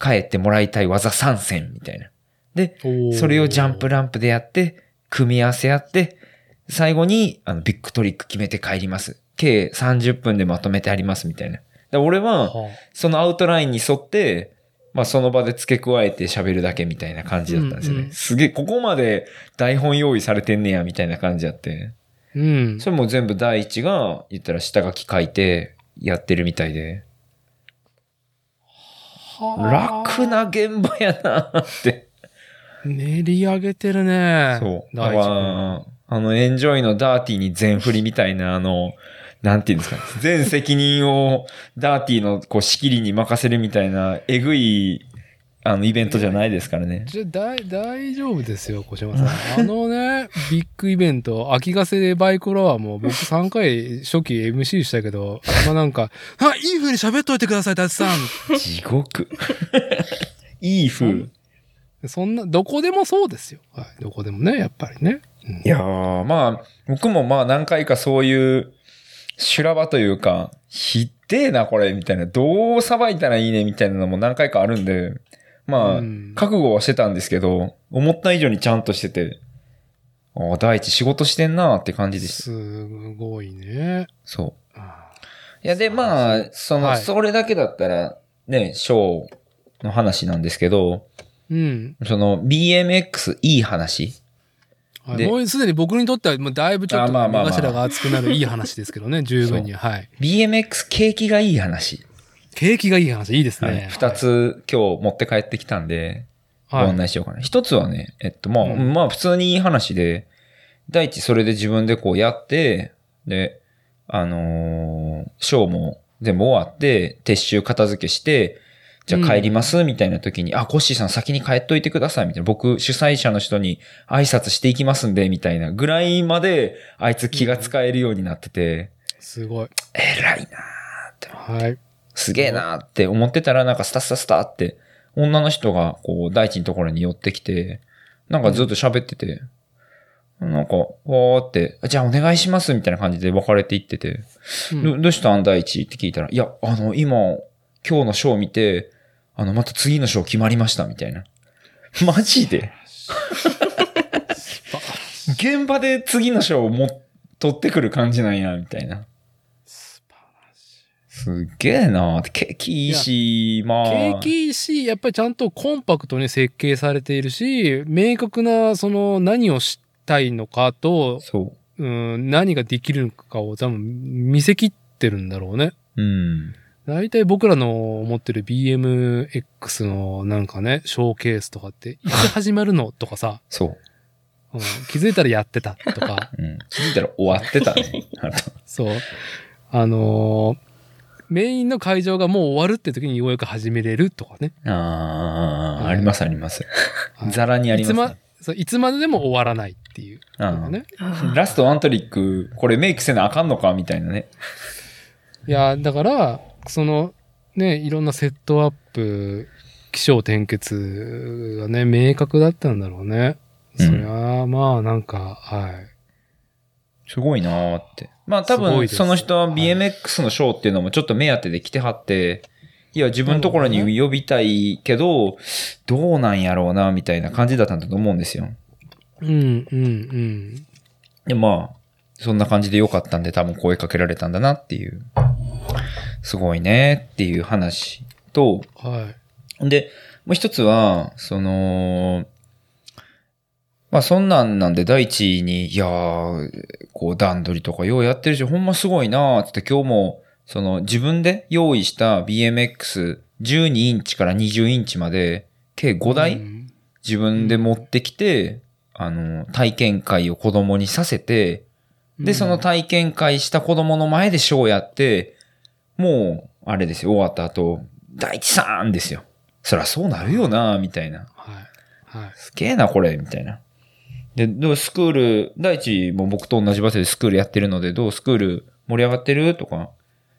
帰ってもらいたい技3選みたいな。で、それをジャンプランプでやって、組み合わせやって、最後に、あの、ビッグトリック決めて帰ります。計30分でまとめてあります、みたいな。で俺は、はそのアウトラインに沿って、まあその場で付け加えて喋るだけみたいな感じだったんですよね。うんうんすげえ、ここまで台本用意されてんねや、みたいな感じやって。あうん。それも全部第一が、言ったら下書き書いてやってるみたいで。はあ楽な現場やなって。練り上げてるね。そう。だから、あの、エンジョイのダーティーに全振りみたいな、あの、なんていうんですか、全責任をダーティーのこう仕切りに任せるみたいな、えぐい、あの、イベントじゃないですからね。じゃ大大丈夫ですよ、小島さん。あのね、ビッグイベント、秋ヶ瀬バイクロアも僕3回初期 MC したけど、まあなんか、あ、いい風に喋っといてください、達さん。地獄。いい風。そんな、どこでもそうですよ。はい、どこでもね、やっぱりね。うんいやー、まあ、僕もまあ何回かそういう修羅場というか、ひってえな、これ、みたいな、どうさばいたらいいね、みたいなのも何回かあるんで、まあ、うん覚悟はしてたんですけど、思った以上にちゃんとしてて、ああ、第一仕事してんなって感じでした。すごいね。そう。あいや、で、まあ、その、はいそれだけだったら、ね、ショーの話なんですけど、うん。その、BMX いい話ではいもうすでに僕にとっては、もうだいぶちょっと、頭が熱くなるいい話ですけどね、十分に。はい。BMX 景気がいい話。景気がいい話、いいですはいね。二つ今日持って帰ってきたんで、ごはい。案内しようかな。一つはね、えっと、まあ、うんまあ、普通にいい話で、第一それで自分でこうやって、で、あのーショーも全部終わって、撤収片付けして、じゃあ帰ります、みたいな時に、あ、コッシーさん先に帰っといてください、みたいな。僕、主催者の人に挨拶していきますんで、みたいなぐらいまで、あいつ気が使えるようになってて、すごい。偉いなって。はい。すげえなって思ってたら、なんかスタスタスタって、女の人が、こう、大地のところに寄ってきて、なんかずっと喋ってて、なんか、わーって、じゃあお願いしますみたいな感じで別れていってて、うんどどうしたん？大地って聞いたら、いや、あの、今、今日のショー見て、あの、また次のショー決まりましたみたいな。マジで？現場で次のショーをも、取ってくる感じなんや、みたいな。すっげえな景気いいし、まあ。景気いいし、やっぱりちゃんとコンパクトに設計されているし、明確な、その、何をしたいのかと、そう。うん、何ができるのかを多分見せきってるんだろうね。うん。大体僕らの思ってる BMX のなんかね、ショーケースとかって、いつ始まるのとかさ、そう。うん気づいたらやってたとか、うん。気づいたら終わってたね。そう。あのーメインの会場がもう終わるって時にようやく始めれるとかね。ああ、ありますあります。はいざらにあります、いつまいつまででも終わらないっていう。ね。ーラストワントリック、これメイクせなあかんのかみたいなね。いや、だから、その、ね、いろんなセットアップ、気象転結がね、明確だったんだろうね。うんそりゃ、まあ、なんか、はい。すごいなーって。まあ多分、その人ははい BMX のショーっていうのもちょっと目当てで来てはって、いや、自分のところに呼びたいけど、どうなんやろうな、みたいな感じだったんだと思うんですよ。うん、うん、うん。で、まあ、そんな感じでよかったんで多分声かけられたんだなっていう。すごいねっていう話と、はい。で、もう一つは、その、まあそんなんなんで第一に、いやー、こう段取りとかようやってるし、ほんますごいなーって今日も、その自分で用意した BMX12 インチから20インチまで、計5台、うん。自分で持ってきて、あの、体験会を子供にさせて、で、その、体験会した子供の前でショーやって、もう、あれですよ、終わった後、大地さんですよ。そりゃそうなるよな、みたいな。はい。はい。すげえな、これ、みたいな。で、どうスクール、大地も僕と同じ場所でスクールやってるので、どうスクール盛り上がってる？とか、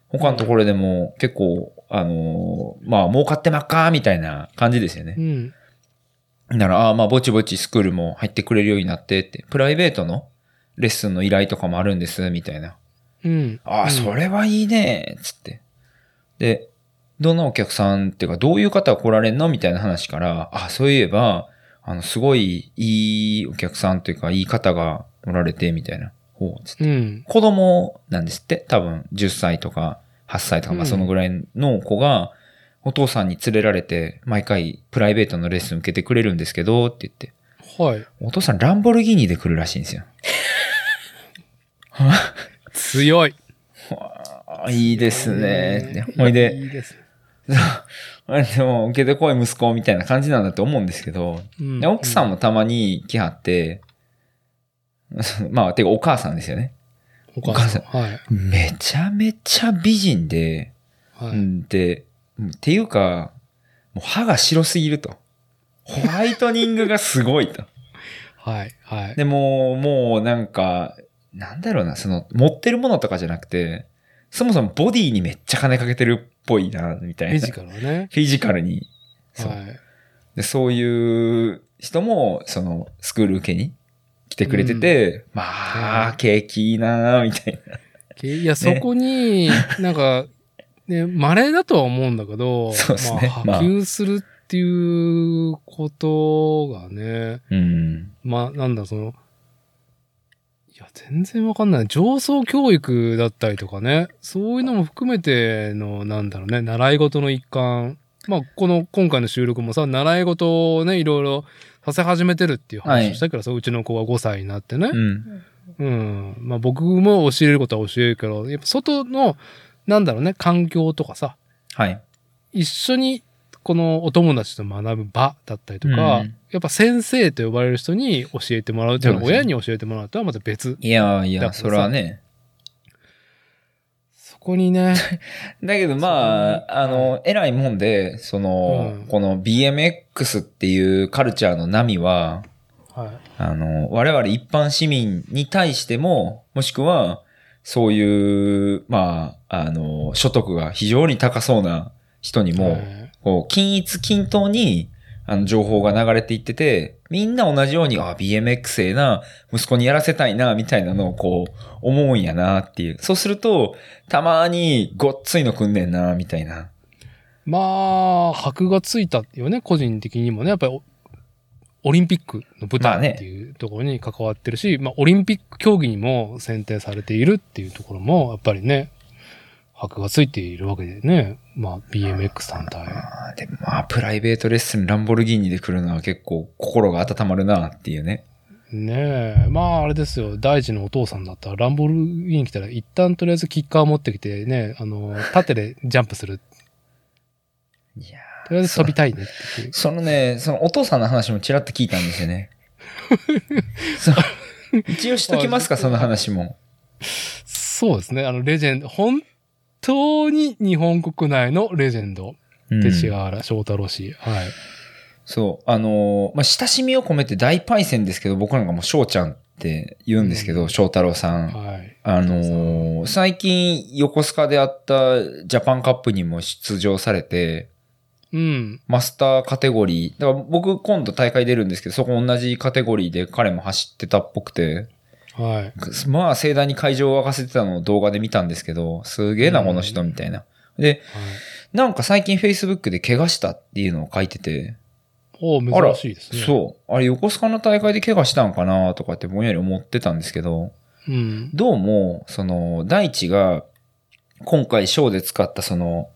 他のところでも結構、あのーまあ、儲かってまっかみたいな感じですよねう。ん。なら、ああ、まあ、ぼちぼちスクールも入ってくれるようになってって、プライベートのレッスンの依頼とかもあるんです、みたいな。うん。ああ、うんそれはいいね、つって。で、どんなお客さんっていうか、どういう方が来られんのみたいな話から、あ、そういえば、あの、すごいいいお客さんというか、いい方がおられて、みたいな。ほう、つって。うん。子供なんですって。多分、10歳とか、8歳とか、まあうんそのぐらいの子が、お父さんに連れられて、毎回プライベートのレッスン受けてくれるんですけど、って言って。はい。お父さんランボルギーニで来るらしいんですよ。強い。あいいですね。ほいで、いいです。でも、受けてこい息子みたいな感じなんだと思うんですけど、うんで奥さんもたまに来はって、まあ、てかお母さんですよね。お母さん。はい。めちゃめちゃ美人で、はい。うんで、っていうか、もう歯が白すぎると。ホワイトニングがすごいと。はい。はい。でも、もうなんか、なんだろうな、その、持ってるものとかじゃなくて、そもそもボディにめっちゃ金かけてるっぽいな、みたいな。フィジカルはね。フィジカルに。そうはい。でそういう人も、その、スクール受けに来てくれてて、まあ、はい景気いいなみたいな。いや、そこに、なんか、ね、稀だとは思うんだけど、そうですねまあ、まあ波及するっていうことがね、うん。まあ、なんだ、その、いや、全然わかんない。上層教育だったりとかね、そういうのも含めての、なんだろうね、習い事の一環。まあ、この、今回の収録もさ、習い事をね、いろいろさせ始めてるっていう話をしたけどさ、うちの子が5歳になってね。うん。うん。まあ僕も教えることは教えるけど、やっぱ外の、なんだろうね、環境とかさ、はい。一緒にこのお友達と学ぶ場だったりとか、うん。やっぱ先生と呼ばれる人に教えてもらうっていうのは、親に教えてもらうとはまた別。いやいや、それはね。そこにね、だけどまあ、あの、偉いもんで、その、うん。この BMX っていうカルチャーの波は、はい。あの、我々一般市民に対しても、もしくは、そういう、まあ、あの、所得が非常に高そうな人にも、はいこう、均一均等に、あの、情報が流れていってて、みんな同じように、あ、BMX ええな、息子にやらせたいな、みたいなのをこう、思うんやな、っていう。そうすると、たまに、ごっついのくんねんな、みたいな。まあ、箔がついたよね、個人的にもね。やっぱりオ、オリンピックの舞まあね台っていうところに関わってるし、まあ、オリンピック競技にも選定されているっていうところも、やっぱりね、箔がついているわけでね。まあ、BMX 単体。あーでもまあ、プライベートレッスン、ランボルギーニで来るのは結構心が温まるな、っていうね。ねえ。まあ、あれですよ。大地のお父さんだったら、ランボルギーニ来たら、一旦とりあえずキッカー持ってきてね、あの、縦でジャンプする。いやとりあえず飛びたいねって。そのね、そのお父さんの話もちらっと聞いたんですよね。そう 一応しときますか、その話も。そうですね。あの、レジェンド、本当に日本国内のレジェンド。うん勅使河原翔太郎氏。はい。そう。あのーまあ、親しみを込めて大パイセンですけど、僕なんかもう翔ちゃんって言うんですけど、うん翔太郎さん。はい。あのー最近横須賀であったジャパンカップにも出場されて、うん。マスターカテゴリー。だから僕今度大会出るんですけど、そこ同じカテゴリーで彼も走ってたっぽくて、はい。まあ盛大に会場を沸かせてたのを動画で見たんですけど、すげえな、うんこの人みたいな。で、なんか最近 Facebook で怪我したっていうのを書いてて、おあら珍しいですね。そう。あれ横須賀の大会で怪我したんかなとかってぼんやり思ってたんですけど、う。うん。どうも、その、大地が今回ショーで使ったその、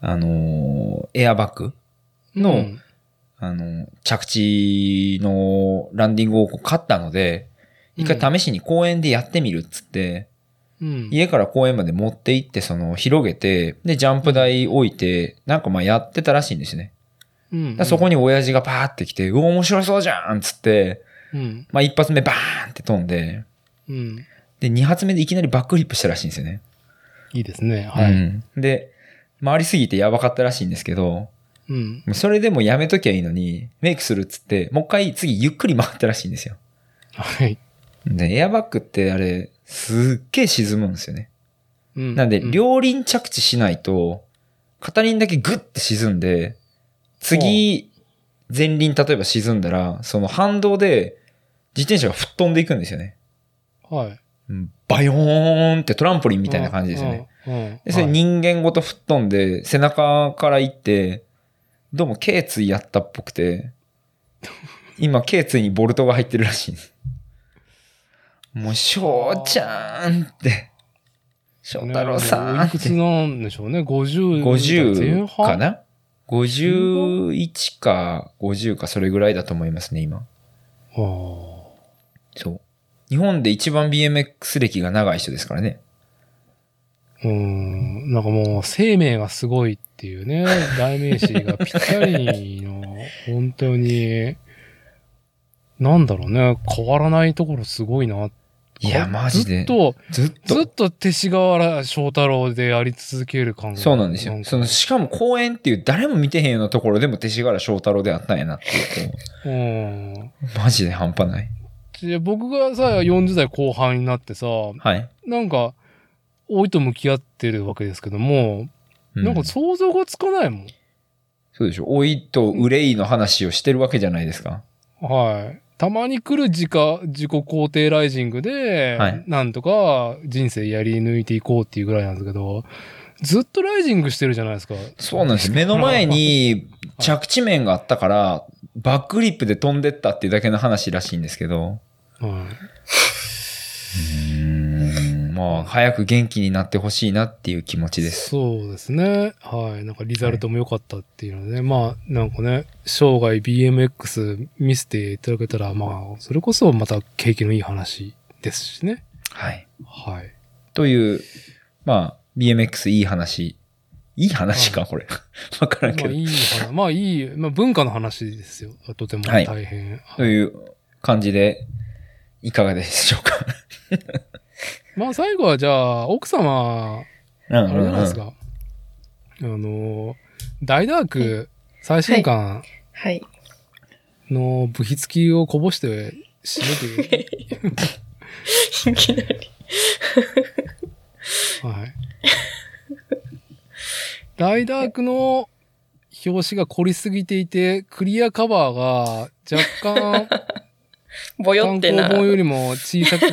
あのーエアバッグの、うんあの、着地のランディングをこう買ったので、一回試しに公園でやってみるっつって、うん。家から公園まで持って行って、その、広げて、で、ジャンプ台置いて、なんかまあやってたらしいんですね。うん。だからそこに親父がパーって来て、うお、面白そうじゃんっつって、うん。まあ一発目バーンって飛んで、うん。で、二発目でいきなりバックフリップしたらしいんですよね。いいですね。はい。うんで、回りすぎてやばかったらしいんですけど、うん。それでもやめときゃいいのに、メイクするっつって、もう一回次ゆっくり回ったらしいんですよ。はい。で、エアバッグってあれ、すっげえ沈むんですよね。うんなんで、う両輪着地しないと、片輪だけグッて沈んで、次、前輪例えば沈んだら、その反動で自転車が吹っ飛んでいくんですよね。はい。うんバヨーンってトランポリンみたいな感じですよね。うん。うん。で、それはい人間ごと吹っ飛んで、背中から行って、どうも頸椎やったっぽくて、今頸椎にボルトが入ってるらしいです。もう、翔ちゃんって。翔太郎さんっていくつ。なんでしょうね？50前50半かな ?51 か50かそれぐらいだと思いますね、今。あそう。日本で一番 BMX 歴が長い人ですからね。ーうん。なんかもう、生命がすごいっていうね、代名詞がぴったりの、本当に、なんだろうね、変わらないところすごいな。いや、マジで。ずっと、ずっと。ずっと勅使河原翔太郎でやり続ける感がそうなんですよ。かその、しかも公園っていう誰も見てへんようなところでも勅使河原翔太郎であったんやなっていううん。と、マジで半端ない。で僕がさ、40代後半になってさ、はい。なんか、老いと向き合ってるわけですけども、うなんか想像がつかないもん。そうでしょ。老いと憂いの話をしてるわけじゃないですか。はい。たまに来る自家、自己肯定ライジングで、はいなんとか人生やり抜いていこうっていうぐらいなんですけど、ずっとライジングしてるじゃないですか。そうなんですよ。目の前に着地面があったから、バックリップで飛んでったっていうだけの話らしいんですけど。はい。まあ、早く元気になってほしいなっていう気持ちです。そうですね。はい。なんかリザルトも良かったっていうので、まあ、なんかね、生涯 BMX 見せていただけたら、まあ、それこそまた景気のいい話ですしね。はい。はい。という、まあ、BMX いい話。いい話か、これ。わからんけど。まあいい話、まあいい、まあ文化の話ですよ。とてもはい大変。という感じで、いかがでしょうか。まあ最後はじゃあ、奥様、うんあれじゃないですか。あの、大ダーク最新刊はい。の部筆記をこぼして締めて、いきなり。はい。大ダークの表紙が凝りすぎていて、クリアカバーが若干 ぼよ単ってな。行本よりも小さく、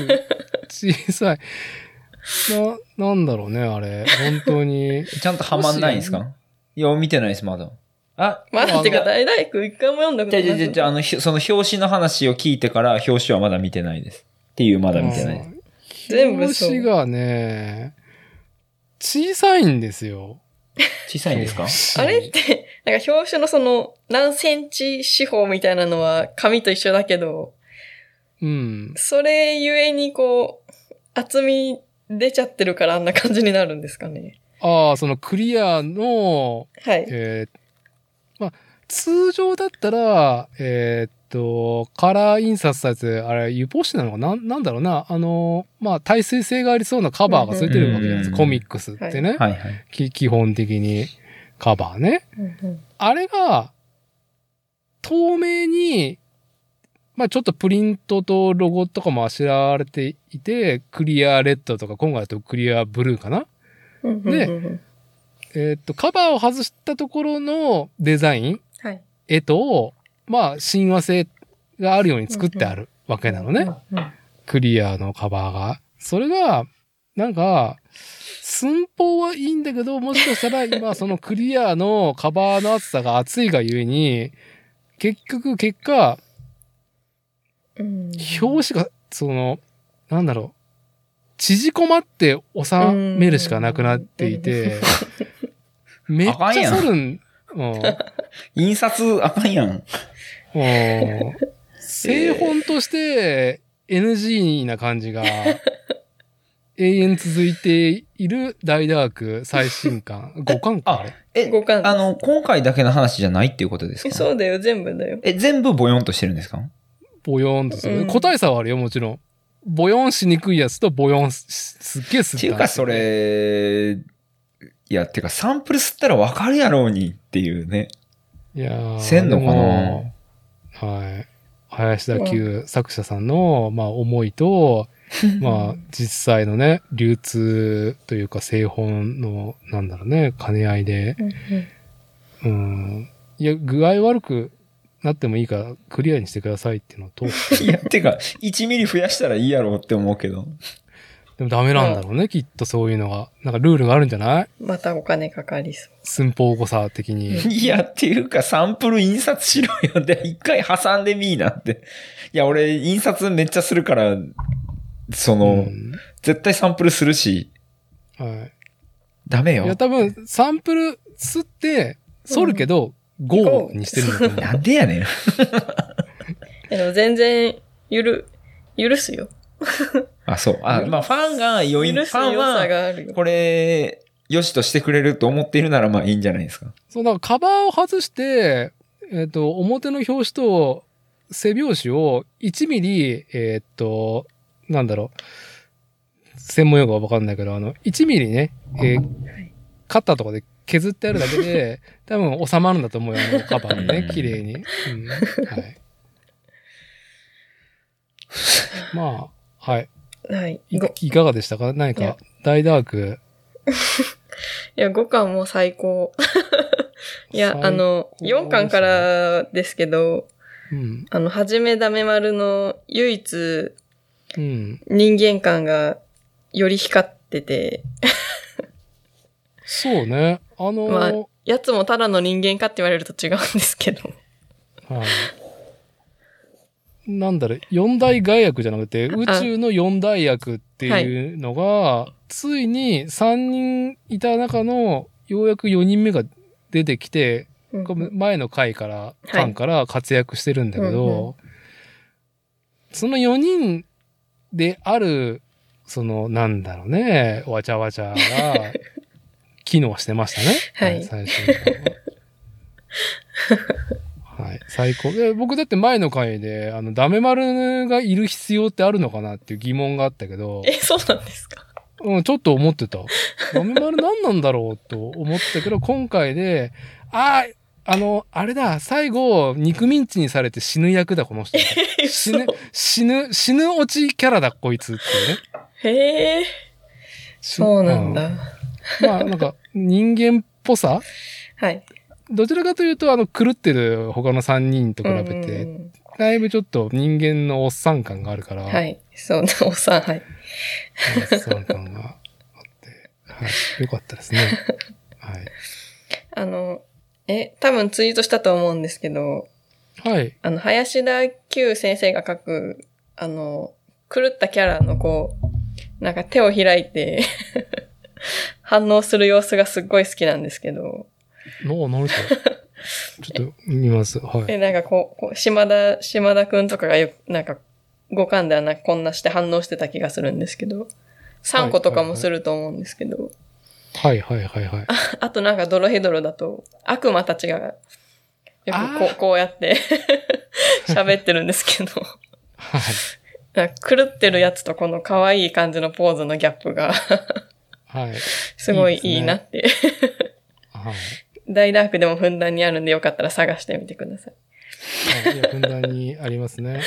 小さい。な、なんだろうね、あれ。本当に。ちゃんとはまんないんですか？いや、見てないです、まだ。あ、まだってか、大大工一回も読んだことない。じゃじゃじゃあの、ひその表紙の話を聞いてから、表紙はまだ見てないです。っていう、まだ見てない全部そう表紙がね、小さいんですよ。小さいんですか？あれって、なんか表紙のその何センチ四方みたいなのは紙と一緒だけど、うん。それゆえにこう、厚み出ちゃってるからあんな感じになるんですかね。ああ、そのクリアの、はい。えーまあ、通常だったら、えーっと、カラー印刷されて、あれ、油ポ紙なのかな？なんなんだろうな？あの、まあ、耐水性がありそうなカバーがついてるわけじゃないですか。コミックスってね。はいはい。き基本的にカバーね。あれが、透明に、まあちょっとプリントとロゴとかもあしらわれていて、クリアレッドとか、今回だとクリアブルーかな？でで、えーっと、カバーを外したところのデザイン、はい。絵と、まあ親和性があるように作ってあるわけなのね。うん。クリアのカバーが。それが、なんか、寸法はいいんだけど、もしかしたら 今そのクリアのカバーの厚さが厚いがゆえに、結局結果、うん表紙が、その、なんだろう、縮こまって収めるしかなくなっていて、めっちゃ反るん、うん印刷あかんやん。もう製本として NG な感じが永遠続いている大ダーク最新刊。5巻かあれ？え、五巻あの、今回だけの話じゃないっていうことですえかそうだよ、全部だよ。え、全部ボヨンとしてるんですか？ボヨーンとする。うん個体差はあるよ、もちろん。ボヨンしにくいやつとボヨンすすっげえすっていうか、そ。れ、いや、てか、サンプル吸ったらわかるやろうにっていうね。いやーせんのかな？はい。林田久作者さんの、まあ、思いと、まあ、実際のね、流通というか製本の、なんだろうね、兼ね合いで、うん。いや、具合悪くなってもいいから、クリアにしてくださいっていうのと、いや、てか、1ミリ増やしたらいいやろうって思うけど。でもダメなんだろうね、きっとそういうのが。なんかルールがあるんじゃない？またお金かかりそう。寸法誤差的に。いや、っていうか、サンプル印刷しろよ。で、一回挟んでみーなって。いや、俺、印刷めっちゃするから、その、うん絶対サンプルするし、はい。ダメよいや、。多分、サンプル吸って、剃るけど、5にしてるんだと思う。なんでやねん。でも全然、ゆる、許すよ。あ、そう。あ、まあ、ファンが余韻、ファンは。これ、よしとしてくれると思っているなら、まあいいんじゃないですか。そう、なんかカバーを外して、えっ、と、表の表紙と背表紙を1ミリ、えっ、と、なんだろう、専門用語はわかんないけど、あの、1ミリね、えーカッターとかで削ってあるだけで、多分収まるんだと思うよ、あのカバーがね、うん綺麗に。うん。はい。まあ、はい。はい。いかがでしたか？何か、大ダーク？いや、5巻も最高。いや、あの、4巻からですけど、うん。あの、はじめダメ丸の唯一うん。人間感がより光ってて、そうね。あのまあー、やつもただの人間かって言われると違うんですけど。はい。なんだろう、四大外役じゃなくて、宇宙の四大役っていうのが、ついに三人いた中の、ようやく4人目が出てきて、うん前の回から、巻から活躍してるんだけど、うんうその4人である、その、なんだろうね、わちゃわちゃが、機能してましたね。はい最初は。はい、最高。で僕だって前の回で、あの、ダメ丸がいる必要ってあるのかなっていう疑問があったけど、え、そうなんですか？うん、ちょっと思ってた。ダメ丸何なんだろうと思ったけど、今回で、ああ、あの、あれだ、最後、肉ミンチにされて死ぬ役だ、この人。死ぬ、死ぬ、死ぬ落ちキャラだ、こいつっていうね。へえ、そうなんだ。うんまあ、なんか、人間っぽさ？はい。どちらかというと、あの、狂ってる他の3人と比べうんて、うんだいぶちょっと人間のおっさん感があるから、うんはい。そうね、おっさん、はい。おっさん感があって、はい、よかったですね。はい。あの、え、多分ツイートしたと思うんですけど、はい。あの、林田久先生が書く、あの、狂ったキャラのこう、なんか手を開いて、反応する様子がすっごい好きなんですけど、の、何それちょっと見ます。はい。で、なんかこう、こう島田、島田くんとかがよく、なんか、五感ではなんかこんなして反応してた気がするんですけど、3個とかもすると思うんですけど、はいはいはいはい。あとなんかドロヘドロだと、悪魔たちが、よくこうこうやって 喋ってるんですけど、はい。狂ってるやつとこの可愛い感じのポーズのギャップがはい。すごいいいなって。はい。大ダークでもふんだんにあるんでよかったら探してみてください。はい、いや、ふんだんにありますね。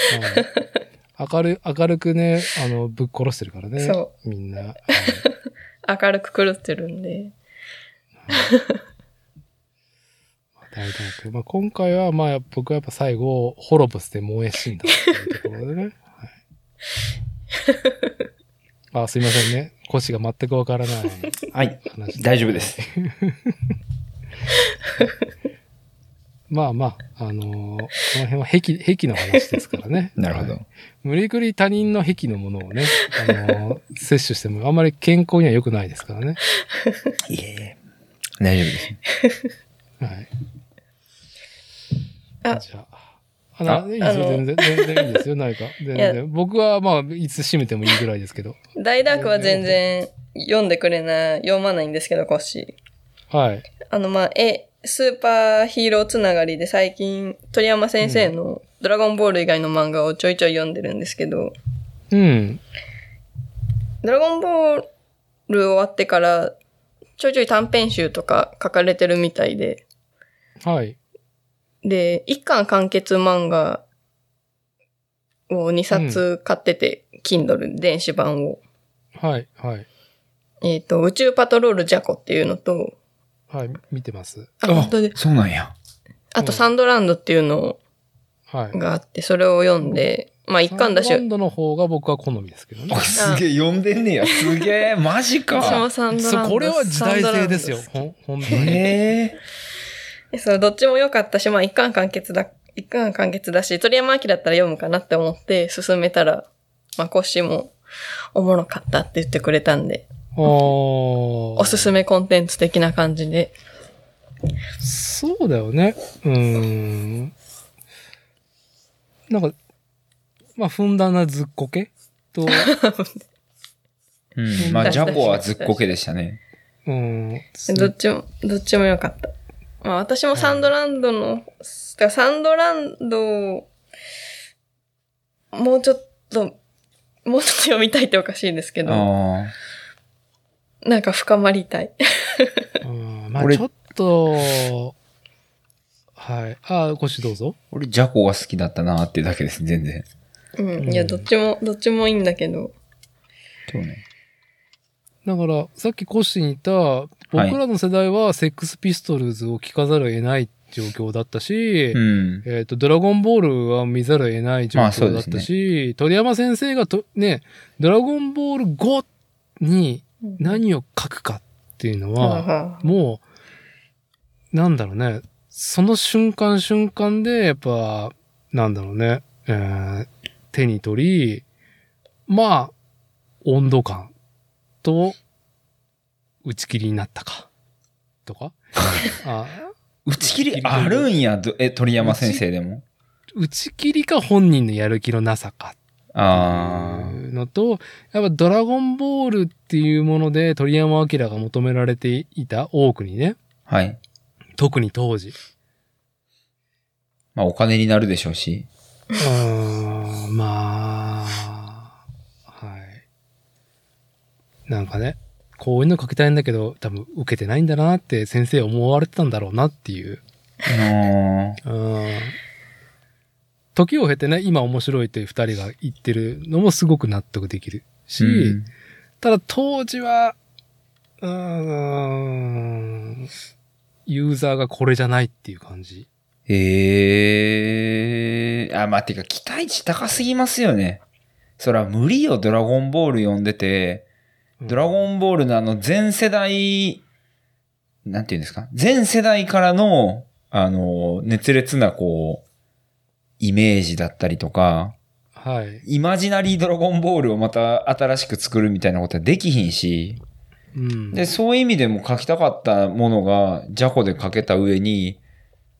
はい、明る、明るくね、あの、ぶっ殺してるからね。そみんな。はい明るく狂ってるんで。大体くまあ、今回は、まあ、僕はやっぱ最後、ホロブスで燃え死んだっていうところでね。はい、あ、すいませんね。腰が全くわからないはい。話。大丈夫です。まあまあ、あのーこの辺は癖、癖の話ですからね。なるほどはい。無理くり他人の癖のものをね、あのー摂取してもあんまり健康には良くないですからね。いえいえ。大丈夫です。はい。あじゃあ。あな、いいですよ。全然、全然いいですよ。何か。全然。僕はまあ、いつ閉めてもいいぐらいですけど。大ダークは全然読んでくれない、読まないんですけど、コッシー。はい。あの、まあ、え、スーパーヒーローつながりで最近、鳥山先生のドラゴンボール以外の漫画をちょいちょい読んでるんですけど、うん。ドラゴンボール終わってから、ちょいちょい短編集とか書かれてるみたいで、はい。で、一巻完結漫画を2冊買ってて、Kindle 電子版を。はい。はい。えっ、と、宇宙パトロールジャコっていうのと、はい。見てます。あ、本当で。そうなんや。あと、サンドランドっていうのはい。があって、それを読んで、まあ一巻だしサンド、ランドの方が僕は好みですけどねあ。すげえ、読んでんねや。すげえ、マジ私もか。サンドランド。そう、これは時代性ですよ。サンドランほん、本当に。へえ。ドそう、どっちも良かったし、まあ一巻完結だ、一巻完結だし、鳥山明だったら読むかなって思って進めたら、まあコッシーもおもろかったって言ってくれたんで、あおおすすめコンテンツ的な感じで。そうだよね。うーん。なんか、まあ、ふんだんなずっこけ？と、うん。まあ、ジャコはずっこけでしたね。うん。どっちも、どっちも良かった。まあ私もサンドランドの、だからサンドランドを、もうちょっと、もうちょっと読みたいっておかしいですけど。なんか深まりたい。うん まあ、俺ちょっと、はい。ああ、ごしどうぞ。俺、ジャコが好きだったなっていうだけです、全然。うん。いや、どっちも、どっちもいいんだけど。そうね。だから、さっきコッシーに言った、僕らの世代はセックスピストルズを聴かざるを得ない状況だったし、うん。えっ、と、ドラゴンボールは見ざるを得ない状況だったし、鳥山先生がと、ね、ドラゴンボール5に何を書くかっていうのは、はもう、なんだろうね、その瞬間瞬間で、やっぱ、なんだろうね、えー手に取り、まあ、温度感と、打ち切りになったか？とか？あ打ち切りあるんや、どえ、鳥山先生でも？打ち切りか本人のやる気のなさかああ。のと、やっぱドラゴンボールっていうもので鳥山明が求められていた多くにね、はい。特に当時。まあ、お金になるでしょうし。うーん、まあ、なんかね、こういうの書きたいんだけど、多分受けてないんだなって先生思われてたんだろうなっていう。あうん。時を経てね、今面白いって二人が言ってるのもすごく納得できるし、うんただ当時は、うーん、ユーザーがこれじゃないっていう感じ。へえー。あ、まあ、てか、期待値高すぎますよね。そら、無理よ、ドラゴンボール読んでて、うんドラゴンボールのあの、全世代、なんていうんですか？全世代からの、あの、熱烈な、こう、イメージだったりとか、はい。イマジナリードラゴンボールをまた新しく作るみたいなことはできひんし、うん。で、そういう意味でも書きたかったものが、ジャコで書けた上に、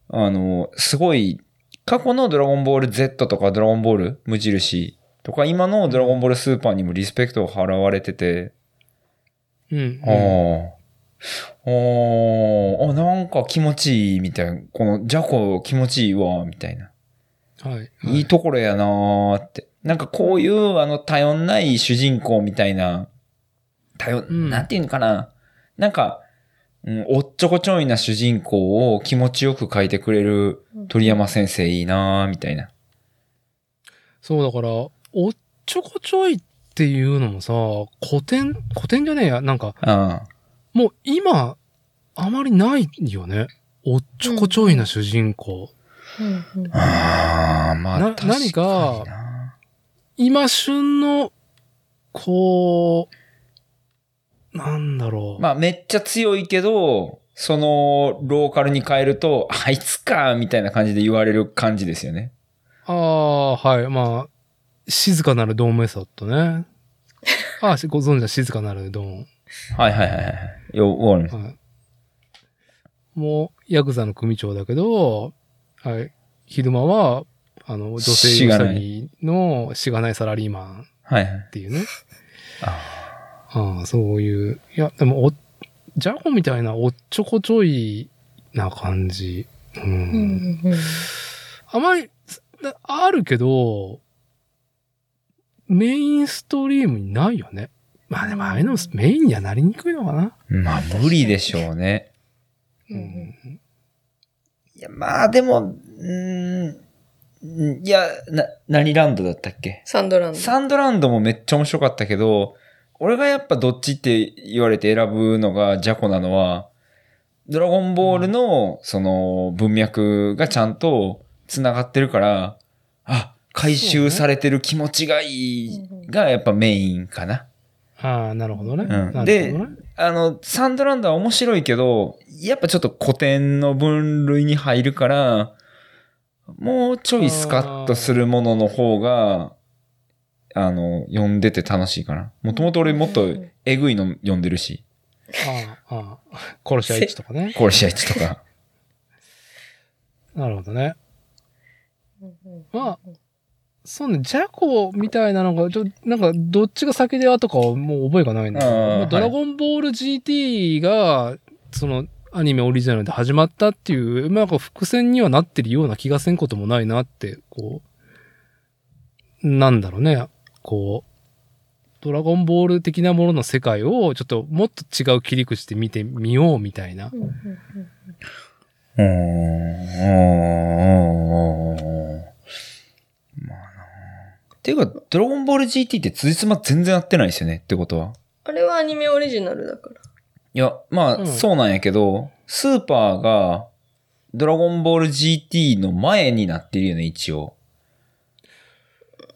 あの、すごい、過去のドラゴンボール Z とかドラゴンボール無印とか、今のドラゴンボールスーパーにもリスペクトを払われてて、うん、うん。ああ。ああ、あ、なんか気持ちいいみたいな。このジャコ気持ちいいわ、みたいな。はい。いいところやなーって。なんかこういう、あの、頼んない主人公みたいな、頼、んなんていうのかな。なんか、うん、おっちょこちょいな主人公を気持ちよく描いてくれる鳥山先生いいなーみたいな。そうだから、おっちょこちょいっていうのもさ、古典、古典じゃねえや、なんか、あもう今、あまりないよね。おっちょこちょいな主人公。うんうんあ。ああ、まあ、何かな今旬の、こう、なんだろう。まあ、めっちゃ強いけど、その、ローカルに変えると、あいつか、みたいな感じで言われる感じですよね。ああ、はい。まあ、静かなるドーンメソッドね。あ あ、しご存知だ、静かなるドーン。はいはいはいはい。よ、わかります。はい。もう、ヤクザの組長だけど、はい。昼間は、あの、女性ウサギのしがないサラリーマンはいはいっ。ていうね。あああ、そういう。いや、でも、お、ジャコみたいなおっちょこちょいな感じ。うん。うんうんあまり、だあるけど、メインストリームにないよね。まあでも、ああいうのメインにはなりにくいのかな。まあ、無理でしょうね。うんうんいや、まあ、でも、うーん、いや、な、何ランドだったっけ？サンドランド。サンドランドもめっちゃ面白かったけど、俺がやっぱどっちって言われて選ぶのがジャコなのは、ドラゴンボールの、その、文脈がちゃんと繋がってるから、あ、回収されてる気持ちがいいがやっぱメインかな。ああ、なるほどね。んなるほどでね。あの、サンドランドは面白いけど、やっぱちょっと古典の分類に入るから、もうちょいスカッとするものの方が、あの、読んでて楽しいかな。もともと俺もっとえぐいの読んでるし、ああ、ああ。殺し合い地とかね。殺し合い地とか。なるほどね。まあ、そうね、ジャコみたいなのが、ちょ、なんか、どっちが先ではとかはもう覚えがないんだけまあドラゴンボール GT が、その、アニメオリジナルで始まったっていう、まあ、なんか伏線にはなってるような気がせんこともないなって、こう、なんだろうね、こう、ドラゴンボール的なものの世界を、ちょっともっと違う切り口で見てみようみたいな。うんうんうーん。うーんまあなていうか、ドラゴンボール GT って辻褄全然合ってないですよねってことは。あれはアニメオリジナルだから。いや、まあ、うんそうなんやけど、スーパーが、ドラゴンボール GT の前になってるよね、一応。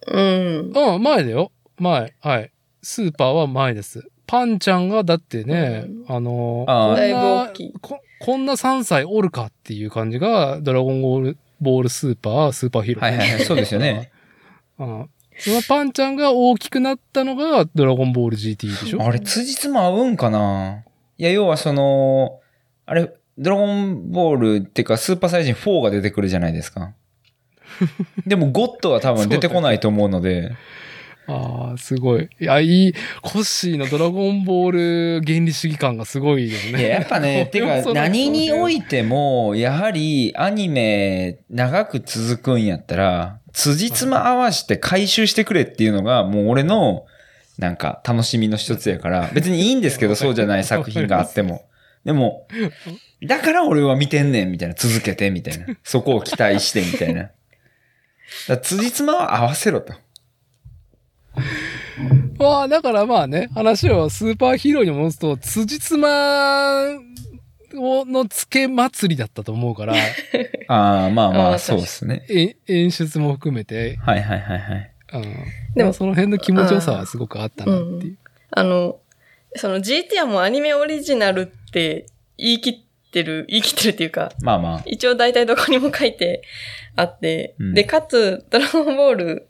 うん。うん、前だよ。前。はい。スーパーは前です。パンちゃんが、だってね、うあのあーここ、こんな3歳おるかっていう感じが、ドラゴンボール、ボールスーパー、スーパーヒーロー。はいはいはいそうですよね。うん。そのパンちゃんが大きくなったのが、ドラゴンボール GT でしょ？あれ、辻褄合うんかな？いや、要はその、あれ、ドラゴンボールっていうか、スーパーサイジン4が出てくるじゃないですか。でも、ゴッドは多分出てこないと思うので、ああ、すごい。いや、いい。コッシーのドラゴンボール原理主義感がすごいよね。いや、やっぱね、てか、何においても、やはり、アニメ、長く続くんやったら、辻褄合わして回収してくれっていうのが、もう俺の、なんか、楽しみの一つやから、別にいいんですけど、そうじゃない作品があっても。でも、だから俺は見てんねん、みたいな。続けて、みたいな。そこを期待して、みたいな。だ辻褄は合わせろと。まあ、だからまあね、話をスーパーヒーローに戻すと、辻褄をの付け祭りだったと思うから、ああ、まあまあ、そうですね。え演出も含めて、はいはいはいはい。うん。でもその辺の気持ちよさはすごくあったなっていう。あの、その GT はもうアニメオリジナルって言い切ってる、言い切ってるっていうか、まあまあ。一応大体どこにも書いてあって、うんで、かつ、ドラゴンボール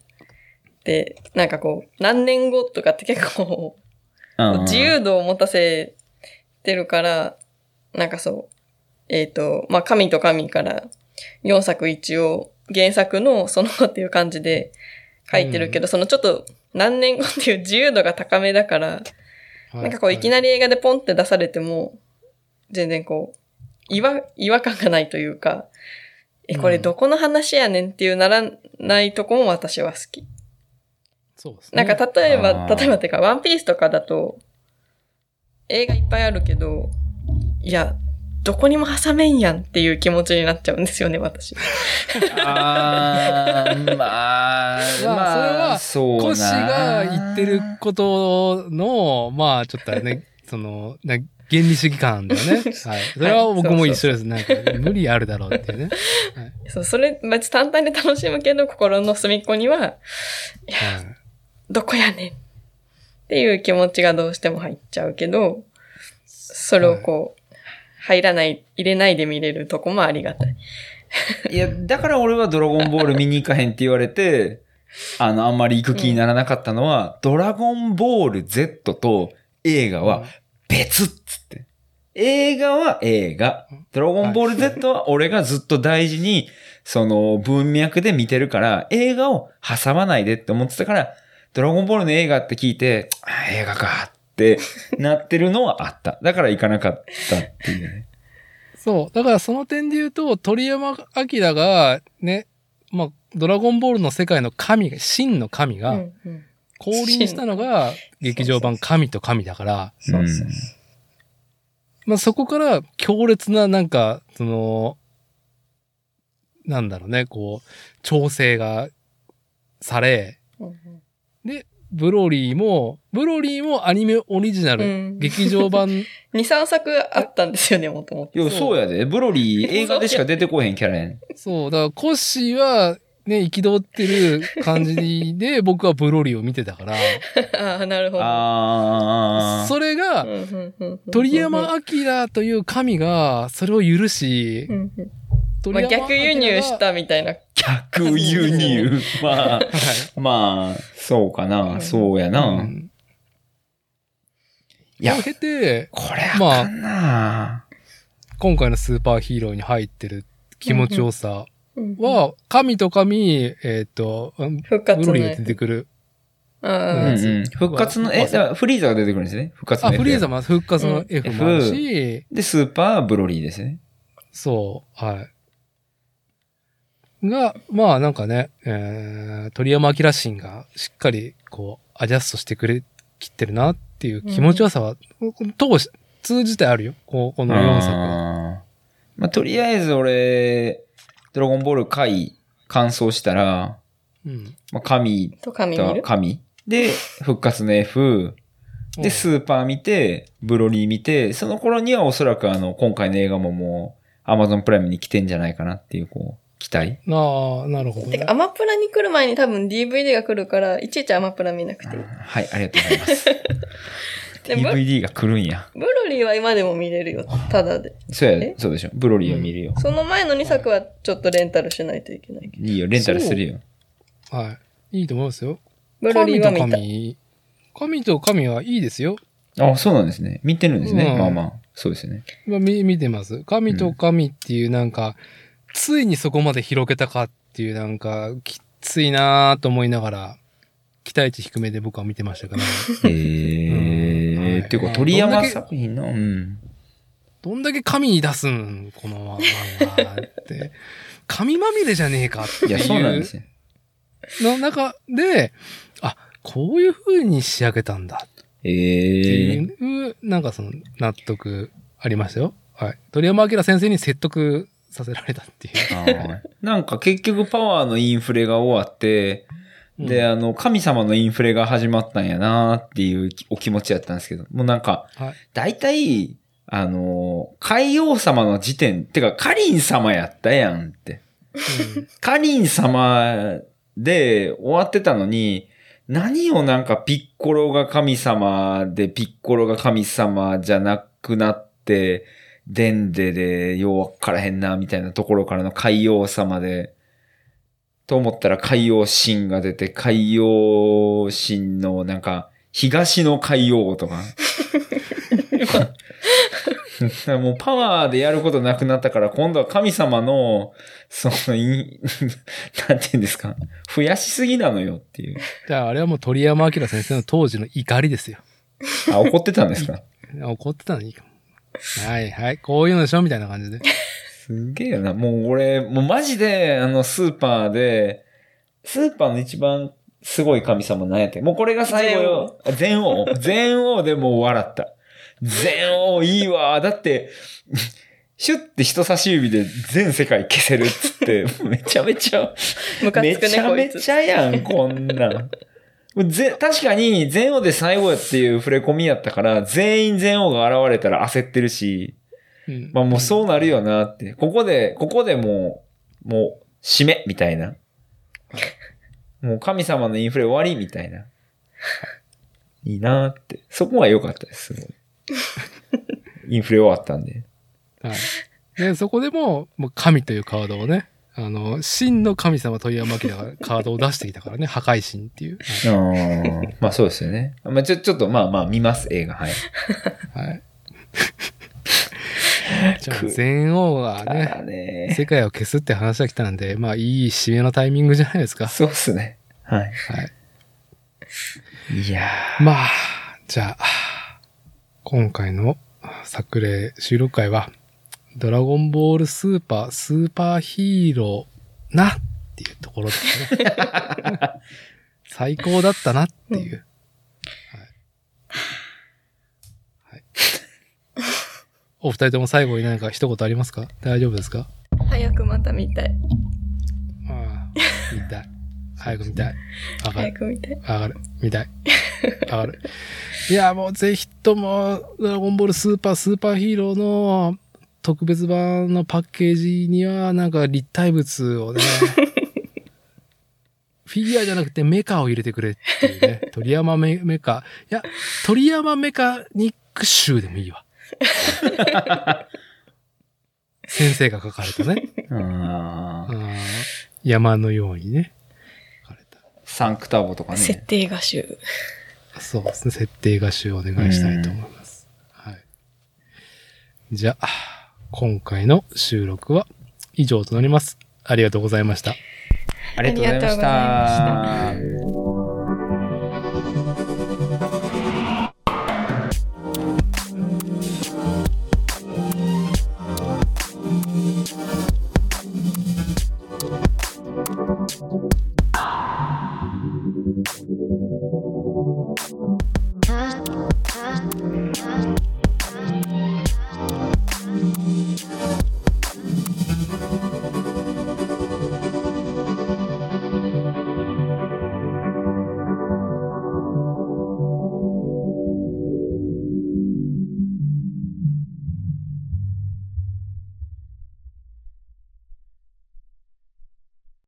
って、なんかこう、何年後とかって結構、うん自由度を持たせてるから、なんかそう、えっ、と、まあ、神と神から4作一応原作のその後っていう感じで書いてるけど、そのちょっと何年後っていう自由度が高めだから、なんかこういきり、なり映画でポンって出されても、全然こう、違和、違和感がないというか、え、これどこの話やねんっていうならないとこも私は好き。そうですね。なんか例えば、例えばっていうか、ワンピースとかだと、映画いっぱいあるけど、いや、どこにも挟めんやんっていう気持ちになっちゃうんですよね、私。あーまあ、ま あまあ、それは。コッシーが言ってることの、まあちょっとね、その、な原理主義感だよね。はい。それは僕も一緒です。なんか、無理あるだろうっていうね。そう、それ、別に単体で楽しむけど、心の隅っこには、はいどこやねんっていう気持ちがどうしても入っちゃうけど、それをこう、入らない、入れないで見れるとこもありがたい。いや、だから俺はドラゴンボール見に行かへんって言われて、あの、あんまり行く気にならなかったのは、ドラゴンボール Z と映画は別っつって。映画は映画。ドラゴンボール Z は俺がずっと大事に、その文脈で見てるから、映画を挟まないでって思ってたから、ドラゴンボールの映画って聞いて、あ映画かってなってるのはあった。だから行かなかったっていうね。そう。だからその点で言うと、鳥山明が、ね、まあ、ドラゴンボールの世界の神が、真の神が、降臨したのが、劇場版神と神だから、そうそううんまあそこから強烈ななんか、その、なんだろうね、こう、調整がされ、で、ブロリーも、ブロリーもアニメオリジナル、うん劇場版、2、3作あったんですよね、もともと。そうやで。ブロリー映画でしか出てこへんキャラやん。そう、だからコッシーは、ね、憤ってる感じで、僕はブロリーを見てたから、ああ、なるほど。ああ。それが鳥山明という神が、それを許しまあ、逆輸入したみたいな逆輸入。まあ、まあ、そうかな。そうやな。うんいやを経て、これあかんな。今回のスーパーヒーローに入ってる気持ちよさうんは、神と神、えっ、と、うん復活のブロリーが出てくる。うんああ、うん。復活の、え、フリーザが出てくるんですね。復活のあ、F フリーザも復活のうん F もあるし、で、スーパーブロリーですね。そう、はい。が、まあなんかね、えー、鳥山明シンがしっかりこう、アジャストしてくれ、きってるなっていう気持ちよさは、通し、通じてあるよ。こうこの4作は。まあ、とりあえず俺、ドラゴンボール回完走したら、うん。まあ、神と神見る？と神。で、復活の F。で、うんスーパー見て、ブロリー見て、その頃にはおそらくあの、今回の映画ももう、アマゾンプライムに来てんじゃないかなっていう、こう、期待？ああ、なるほどねてか、。アマプラに来る前に多分 DVD が来るから、いちいちアマプラ見なくていい。はい、ありがとうございます。DVD が来るんや。ブロリーは今でも見れるよ。ただで。そうやえ、そうでしょ。ブロリーを見るよ。その前の2作はちょっとレンタルしないといけないけど。いいよ、レンタルするよ。はい。いいと思いますよ。ブロリーは見た。神と神。神と神はいいですよ。あ、そうなんですね。見てるんですね。うんまあまあ、そうですね。まあ、見見てます。神と神っていうなんか、ついにそこまで広げたかっていうなんか、きついなぁと思いながら、期待値低めで僕は見てましたから、えー、はいっていうか、鳥山作品の、うん。どんだけ神に出すんこの漫画って。神まみれじゃねえかっていや、そうなんですいうよ。の中で、あ、こういう風に仕上げたんだえってー、いう、なんかその納得ありましたよ。はい。鳥山明先生に説得させられたっていう。なんか結局パワーのインフレが終わって、で、うんあの、神様のインフレが始まったんやなっていうお気持ちやったんですけど、もうなんか、はい。大体、あの、海王様の時点、てか、カリン様やったやんって。うんカリン様で終わってたのに、何をなんかピッコロが神様で、ピッコロが神様じゃなくなって、デンデでようわからへんな、みたいなところからの海王様で、と思ったら海王神が出て、海王神のなんか、東の海王とか。もうパワーでやることなくなったから、今度は神様の、その、い なんて言うんですか、増やしすぎなのよっていう。じゃあ、あれはもう鳥山明先生の当時の怒りですよ。あ、怒ってたんですか？怒ってたのに。はいはい。こういうのでしょみたいな感じで。すげえな。もう俺、もうマジで、あの、スーパーで、スーパーの一番すごい神様何やってもうこれが最後よ。全王。全王でもう笑った。全王いいわ。だって、シュッて人差し指で全世界消せるっつって、めちゃめちゃ、めちゃめ。ちゃやん、こんなん。ぜ確かに、全王で最後やっていう触れ込みやったから、全員全王が現れたら焦ってるし、うんまあもうそうなるよなって。ここで、ここでもう、もう、締め、みたいな。もう神様のインフレ終わり、みたいな。いいなって。そこは良かったです、すごい。インフレ終わったんで。はい。で、そこでも、もう神というカードをね、あの、真の神様鳥山明がカードを出してきたからね、破壊神っていう。ああ、まあそうですよね。まあちょ、ちょっとまあまあ見ます、映画。はい。はい。は いじゃあ、全王があね、ーね世界を消すって話が来たんで、まあ、いい締めのタイミングじゃないですか。そうっすね。はい。はい。いやまあ、じゃあ、今回の作例収録会は、ドラゴンボールスーパー、スーパーヒーローなっていうところですね。最高だったなっていう。はい。はい。お二人とも最後に何か一言ありますか？大丈夫ですか？早くまた見たい。ああ、見たい。早く見たい。わかる。早く見たい。上がる。見たい。上がる。いや、もうぜひとも、ドラゴンボールスーパースーパーヒーローの特別版のパッケージには、なんか立体物をね、フィギュアじゃなくてメカを入れてくれっていうね。鳥山メメカ。いや、鳥山メカニック集でもいいわ。先生が書かれたね。山のようにね、書かれた。サンクタボとか設ね。定画集。そうですね。設定画集お願いしたいと思います。はい。じゃあ、今回の収録は以上となります。ありがとうございました。ありがとうございました。